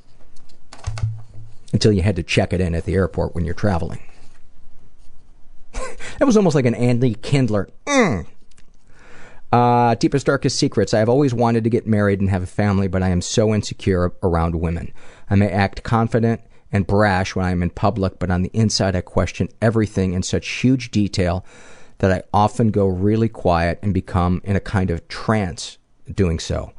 Speaker 1: Until you had to check it in at the airport when you're traveling. that was almost like an Andy Kindler. Mm. Uh, deepest, darkest secrets. I have always wanted to get married and have a family, but I am so insecure around women. I may act confident and brash when I am in public, but on the inside I question everything in such huge detail that I often go really quiet and become in a kind of trance doing so.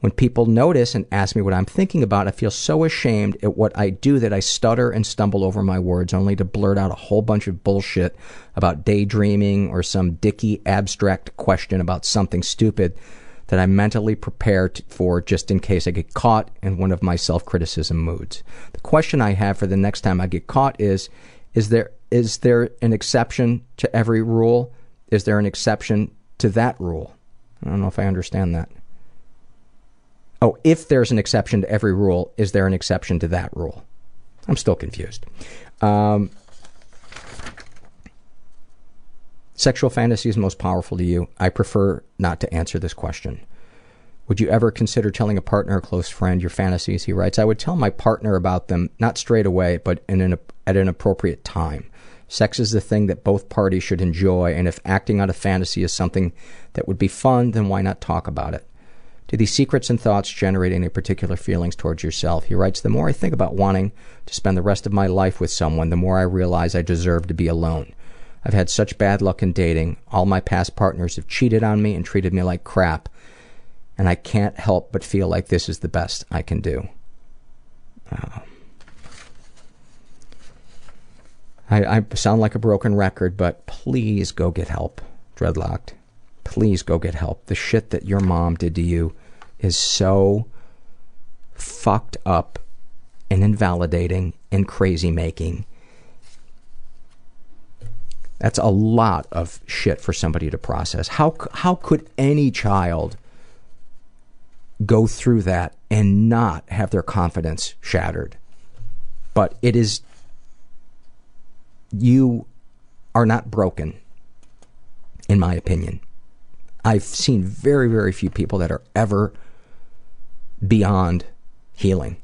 Speaker 1: When people notice and ask me what I'm thinking about, I feel so ashamed at what I do that I stutter and stumble over my words only to blurt out a whole bunch of bullshit about daydreaming or some dicky abstract question about something stupid that I mentally prepare for just in case I get caught in one of my self-criticism moods. The question I have for the next time I get caught is is there is there an exception to every rule? Is there an exception to that rule? I don't know if I understand that. Oh, if there's an exception to every rule, is there an exception to that rule? I'm still confused. Um, Sexual fantasies most powerful to you? I prefer not to answer this question. Would you ever consider telling a partner or close friend your fantasies? He writes, I would tell my partner about them, not straight away, but an, at an appropriate time. Sex is the thing that both parties should enjoy, and if acting out a fantasy is something that would be fun, then why not talk about it? Do these secrets and thoughts generate any particular feelings towards yourself? He writes, The more I think about wanting to spend the rest of my life with someone, the more I realize I deserve to be alone. I've had such bad luck in dating. All my past partners have cheated on me and treated me like crap. And I can't help but feel like this is the best I can do. Uh, I, I sound like a broken record, but please go get help, Dreadlocked. Please go get help. The shit that your mom did to you is so fucked up and invalidating and crazy making that's a lot of shit for somebody to process. How how could any child go through that and not have their confidence shattered? But it is you are not broken in my opinion. I've seen very very few people that are ever beyond healing.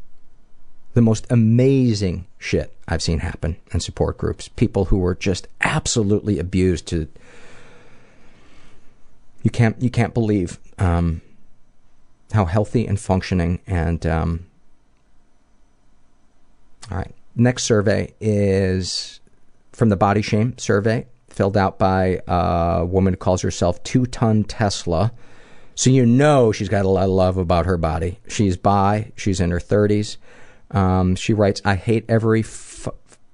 Speaker 1: The most amazing shit I've seen happen in support groups. People who were just absolutely abused to you can't you can't believe um, how healthy and functioning and um, all right. Next survey is from the Body Shame survey, filled out by a woman who calls herself Two Ton Tesla. So you know she's got a lot of love about her body. She's bi. She's in her 30s. Um, she writes, "I hate every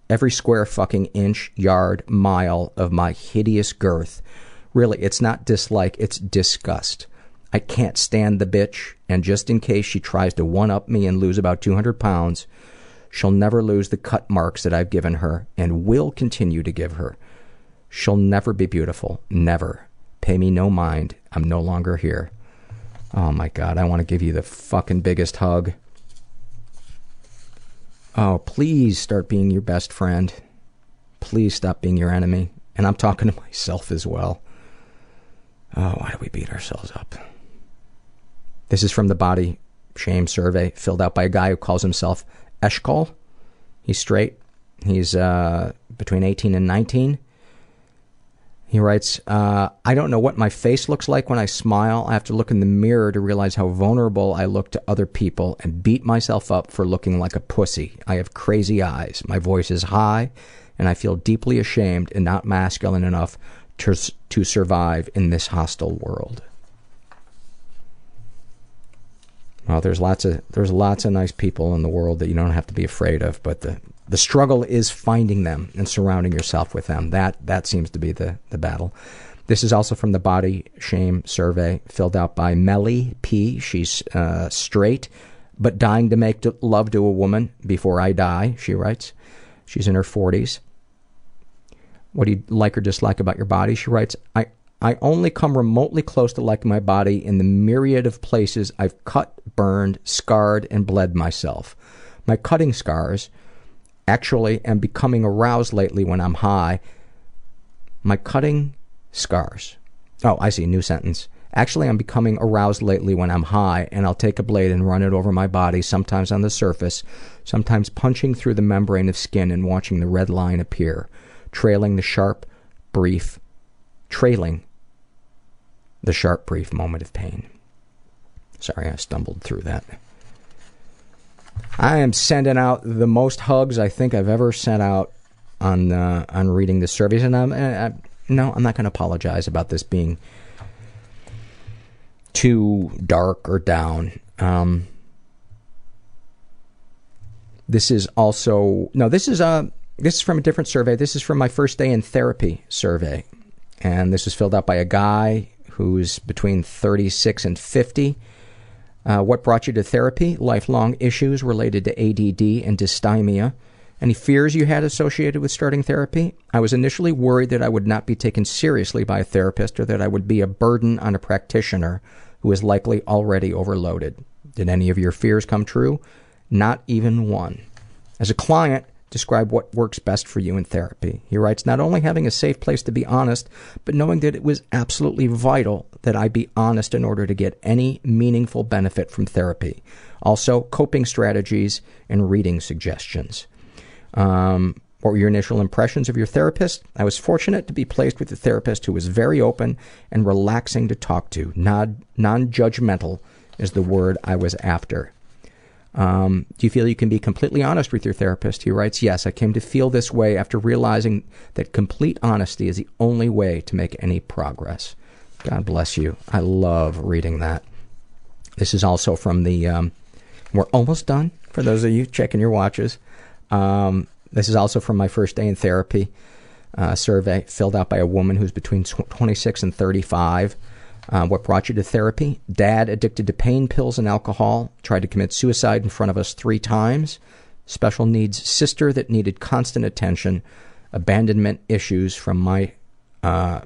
Speaker 1: every square fucking inch, yard, mile of my hideous girth. Really, it's not dislike, it's disgust. I can't stand the bitch, and just in case she tries to one up me and lose about 200 pounds, she'll never lose the cut marks that I've given her and will continue to give her. She'll never be beautiful. Never. Pay me no mind. I'm no longer here. Oh my god, I want to give you the fucking biggest hug. Oh, please start being your best friend. Please stop being your enemy. And I'm talking to myself as well. Oh, why do we beat ourselves up? This is from the Body Shame Survey, filled out by a guy who calls himself Eshkol. He's straight. He's uh, between 18 and 19. He writes, uh, I don't know what my face looks like when I smile. I have to look in the mirror to realize how vulnerable I look to other people and beat myself up for looking like a pussy. I have crazy eyes. My voice is high, and I feel deeply ashamed and not masculine enough to, to survive in this hostile world. Well, there's lots of there's lots of nice people in the world that you don't have to be afraid of, but the the struggle is finding them and surrounding yourself with them. That that seems to be the the battle. This is also from the Body Shame survey filled out by Melly P. She's uh, straight, but dying to make love to a woman before I die. She writes. She's in her 40s. What do you like or dislike about your body? She writes, I I only come remotely close to liking my body in the myriad of places I've cut, burned, scarred, and bled myself. My cutting scars actually am becoming aroused lately when I'm high. My cutting scars. Oh, I see, new sentence. Actually, I'm becoming aroused lately when I'm high, and I'll take a blade and run it over my body, sometimes on the surface, sometimes punching through the membrane of skin and watching the red line appear, trailing the sharp, brief, trailing the sharp, brief moment of pain. Sorry, I stumbled through that. I am sending out the most hugs I think I've ever sent out on uh, on reading the surveys, and I'm I, no, I'm not going to apologize about this being too dark or down. Um, this is also no. This is a this is from a different survey. This is from my first day in therapy survey, and this was filled out by a guy who's between 36 and 50. Uh, what brought you to therapy? Lifelong issues related to ADD and dysthymia. Any fears you had associated with starting therapy? I was initially worried that I would not be taken seriously by a therapist or that I would be a burden on a practitioner who is likely already overloaded. Did any of your fears come true? Not even one. As a client, describe what works best for you in therapy. He writes, not only having a safe place to be honest, but knowing that it was absolutely vital that I be honest in order to get any meaningful benefit from therapy. Also, coping strategies and reading suggestions. Um, what were your initial impressions of your therapist? I was fortunate to be placed with a therapist who was very open and relaxing to talk to. Non judgmental is the word I was after. Um, do you feel you can be completely honest with your therapist? He writes, Yes, I came to feel this way after realizing that complete honesty is the only way to make any progress. God bless you. I love reading that. This is also from the, um, we're almost done for those of you checking your watches. Um, this is also from my first day in therapy uh, survey filled out by a woman who's between 26 and 35. Uh, what brought you to therapy? Dad addicted to pain pills and alcohol, tried to commit suicide in front of us three times. Special needs sister that needed constant attention. Abandonment issues from my uh,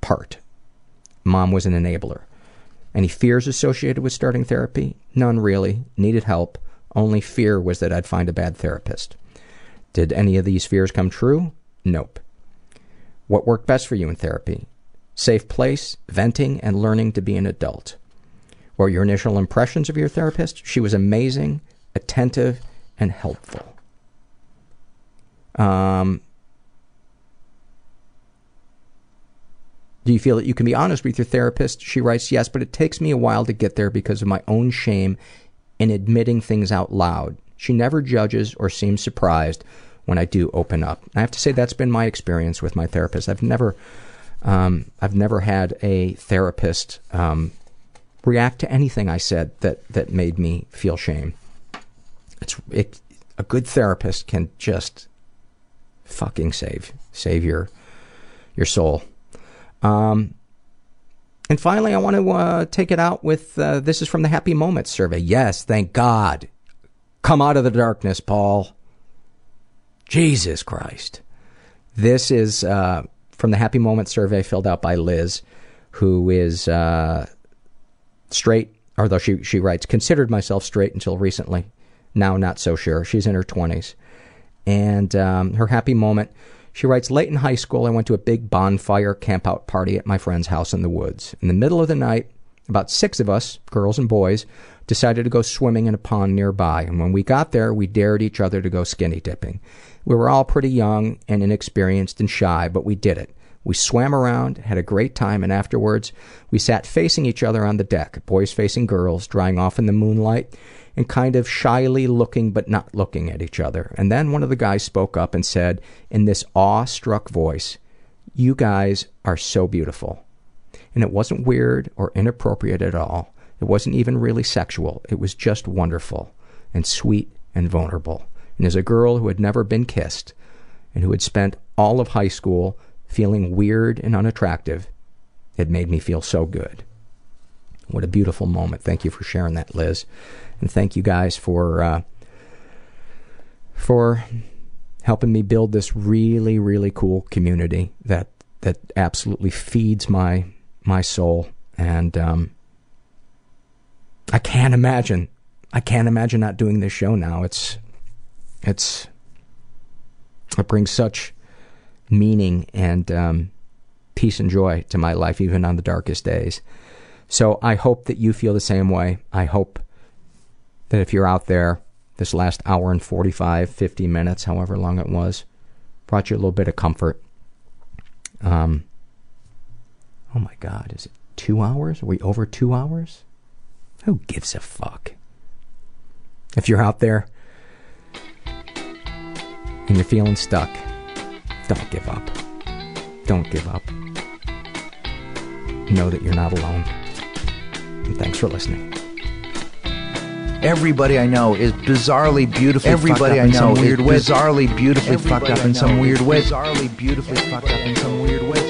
Speaker 1: part. Mom was an enabler. Any fears associated with starting therapy? None really. Needed help. Only fear was that I'd find a bad therapist. Did any of these fears come true? Nope. What worked best for you in therapy? Safe place, venting, and learning to be an adult. What were your initial impressions of your therapist? She was amazing, attentive, and helpful. Um, do you feel that you can be honest with your therapist? She writes, yes, but it takes me a while to get there because of my own shame in admitting things out loud. She never judges or seems surprised when I do open up. I have to say that's been my experience with my therapist. I've never, um, I've never had a therapist um, react to anything I said that that made me feel shame. It's it, a good therapist can just fucking save save your your soul. Um, and finally, I want to uh, take it out with uh, this is from the Happy Moments survey. Yes, thank God. Come out of the darkness, Paul. Jesus Christ. This is uh, from the Happy Moments survey filled out by Liz, who is uh, straight, although she, she writes, considered myself straight until recently. Now, not so sure. She's in her 20s. And um, her happy moment she writes, late in high school, I went to a big bonfire campout party at my friend's house in the woods. In the middle of the night, about six of us, girls and boys, decided to go swimming in a pond nearby. And when we got there, we dared each other to go skinny dipping. We were all pretty young and inexperienced and shy, but we did it. We swam around, had a great time, and afterwards, we sat facing each other on the deck, boys facing girls, drying off in the moonlight and kind of shyly looking but not looking at each other. And then one of the guys spoke up and said, in this awe-struck voice, You guys are so beautiful. And it wasn't weird or inappropriate at all. It wasn't even really sexual. It was just wonderful and sweet and vulnerable. And as a girl who had never been kissed and who had spent all of high school feeling weird and unattractive, it made me feel so good. What a beautiful moment. Thank you for sharing that, Liz. And thank you guys for uh, for helping me build this really, really cool community that that absolutely feeds my my soul. And um, I can't imagine I can't imagine not doing this show now. It's it's it brings such meaning and um, peace and joy to my life, even on the darkest days. So I hope that you feel the same way. I hope that if you're out there, this last hour and 45, 50 minutes, however long it was, brought you a little bit of comfort. Um, oh my God, is it two hours? Are we over two hours? Who gives a fuck? If you're out there and you're feeling stuck, don't give up. Don't give up. Know that you're not alone. And thanks for listening.
Speaker 5: Everybody I know is bizarrely beautifully Everybody fucked up I know in some weird way. Bizarrely beautifully Everybody fucked up in some weird way. Bizarrely beautifully fucked up in some weird way.